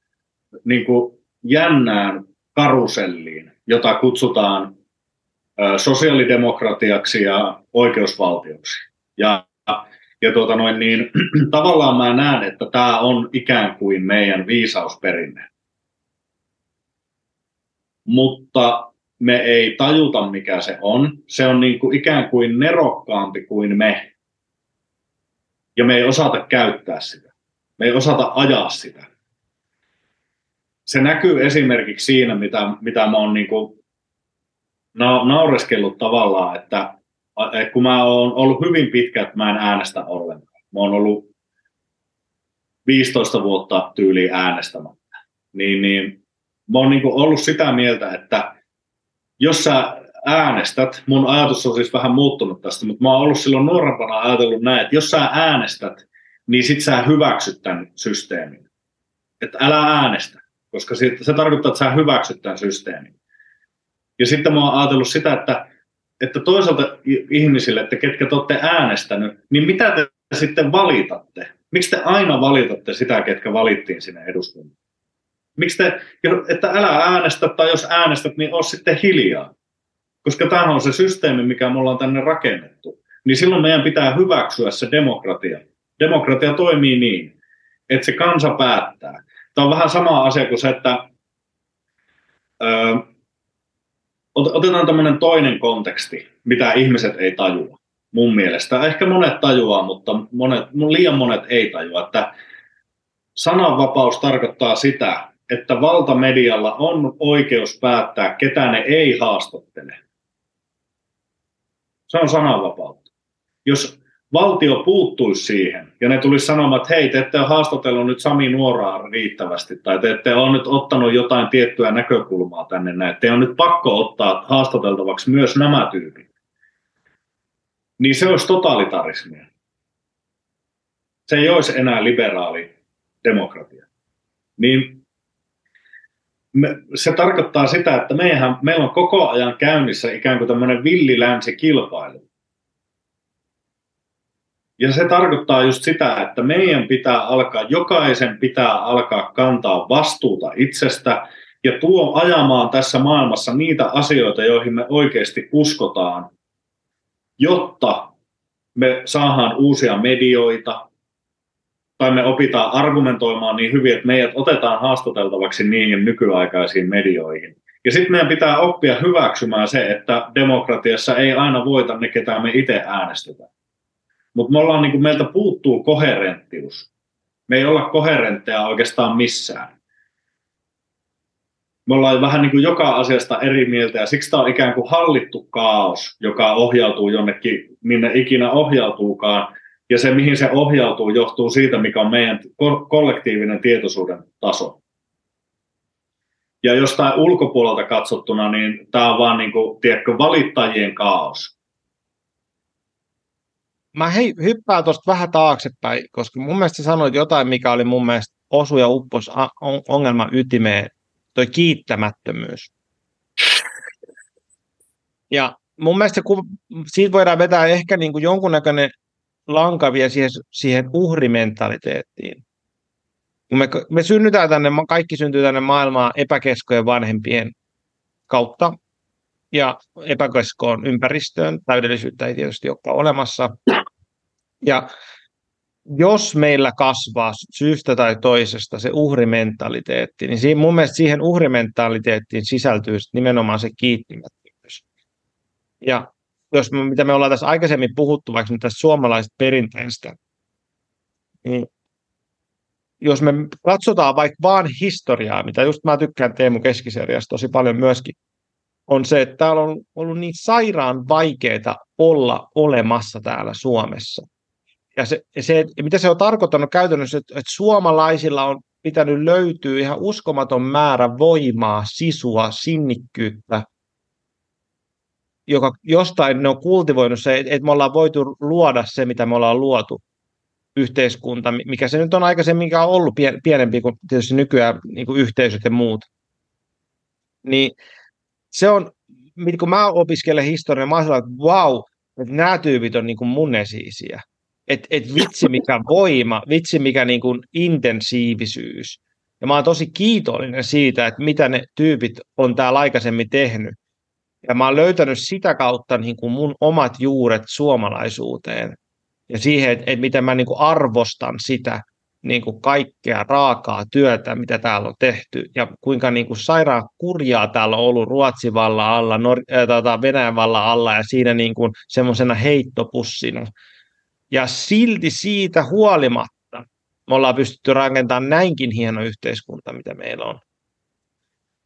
niin kuin jännään karuselliin, jota kutsutaan sosiaalidemokratiaksi ja oikeusvaltioksi. Ja ja tuota noin, niin, tavallaan mä näen, että tämä on ikään kuin meidän viisausperinne. Mutta me ei tajuta, mikä se on. Se on niin kuin ikään kuin nerokkaampi kuin me. Ja me ei osata käyttää sitä. Me ei osata ajaa sitä. Se näkyy esimerkiksi siinä, mitä, mitä mä oon niin kuin na- naureskellut tavallaan, että kun mä oon ollut hyvin pitkä, että mä en äänestä ollenkaan. Mä oon ollut 15 vuotta tyyliin äänestämättä. Niin, niin mä oon niin ollut sitä mieltä, että jos sä äänestät, mun ajatus on siis vähän muuttunut tästä, mutta mä oon ollut silloin nuorempana ajatellut näin, että jos sä äänestät, niin sit sä hyväksyt tämän systeemin. Että älä äänestä, koska se tarkoittaa, että sä hyväksyt tämän systeemin. Ja sitten mä oon ajatellut sitä, että että toisaalta ihmisille, että ketkä te olette äänestänyt, niin mitä te sitten valitatte? Miksi te aina valitatte sitä, ketkä valittiin sinne eduskuntaan? Miksi te, että älä äänestä tai jos äänestät, niin ole sitten hiljaa. Koska tämä on se systeemi, mikä me ollaan tänne rakennettu. Niin silloin meidän pitää hyväksyä se demokratia. Demokratia toimii niin, että se kansa päättää. Tämä on vähän sama asia kuin se, että öö, otetaan tämmöinen toinen konteksti, mitä ihmiset ei tajua mun mielestä. Ehkä monet tajuaa, mutta monet, liian monet ei tajua, että sananvapaus tarkoittaa sitä, että valtamedialla on oikeus päättää, ketä ne ei haastattele. Se on sananvapautta. Jos valtio puuttuisi siihen ja ne tulisi sanomaan, että hei, te ette ole haastatellut nyt Sami Nuoraa riittävästi tai te ette ole nyt ottanut jotain tiettyä näkökulmaa tänne näin. Te on nyt pakko ottaa haastateltavaksi myös nämä tyypit. Niin se olisi totalitarismia. Se ei olisi enää liberaali demokratia. Niin me, se tarkoittaa sitä, että meihän, meillä on koko ajan käynnissä ikään kuin tämmöinen villilänsi kilpailu ja se tarkoittaa just sitä, että meidän pitää alkaa, jokaisen pitää alkaa kantaa vastuuta itsestä ja tuo ajamaan tässä maailmassa niitä asioita, joihin me oikeasti uskotaan, jotta me saadaan uusia medioita tai me opitaan argumentoimaan niin hyvin, että meidät otetaan haastateltavaksi niihin nykyaikaisiin medioihin. Ja sitten meidän pitää oppia hyväksymään se, että demokratiassa ei aina voita ne, ketä me itse äänestetään. Mutta me ollaan, niin kuin, meiltä puuttuu koherenttius. Me ei olla koherentteja oikeastaan missään. Me ollaan vähän niin kuin joka asiasta eri mieltä ja siksi tämä on ikään kuin hallittu kaos, joka ohjautuu jonnekin, minne ikinä ohjautuukaan. Ja se, mihin se ohjautuu, johtuu siitä, mikä on meidän kollektiivinen tietoisuuden taso. Ja jostain ulkopuolelta katsottuna, niin tämä on vaan niin kuin, tiedätkö, valittajien kaos. Mä hei, hyppään tuosta vähän taaksepäin, koska mun mielestä sanoit jotain, mikä oli mun mielestä osu ja uppos ongelman ytimeen, toi kiittämättömyys. Ja mun mielestä kun, siitä voidaan vetää ehkä niin kuin jonkunnäköinen lanka vielä siihen, siihen uhrimentaliteettiin. Me, me synnytään tänne, kaikki syntyy tänne maailmaan epäkeskojen vanhempien kautta, ja epäkeskoon ympäristöön. Täydellisyyttä ei tietysti olekaan olemassa. Ja jos meillä kasvaa syystä tai toisesta se uhrimentaliteetti, niin siinä, mun mielestä siihen uhrimentaliteettiin sisältyy nimenomaan se kiittymättömyys. Ja jos me, mitä me ollaan tässä aikaisemmin puhuttu, vaikka tästä suomalaisesta perinteestä, niin jos me katsotaan vaikka vaan historiaa, mitä just mä tykkään Teemu Keskiseriasta tosi paljon myöskin, on se, että täällä on ollut niin sairaan vaikeaa olla olemassa täällä Suomessa. Ja se, se, mitä se on tarkoittanut käytännössä, että, että suomalaisilla on pitänyt löytyä ihan uskomaton määrä voimaa, sisua, sinnikkyyttä, joka jostain ne on kultivoinut se, että me ollaan voitu luoda se, mitä me ollaan luotu yhteiskunta, mikä se nyt on aikaisemmin ollut pienempi kuin tietysti nykyään niin kuin yhteisöt ja muut. Niin se on, kun mä opiskelen historiaa, mä oon että wow, että nämä tyypit on niin kuin mun esiisiä. Että et vitsi mikä voima, vitsi mikä niin kuin intensiivisyys. Ja mä oon tosi kiitollinen siitä, että mitä ne tyypit on täällä aikaisemmin tehnyt. Ja mä oon löytänyt sitä kautta niin kuin mun omat juuret suomalaisuuteen ja siihen, että, että miten mä niin kuin arvostan sitä niin kuin kaikkea raakaa työtä, mitä täällä on tehty, ja kuinka niin kuin sairaan kurjaa täällä on ollut Ruotsin valla alla, Nor- äh, tota, Venäjän valla alla, ja siinä niin kuin semmoisena heittopussina. Ja silti siitä huolimatta me ollaan pystytty rakentamaan näinkin hieno yhteiskunta, mitä meillä on.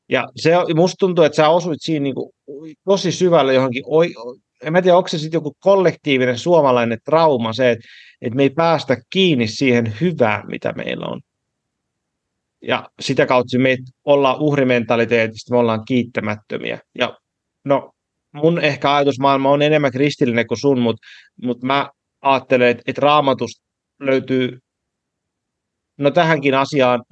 Ja se, musta tuntuu, että sä osuit siinä niin kuin tosi syvälle johonkin, en mä tiedä, onko se sitten joku kollektiivinen suomalainen trauma, se, että, että me ei päästä kiinni siihen hyvään, mitä meillä on. Ja sitä kautta me ollaan uhrimentaliteetista, me ollaan kiittämättömiä. Ja no, mun ehkä ajatusmaailma on enemmän kristillinen kuin sun, mutta, mutta mä ajattelen, että, että raamatus löytyy no tähänkin asiaan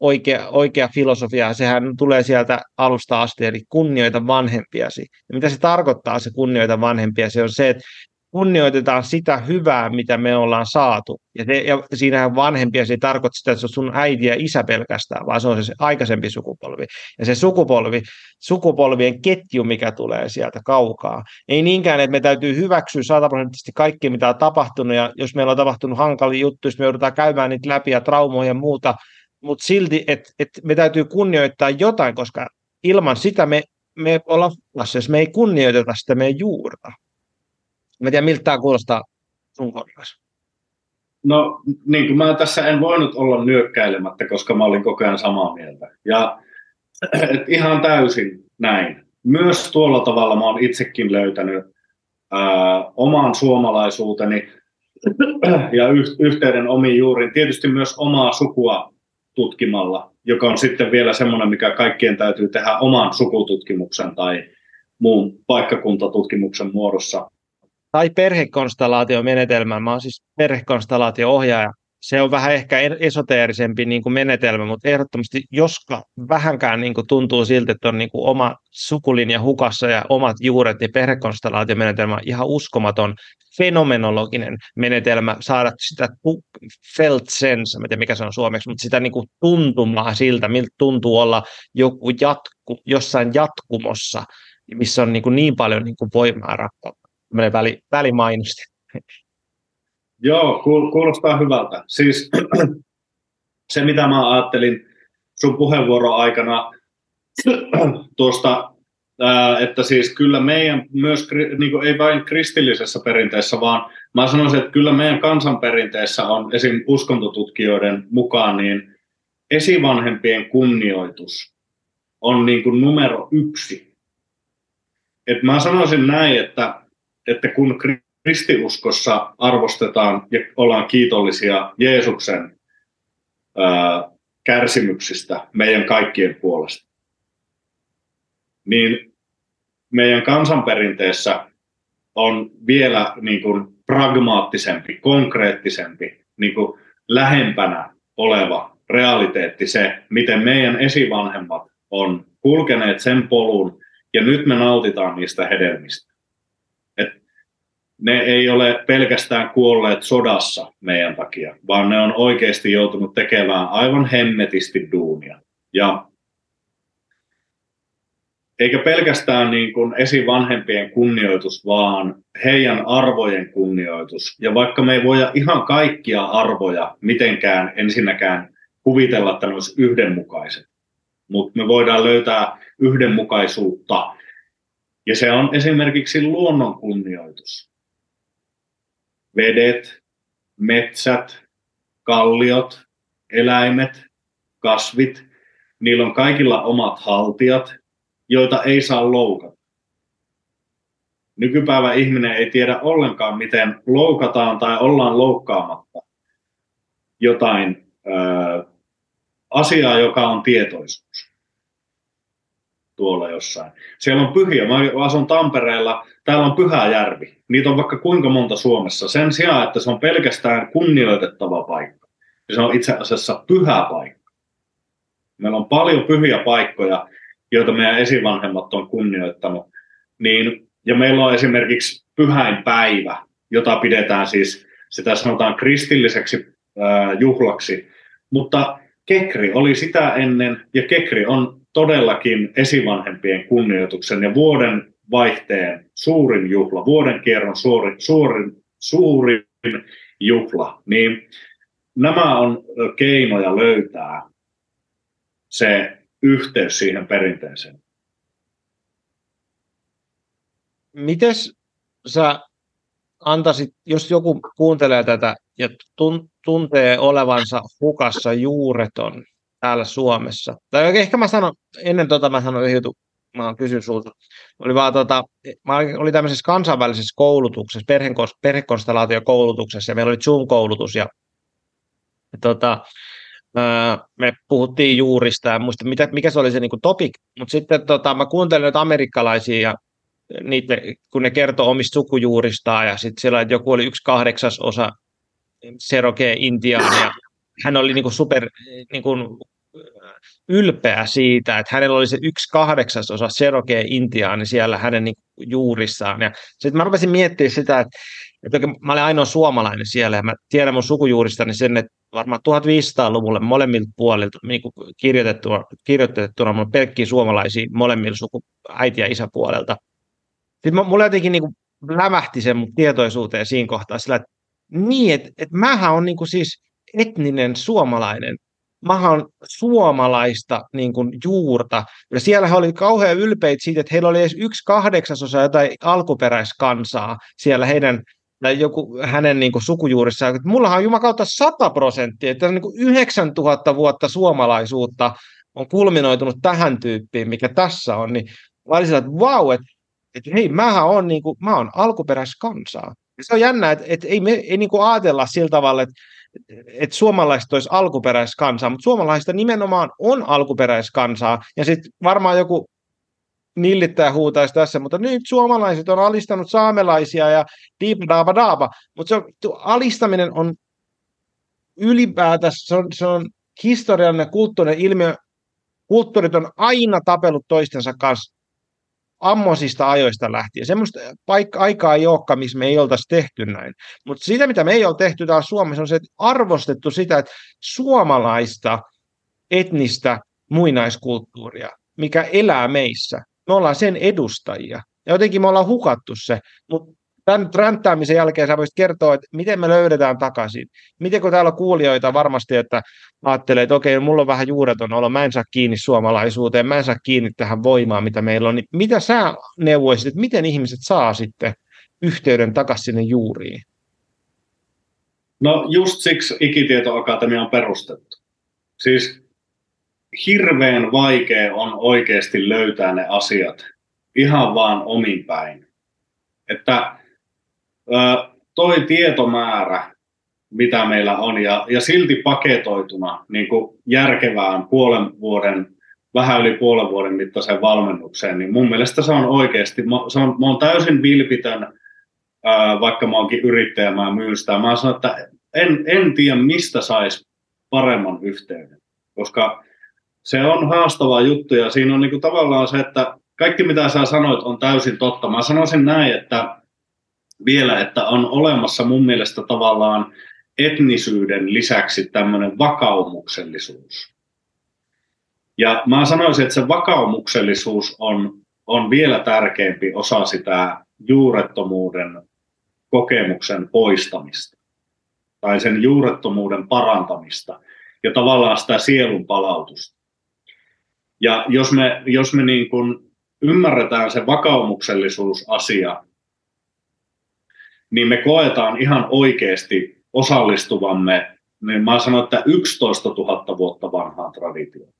oikea, oikea filosofia, sehän tulee sieltä alusta asti, eli kunnioita vanhempiasi. Ja mitä se tarkoittaa, se kunnioita vanhempiasi, on se, että kunnioitetaan sitä hyvää, mitä me ollaan saatu. Ja, te, ja siinähän vanhempia se ei tarkoita sitä, että se on sun äiti ja isä pelkästään, vaan se on se aikaisempi sukupolvi. Ja se sukupolvi, sukupolvien ketju, mikä tulee sieltä kaukaa. Ei niinkään, että me täytyy hyväksyä sataprosenttisesti kaikki, mitä on tapahtunut, ja jos meillä on tapahtunut hankalia juttuja, jos me joudutaan käymään niitä läpi ja traumoja ja muuta, mutta silti, että et me täytyy kunnioittaa jotain, koska ilman sitä me, me ollaan hukassa, jos me ei kunnioiteta sitä meidän juurta. Mä tiedän, miltä tämä kuulostaa sun kohdassa. No, niin kuin mä tässä en voinut olla nyökkäilemättä, koska mä olin koko ajan samaa mieltä. Ja et ihan täysin näin. Myös tuolla tavalla mä oon itsekin löytänyt ää, oman suomalaisuuteni ja yhteyden omiin juuriin. Tietysti myös omaa sukua tutkimalla, joka on sitten vielä semmoinen, mikä kaikkien täytyy tehdä oman sukututkimuksen tai muun paikkakuntatutkimuksen muodossa. Tai perhekonstellaatiomenetelmä. Mä oon siis perhekonstellaatio-ohjaaja. Se on vähän ehkä esoteerisempi niin kuin menetelmä, mutta ehdottomasti, joska vähänkään niin kuin tuntuu siltä, että on niin kuin oma sukulinja hukassa ja omat juuret, niin perhekonstellaatiomenetelmä on ihan uskomaton fenomenologinen menetelmä saada sitä felt sense, en tiedä mikä se on suomeksi, mutta sitä niin kuin tuntumaa siltä, miltä tuntuu olla joku jatku, jossain jatkumossa, missä on niin, kuin niin paljon niin kuin voimaa rakkautta. Tämmöinen väli, välimainosti. Joo, kuulostaa hyvältä. Siis se, mitä mä ajattelin sun puheenvuoron aikana tuosta että siis kyllä meidän myös, niin kuin ei vain kristillisessä perinteessä, vaan mä sanoisin, että kyllä meidän kansanperinteessä on esim. uskontotutkijoiden mukaan niin esivanhempien kunnioitus on niin kuin numero yksi. Et mä sanoisin näin, että, että kun kristiuskossa arvostetaan ja ollaan kiitollisia Jeesuksen kärsimyksistä meidän kaikkien puolesta, niin meidän kansanperinteessä on vielä niin kuin pragmaattisempi, konkreettisempi, niin kuin lähempänä oleva realiteetti se, miten meidän esivanhemmat on kulkeneet sen polun ja nyt me nautitaan niistä hedelmistä. Ne ei ole pelkästään kuolleet sodassa meidän takia, vaan ne on oikeasti joutunut tekemään aivan hemmetisti duunia. Ja eikä pelkästään niin kuin esivanhempien kunnioitus, vaan heidän arvojen kunnioitus. Ja vaikka me ei voida ihan kaikkia arvoja mitenkään ensinnäkään kuvitella, että ne olisi yhdenmukaiset, mutta me voidaan löytää yhdenmukaisuutta. Ja se on esimerkiksi luonnon kunnioitus. Vedet, metsät, kalliot, eläimet, kasvit, niillä on kaikilla omat haltijat, joita ei saa loukata. Nykypäivä ihminen ei tiedä ollenkaan, miten loukataan tai ollaan loukkaamatta jotain ö, asiaa, joka on tietoisuus tuolla jossain. Siellä on pyhiä. Mä asun Tampereella. Täällä on Pyhäjärvi. Niitä on vaikka kuinka monta Suomessa. Sen sijaan, että se on pelkästään kunnioitettava paikka. Ja se on itse asiassa pyhä paikka. Meillä on paljon pyhiä paikkoja, joita meidän esivanhemmat on kunnioittanut. Niin, ja meillä on esimerkiksi pyhäin päivä, jota pidetään siis, sitä sanotaan kristilliseksi juhlaksi, mutta Kekri oli sitä ennen, ja Kekri on todellakin esivanhempien kunnioituksen ja vuoden vaihteen suurin juhla, vuoden kierron suurin, suurin, suurin juhla, niin nämä on keinoja löytää se yhteys siihen perinteeseen. Mites sä antaisit, jos joku kuuntelee tätä ja tuntee olevansa hukassa juureton täällä Suomessa, tai ehkä mä sanon, ennen tota mä sanon yhden mä kysyn sulta, oli vaan tota, mä olin tämmöisessä kansainvälisessä koulutuksessa, perhekonstellaatiokoulutuksessa, ja meillä oli Zoom-koulutus, ja, ja tota, me puhuttiin juurista ja muista, mitä, mikä se oli se niin kuin topic, mutta sitten tota, mä kuuntelin nyt amerikkalaisia ja niitä, kun ne kertoo omista sukujuuristaan ja sitten siellä että joku oli yksi kahdeksasosa Seroke Intiaan ja hän oli niin kuin super niin kuin ylpeä siitä, että hänellä oli se yksi kahdeksasosa Seroke Intiaani siellä hänen niin juurissaan. Sitten mä rupesin miettimään sitä, että, että mä olen ainoa suomalainen siellä ja mä tiedän mun sukujuuristani sen, että varmaan 1500-luvulle molemmilta puolilta niin kuin kirjoitettuna, kirjoitettuna mun pelkkiä suomalaisia molemmilla suku, äiti- ja isäpuolelta. Sitten mulla jotenkin niin kuin lämähti sen mun tietoisuuteen siinä kohtaa sillä, että niin, että, että mähän on niin kuin siis etninen suomalainen. Mä on suomalaista niin kuin, juurta. Ja siellä oli kauhean ylpeitä siitä, että heillä oli edes yksi kahdeksasosa jotain alkuperäiskansaa siellä heidän tai joku hänen niin kuin, sukujuurissaan, mullahan on jumakautta 100 prosenttia, että niin kuin 9000 vuotta suomalaisuutta on kulminoitunut tähän tyyppiin, mikä tässä on, niin mä olin sillä, että vau, että, että hei, mähän on, niin kuin, mä oon alkuperäiskansaa. Ja se on jännä, että, että ei me ei niin kuin ajatella sillä tavalla, että, että suomalaiset olisi alkuperäiskansaa, mutta suomalaista nimenomaan on alkuperäiskansaa, ja sitten varmaan joku nillittäjä huutaisi tässä, mutta nyt suomalaiset on alistanut saamelaisia ja diipadaaba daaba, mutta se on, alistaminen on ylipäätänsä, se on, se on historiallinen kulttuurinen ilmiö, kulttuurit on aina tapellut toistensa kanssa ammosista ajoista lähtien. Semmoista paikka, aikaa ei olekaan, missä me ei oltaisi tehty näin. Mutta sitä, mitä me ei ole tehty täällä Suomessa, on se, että arvostettu sitä, että suomalaista etnistä muinaiskulttuuria, mikä elää meissä, me ollaan sen edustajia. Ja jotenkin me ollaan hukattu se, mutta tämän ränttäämisen jälkeen sä voisit kertoa, että miten me löydetään takaisin. Miten kun täällä on kuulijoita varmasti, että ajattelee, että okei, mulla on vähän juureton olo, mä en saa kiinni suomalaisuuteen, mä en saa kiinni tähän voimaan, mitä meillä on, niin mitä sä neuvoisit, että miten ihmiset saa sitten yhteyden takaisin sinne juuriin? No just siksi Ikitietoakatemia on perustettu. Siis hirveän vaikea on oikeasti löytää ne asiat ihan vaan omin päin. Että toi tietomäärä, mitä meillä on, ja, ja silti paketoituna niin kuin järkevään puolen vuoden vähän yli puolen vuoden mittaiseen valmennukseen, niin mun mielestä se on oikeasti, se on, mä oon täysin vilpitön, vaikka mä oonkin yrittäjä, mä myyn sitä. Mä sanon, että en, en tiedä, mistä saisi paremman yhteyden, koska se on haastava juttu ja siinä on niin kuin tavallaan se, että kaikki mitä sä sanoit on täysin totta. Mä sanoisin näin, että vielä, että on olemassa mun mielestä tavallaan etnisyyden lisäksi tämmöinen vakaumuksellisuus. Ja mä sanoisin, että se vakaumuksellisuus on, on vielä tärkeämpi osa sitä juurettomuuden kokemuksen poistamista tai sen juurettomuuden parantamista ja tavallaan sitä sielun palautusta. Ja jos me, jos me niin kuin ymmärretään se vakaumuksellisuusasia, niin me koetaan ihan oikeasti osallistuvamme, niin mä sanon, että 11 000 vuotta vanhaan traditioon.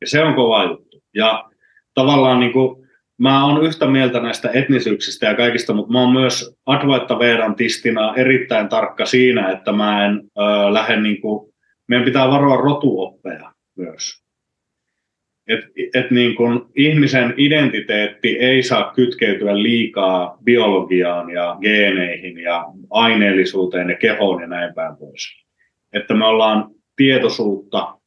Ja se on kova juttu. Ja tavallaan niin kuin, mä oon yhtä mieltä näistä etnisyyksistä ja kaikista, mutta mä oon myös Advaita Vedantistina erittäin tarkka siinä, että mä en ö, lähde niin kuin, meidän pitää varoa rotuoppeja myös. Et, et niin kun ihmisen identiteetti ei saa kytkeytyä liikaa biologiaan ja geeneihin ja aineellisuuteen ja kehoon ja näin päin pois. Että me ollaan tietoisuutta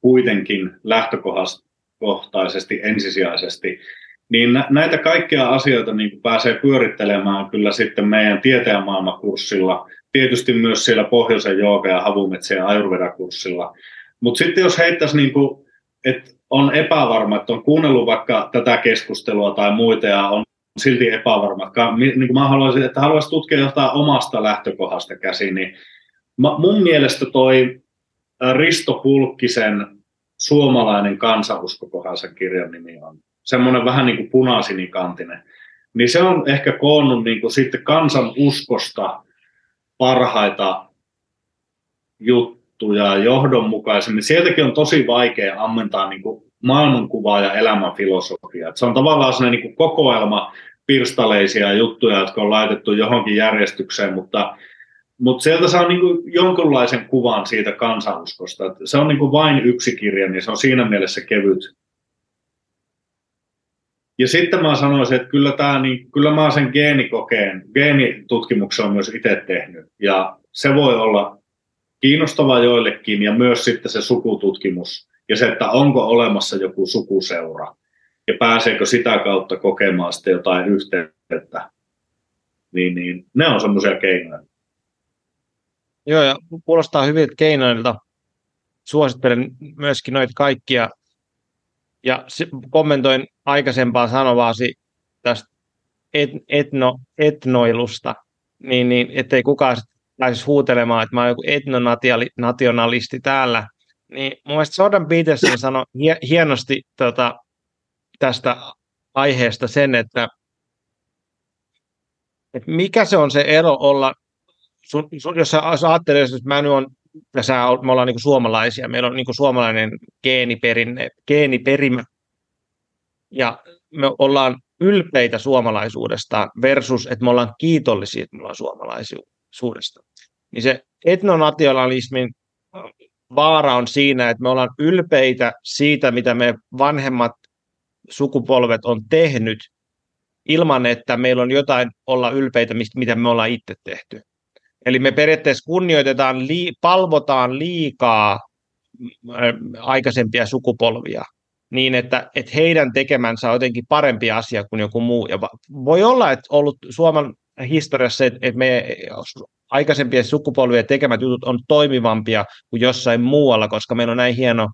kuitenkin lähtökohtaisesti ensisijaisesti, niin näitä kaikkia asioita niin pääsee pyörittelemään kyllä sitten meidän tieteenmaailmakurssilla, tietysti myös siellä pohjoisen jooga- ja ja ayurveda-kurssilla. Mutta sitten jos heittäisi, niin kuin, että on epävarma, että on kuunnellut vaikka tätä keskustelua tai muita ja on silti epävarma, niin kuin mä haluaisin, että haluaisin tutkia jotain omasta lähtökohdasta käsin, niin mun mielestä toi Risto Pulkkisen Suomalainen kansanusko, kohan sen kirjan nimi on. Semmoinen vähän niin kuin punasinikantinen. Niin se on ehkä koonnut niin kuin sitten kansanuskosta parhaita juttuja johdonmukaisemmin. Sieltäkin on tosi vaikea ammentaa niin kuin maailmankuvaa ja elämän filosofiaa. Se on tavallaan sellainen niin kuin kokoelma pirstaleisia juttuja, jotka on laitettu johonkin järjestykseen, mutta mutta sieltä saa niinku jonkinlaisen kuvan siitä kansanuskosta. Et se on niinku vain yksi kirja, niin se on siinä mielessä kevyt. Ja sitten mä sanoisin, että kyllä, tää, niin, kyllä mä sen geenikokeen, geenitutkimuksen on myös itse tehnyt. Ja se voi olla kiinnostava joillekin ja myös sitten se sukututkimus ja se, että onko olemassa joku sukuseura ja pääseekö sitä kautta kokemaan sitten jotain yhteyttä. Niin, niin ne on semmoisia keinoja. Joo, ja kuulostaa hyviltä keinoilta. Suosittelen myöskin noita kaikkia. Ja kommentoin aikaisempaa sanovaasi tästä et, etno, etnoilusta, niin, niin ettei kukaan pääsisi huutelemaan, että mä oon joku etnonationalisti täällä. Niin mun mielestä Jordan Peterson sanoi hienosti tota, tästä aiheesta sen, että, että mikä se on se ero olla sun, sun, jos sä ajattelet, että mä nyt on, ja sä, me ollaan niin suomalaisia, meillä on niin suomalainen geeniperinne, geeniperimä, ja me ollaan ylpeitä suomalaisuudesta versus, että me ollaan kiitollisia, että me ollaan suomalaisuudesta. Niin se etnonationalismin vaara on siinä, että me ollaan ylpeitä siitä, mitä me vanhemmat sukupolvet on tehnyt, ilman että meillä on jotain olla ylpeitä, mitä me ollaan itse tehty. Eli me periaatteessa kunnioitetaan, palvotaan liikaa aikaisempia sukupolvia niin, että, että heidän tekemänsä on jotenkin parempi asia kuin joku muu. Ja voi olla, että ollut Suomen historiassa, että, että me aikaisempien sukupolvien tekemät jutut on toimivampia kuin jossain muualla, koska meillä on näin hieno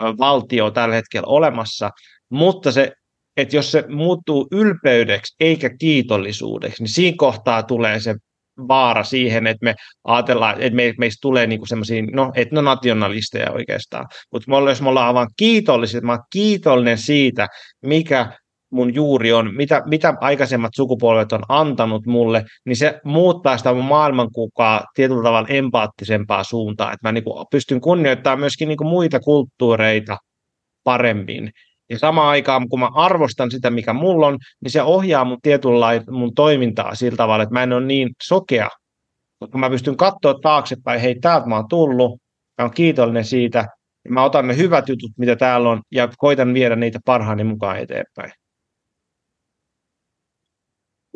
valtio tällä hetkellä olemassa, mutta se, että jos se muuttuu ylpeydeksi eikä kiitollisuudeksi, niin siinä kohtaa tulee se vaara siihen, että me ajatellaan, että me, meistä tulee niinku semmoisia, no etnonationalisteja oikeastaan, mutta jos me ollaan vaan kiitollisia, että mä olen kiitollinen siitä, mikä mun juuri on, mitä, mitä aikaisemmat sukupolvet on antanut mulle, niin se muuttaa sitä mun maailmankuvaa tietyllä tavalla empaattisempaa suuntaan, että mä niin pystyn kunnioittamaan myöskin niin muita kulttuureita paremmin. Ja samaan aikaan, kun mä arvostan sitä, mikä mulla on, niin se ohjaa mun tietynlaista mun toimintaa sillä tavalla, että mä en ole niin sokea. Koska mä pystyn katsoa taaksepäin, hei, täältä mä oon tullut, ja on kiitollinen siitä, Mä otan ne hyvät jutut, mitä täällä on, ja koitan viedä niitä parhaani mukaan eteenpäin.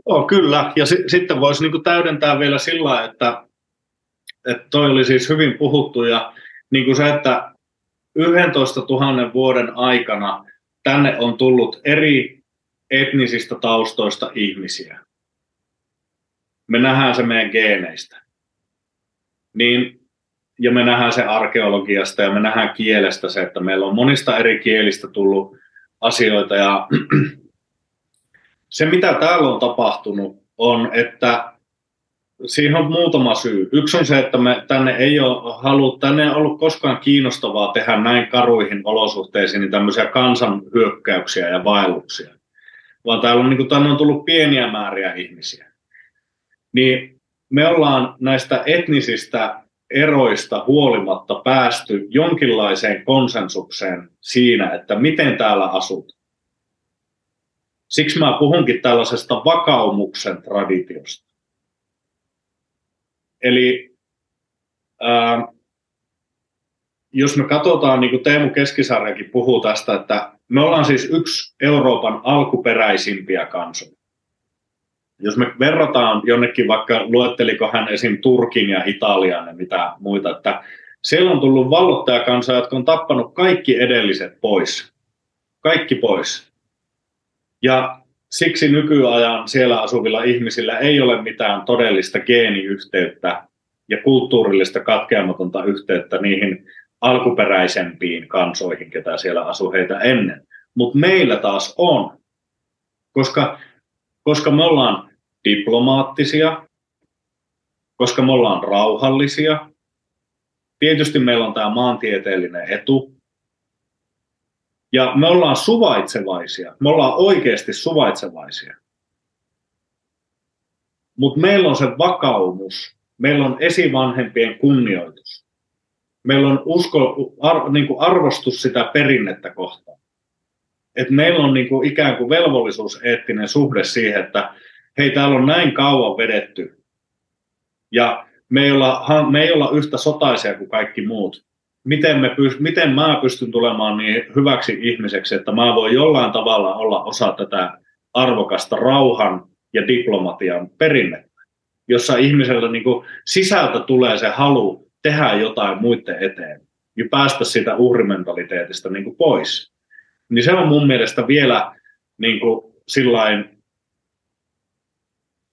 Joo, kyllä. Ja si- sitten voisi niinku täydentää vielä sillä, että, että toi oli siis hyvin puhuttu, ja niinku se, että 11 000 vuoden aikana tänne on tullut eri etnisistä taustoista ihmisiä. Me nähdään se meidän geeneistä. Niin, ja me nähdään se arkeologiasta ja me nähdään kielestä se, että meillä on monista eri kielistä tullut asioita. Ja se, mitä täällä on tapahtunut, on, että siihen on muutama syy. Yksi on se, että me tänne ei ole halu, tänne ei ollut koskaan kiinnostavaa tehdä näin karuihin olosuhteisiin niin tämmöisiä kansanhyökkäyksiä ja vaelluksia. Vaan täällä on, niin kuin, tänne on tullut pieniä määriä ihmisiä. Niin me ollaan näistä etnisistä eroista huolimatta päästy jonkinlaiseen konsensukseen siinä, että miten täällä asut. Siksi mä puhunkin tällaisesta vakaumuksen traditiosta. Eli ää, jos me katsotaan, niin kuin Teemu Keskisarjakin puhuu tästä, että me ollaan siis yksi Euroopan alkuperäisimpiä kansoja. Jos me verrataan jonnekin, vaikka luetteliko hän esim. Turkin ja Italian ja mitä muita, että siellä on tullut vallottajakansa, jotka on tappanut kaikki edelliset pois. Kaikki pois. Ja siksi nykyajan siellä asuvilla ihmisillä ei ole mitään todellista geeniyhteyttä ja kulttuurillista katkeamatonta yhteyttä niihin alkuperäisempiin kansoihin, ketä siellä asuu heitä ennen. Mutta meillä taas on, koska, koska me ollaan diplomaattisia, koska me ollaan rauhallisia. Tietysti meillä on tämä maantieteellinen etu, ja me ollaan suvaitsevaisia. Me ollaan oikeasti suvaitsevaisia. Mutta meillä on se vakaumus. Meillä on esivanhempien kunnioitus. Meillä on usko, ar, niin kuin arvostus sitä perinnettä kohtaan. Et meillä on niin kuin ikään kuin velvollisuuseettinen suhde siihen, että hei, täällä on näin kauan vedetty. Ja me ei olla, me ei olla yhtä sotaisia kuin kaikki muut miten, me pyst- miten mä pystyn tulemaan niin hyväksi ihmiseksi, että mä voin jollain tavalla olla osa tätä arvokasta rauhan ja diplomatian perinnettä, jossa ihmisellä niin kuin sisältä tulee se halu tehdä jotain muiden eteen ja päästä siitä uhrimentaliteetista niin kuin pois. Niin se on mun mielestä vielä niin kuin sillain,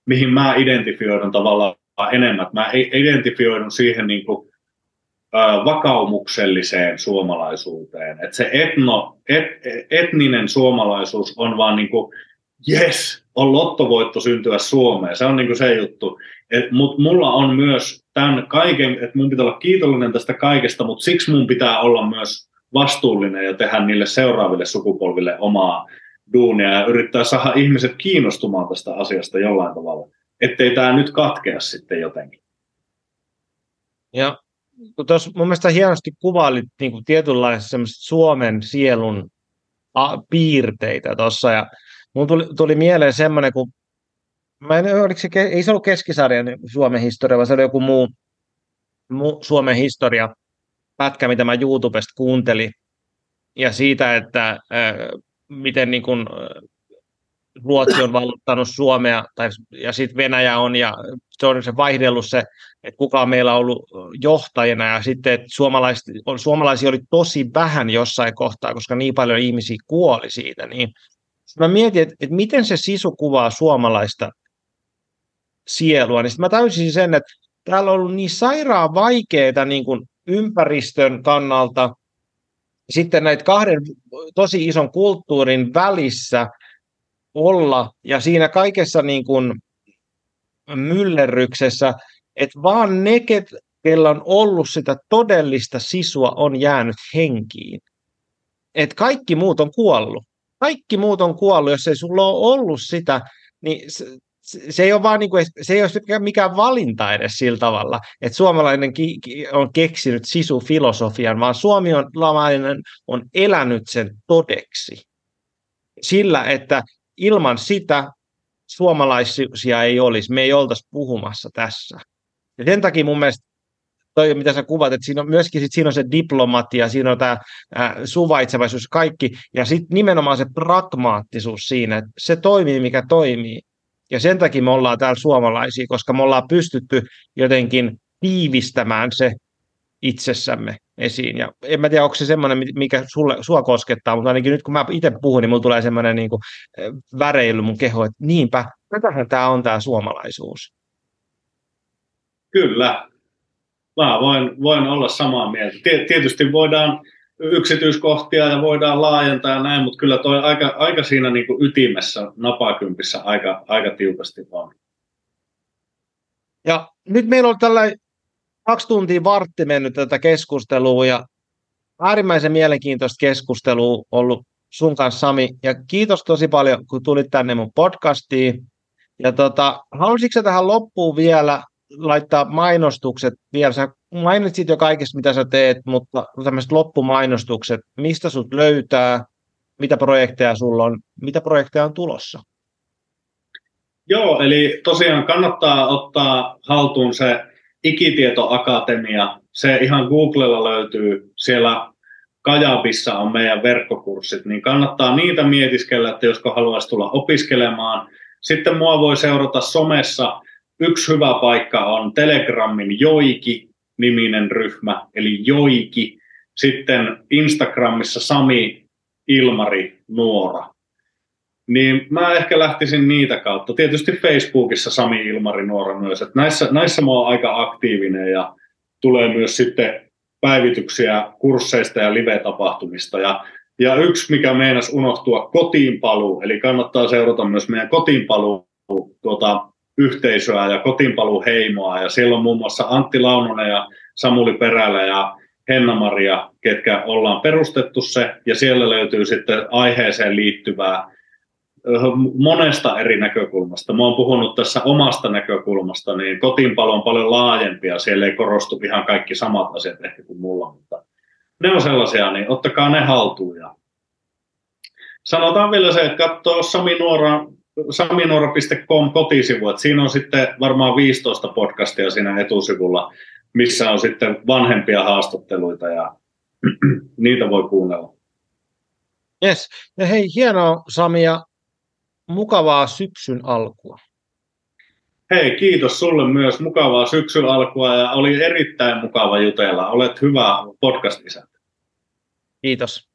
mihin mä identifioidun tavallaan enemmän. Mä identifioidun siihen niin kuin vakaumukselliseen suomalaisuuteen. Että se etno, et, etninen suomalaisuus on vaan niin kuin, yes, on lottovoitto syntyä Suomeen. Se on niin kuin se juttu. Mutta mulla on myös tämän kaiken, että mun pitää olla kiitollinen tästä kaikesta, mutta siksi mun pitää olla myös vastuullinen ja tehdä niille seuraaville sukupolville omaa duunia ja yrittää saada ihmiset kiinnostumaan tästä asiasta jollain tavalla, ettei tämä nyt katkea sitten jotenkin. Ja tuossa mun mielestä hienosti kuvailit niin kuin tietynlaisia Suomen sielun a, piirteitä tuossa, ja mun tuli, tuli mieleen semmoinen, kun mä en, oliko se, ei se ollut keskisarjan Suomen historia, vaan se oli joku muu, muu Suomen historia pätkä, mitä mä YouTubesta kuuntelin, ja siitä, että äh, miten niin kuin, Ruotsi on valluttanut Suomea, tai, ja sitten Venäjä on, ja se on se vaihdellut se, että kuka meillä on ollut johtajana, ja sitten, että suomalaisia oli tosi vähän jossain kohtaa, koska niin paljon ihmisiä kuoli siitä, niin mä mietin, että, että miten se sisu kuvaa suomalaista sielua, niin sitten mä täysin sen, että täällä on ollut niin sairaan vaikeaa niin kuin ympäristön kannalta, sitten näitä kahden tosi ison kulttuurin välissä – olla, ja siinä kaikessa niin kuin myllerryksessä, että vaan ne, kellä on ollut sitä todellista sisua, on jäänyt henkiin. Että kaikki muut on kuollut. Kaikki muut on kuollut, jos ei sulla ole ollut sitä, niin se, se ei ole vaan niin kuin, se ei ole mikään valinta edes sillä tavalla, että suomalainen ki, on keksinyt sisu-filosofian, vaan suomalainen on elänyt sen todeksi. Sillä, että ilman sitä suomalaisia ei olisi, me ei oltaisi puhumassa tässä. Ja sen takia mun mielestä toi, mitä sä kuvat, että siinä on myöskin sit, siinä on se diplomatia, siinä on tämä suvaitsevaisuus, kaikki, ja sitten nimenomaan se pragmaattisuus siinä, että se toimii, mikä toimii. Ja sen takia me ollaan täällä suomalaisia, koska me ollaan pystytty jotenkin tiivistämään se itsessämme esiin. Ja en mä tiedä, onko se semmoinen, mikä sulle, sua koskettaa, mutta ainakin nyt kun mä itse puhun, niin mulla tulee semmoinen niin kuin, väreily mun keho, että niinpä, tätähän tämä on tämä suomalaisuus. Kyllä, mä voin, voin olla samaa mieltä. Tietysti voidaan yksityiskohtia ja voidaan laajentaa ja näin, mutta kyllä toi aika, aika siinä niin kuin ytimessä, napakympissä aika, aika tiukasti on. Ja nyt meillä on tällä kaksi tuntia vartti mennyt tätä keskustelua ja äärimmäisen mielenkiintoista keskustelua ollut sun kanssa Sami ja kiitos tosi paljon kun tulit tänne mun podcastiin. Ja tota, halusitko tähän loppuun vielä laittaa mainostukset vielä? Sä mainitsit jo kaikesta, mitä sä teet, mutta tämmöiset loppumainostukset, mistä sut löytää, mitä projekteja sulla on, mitä projekteja on tulossa? Joo, eli tosiaan kannattaa ottaa haltuun se Ikitietoakatemia. Se ihan Googlella löytyy. Siellä Kajabissa on meidän verkkokurssit, niin kannattaa niitä mietiskellä, että josko haluaisi tulla opiskelemaan. Sitten mua voi seurata somessa. Yksi hyvä paikka on Telegramin Joiki-niminen ryhmä, eli Joiki. Sitten Instagramissa Sami Ilmari Nuora. Niin mä ehkä lähtisin niitä kautta. Tietysti Facebookissa Sami Ilmari Nuora myös. Että näissä, näissä mä oon aika aktiivinen ja tulee myös sitten päivityksiä kursseista ja live-tapahtumista. Ja, ja yksi, mikä meinas unohtua, kotiinpaluu. Eli kannattaa seurata myös meidän kotiinpaluu tuota, yhteisöä ja kotiinpaluheimoa. Ja siellä on muun muassa Antti Launonen ja Samuli Perälä ja Henna-Maria, ketkä ollaan perustettu se. Ja siellä löytyy sitten aiheeseen liittyvää monesta eri näkökulmasta. Mä oon puhunut tässä omasta näkökulmasta, niin kotiinpalo on paljon laajempi ja siellä ei korostu ihan kaikki samat asiat ehkä kuin mulla, mutta ne on sellaisia, niin ottakaa ne haltuun. Ja sanotaan vielä se, että katsoo Sami Nuora, saminuora.com kotisivu, että siinä on sitten varmaan 15 podcastia siinä etusivulla, missä on sitten vanhempia haastatteluita ja niitä voi kuunnella. Yes. Ja hei, hienoa Sami, ja mukavaa syksyn alkua. Hei, kiitos sulle myös mukavaa syksyn alkua ja oli erittäin mukava jutella. Olet hyvä podcast-isäntä. Kiitos.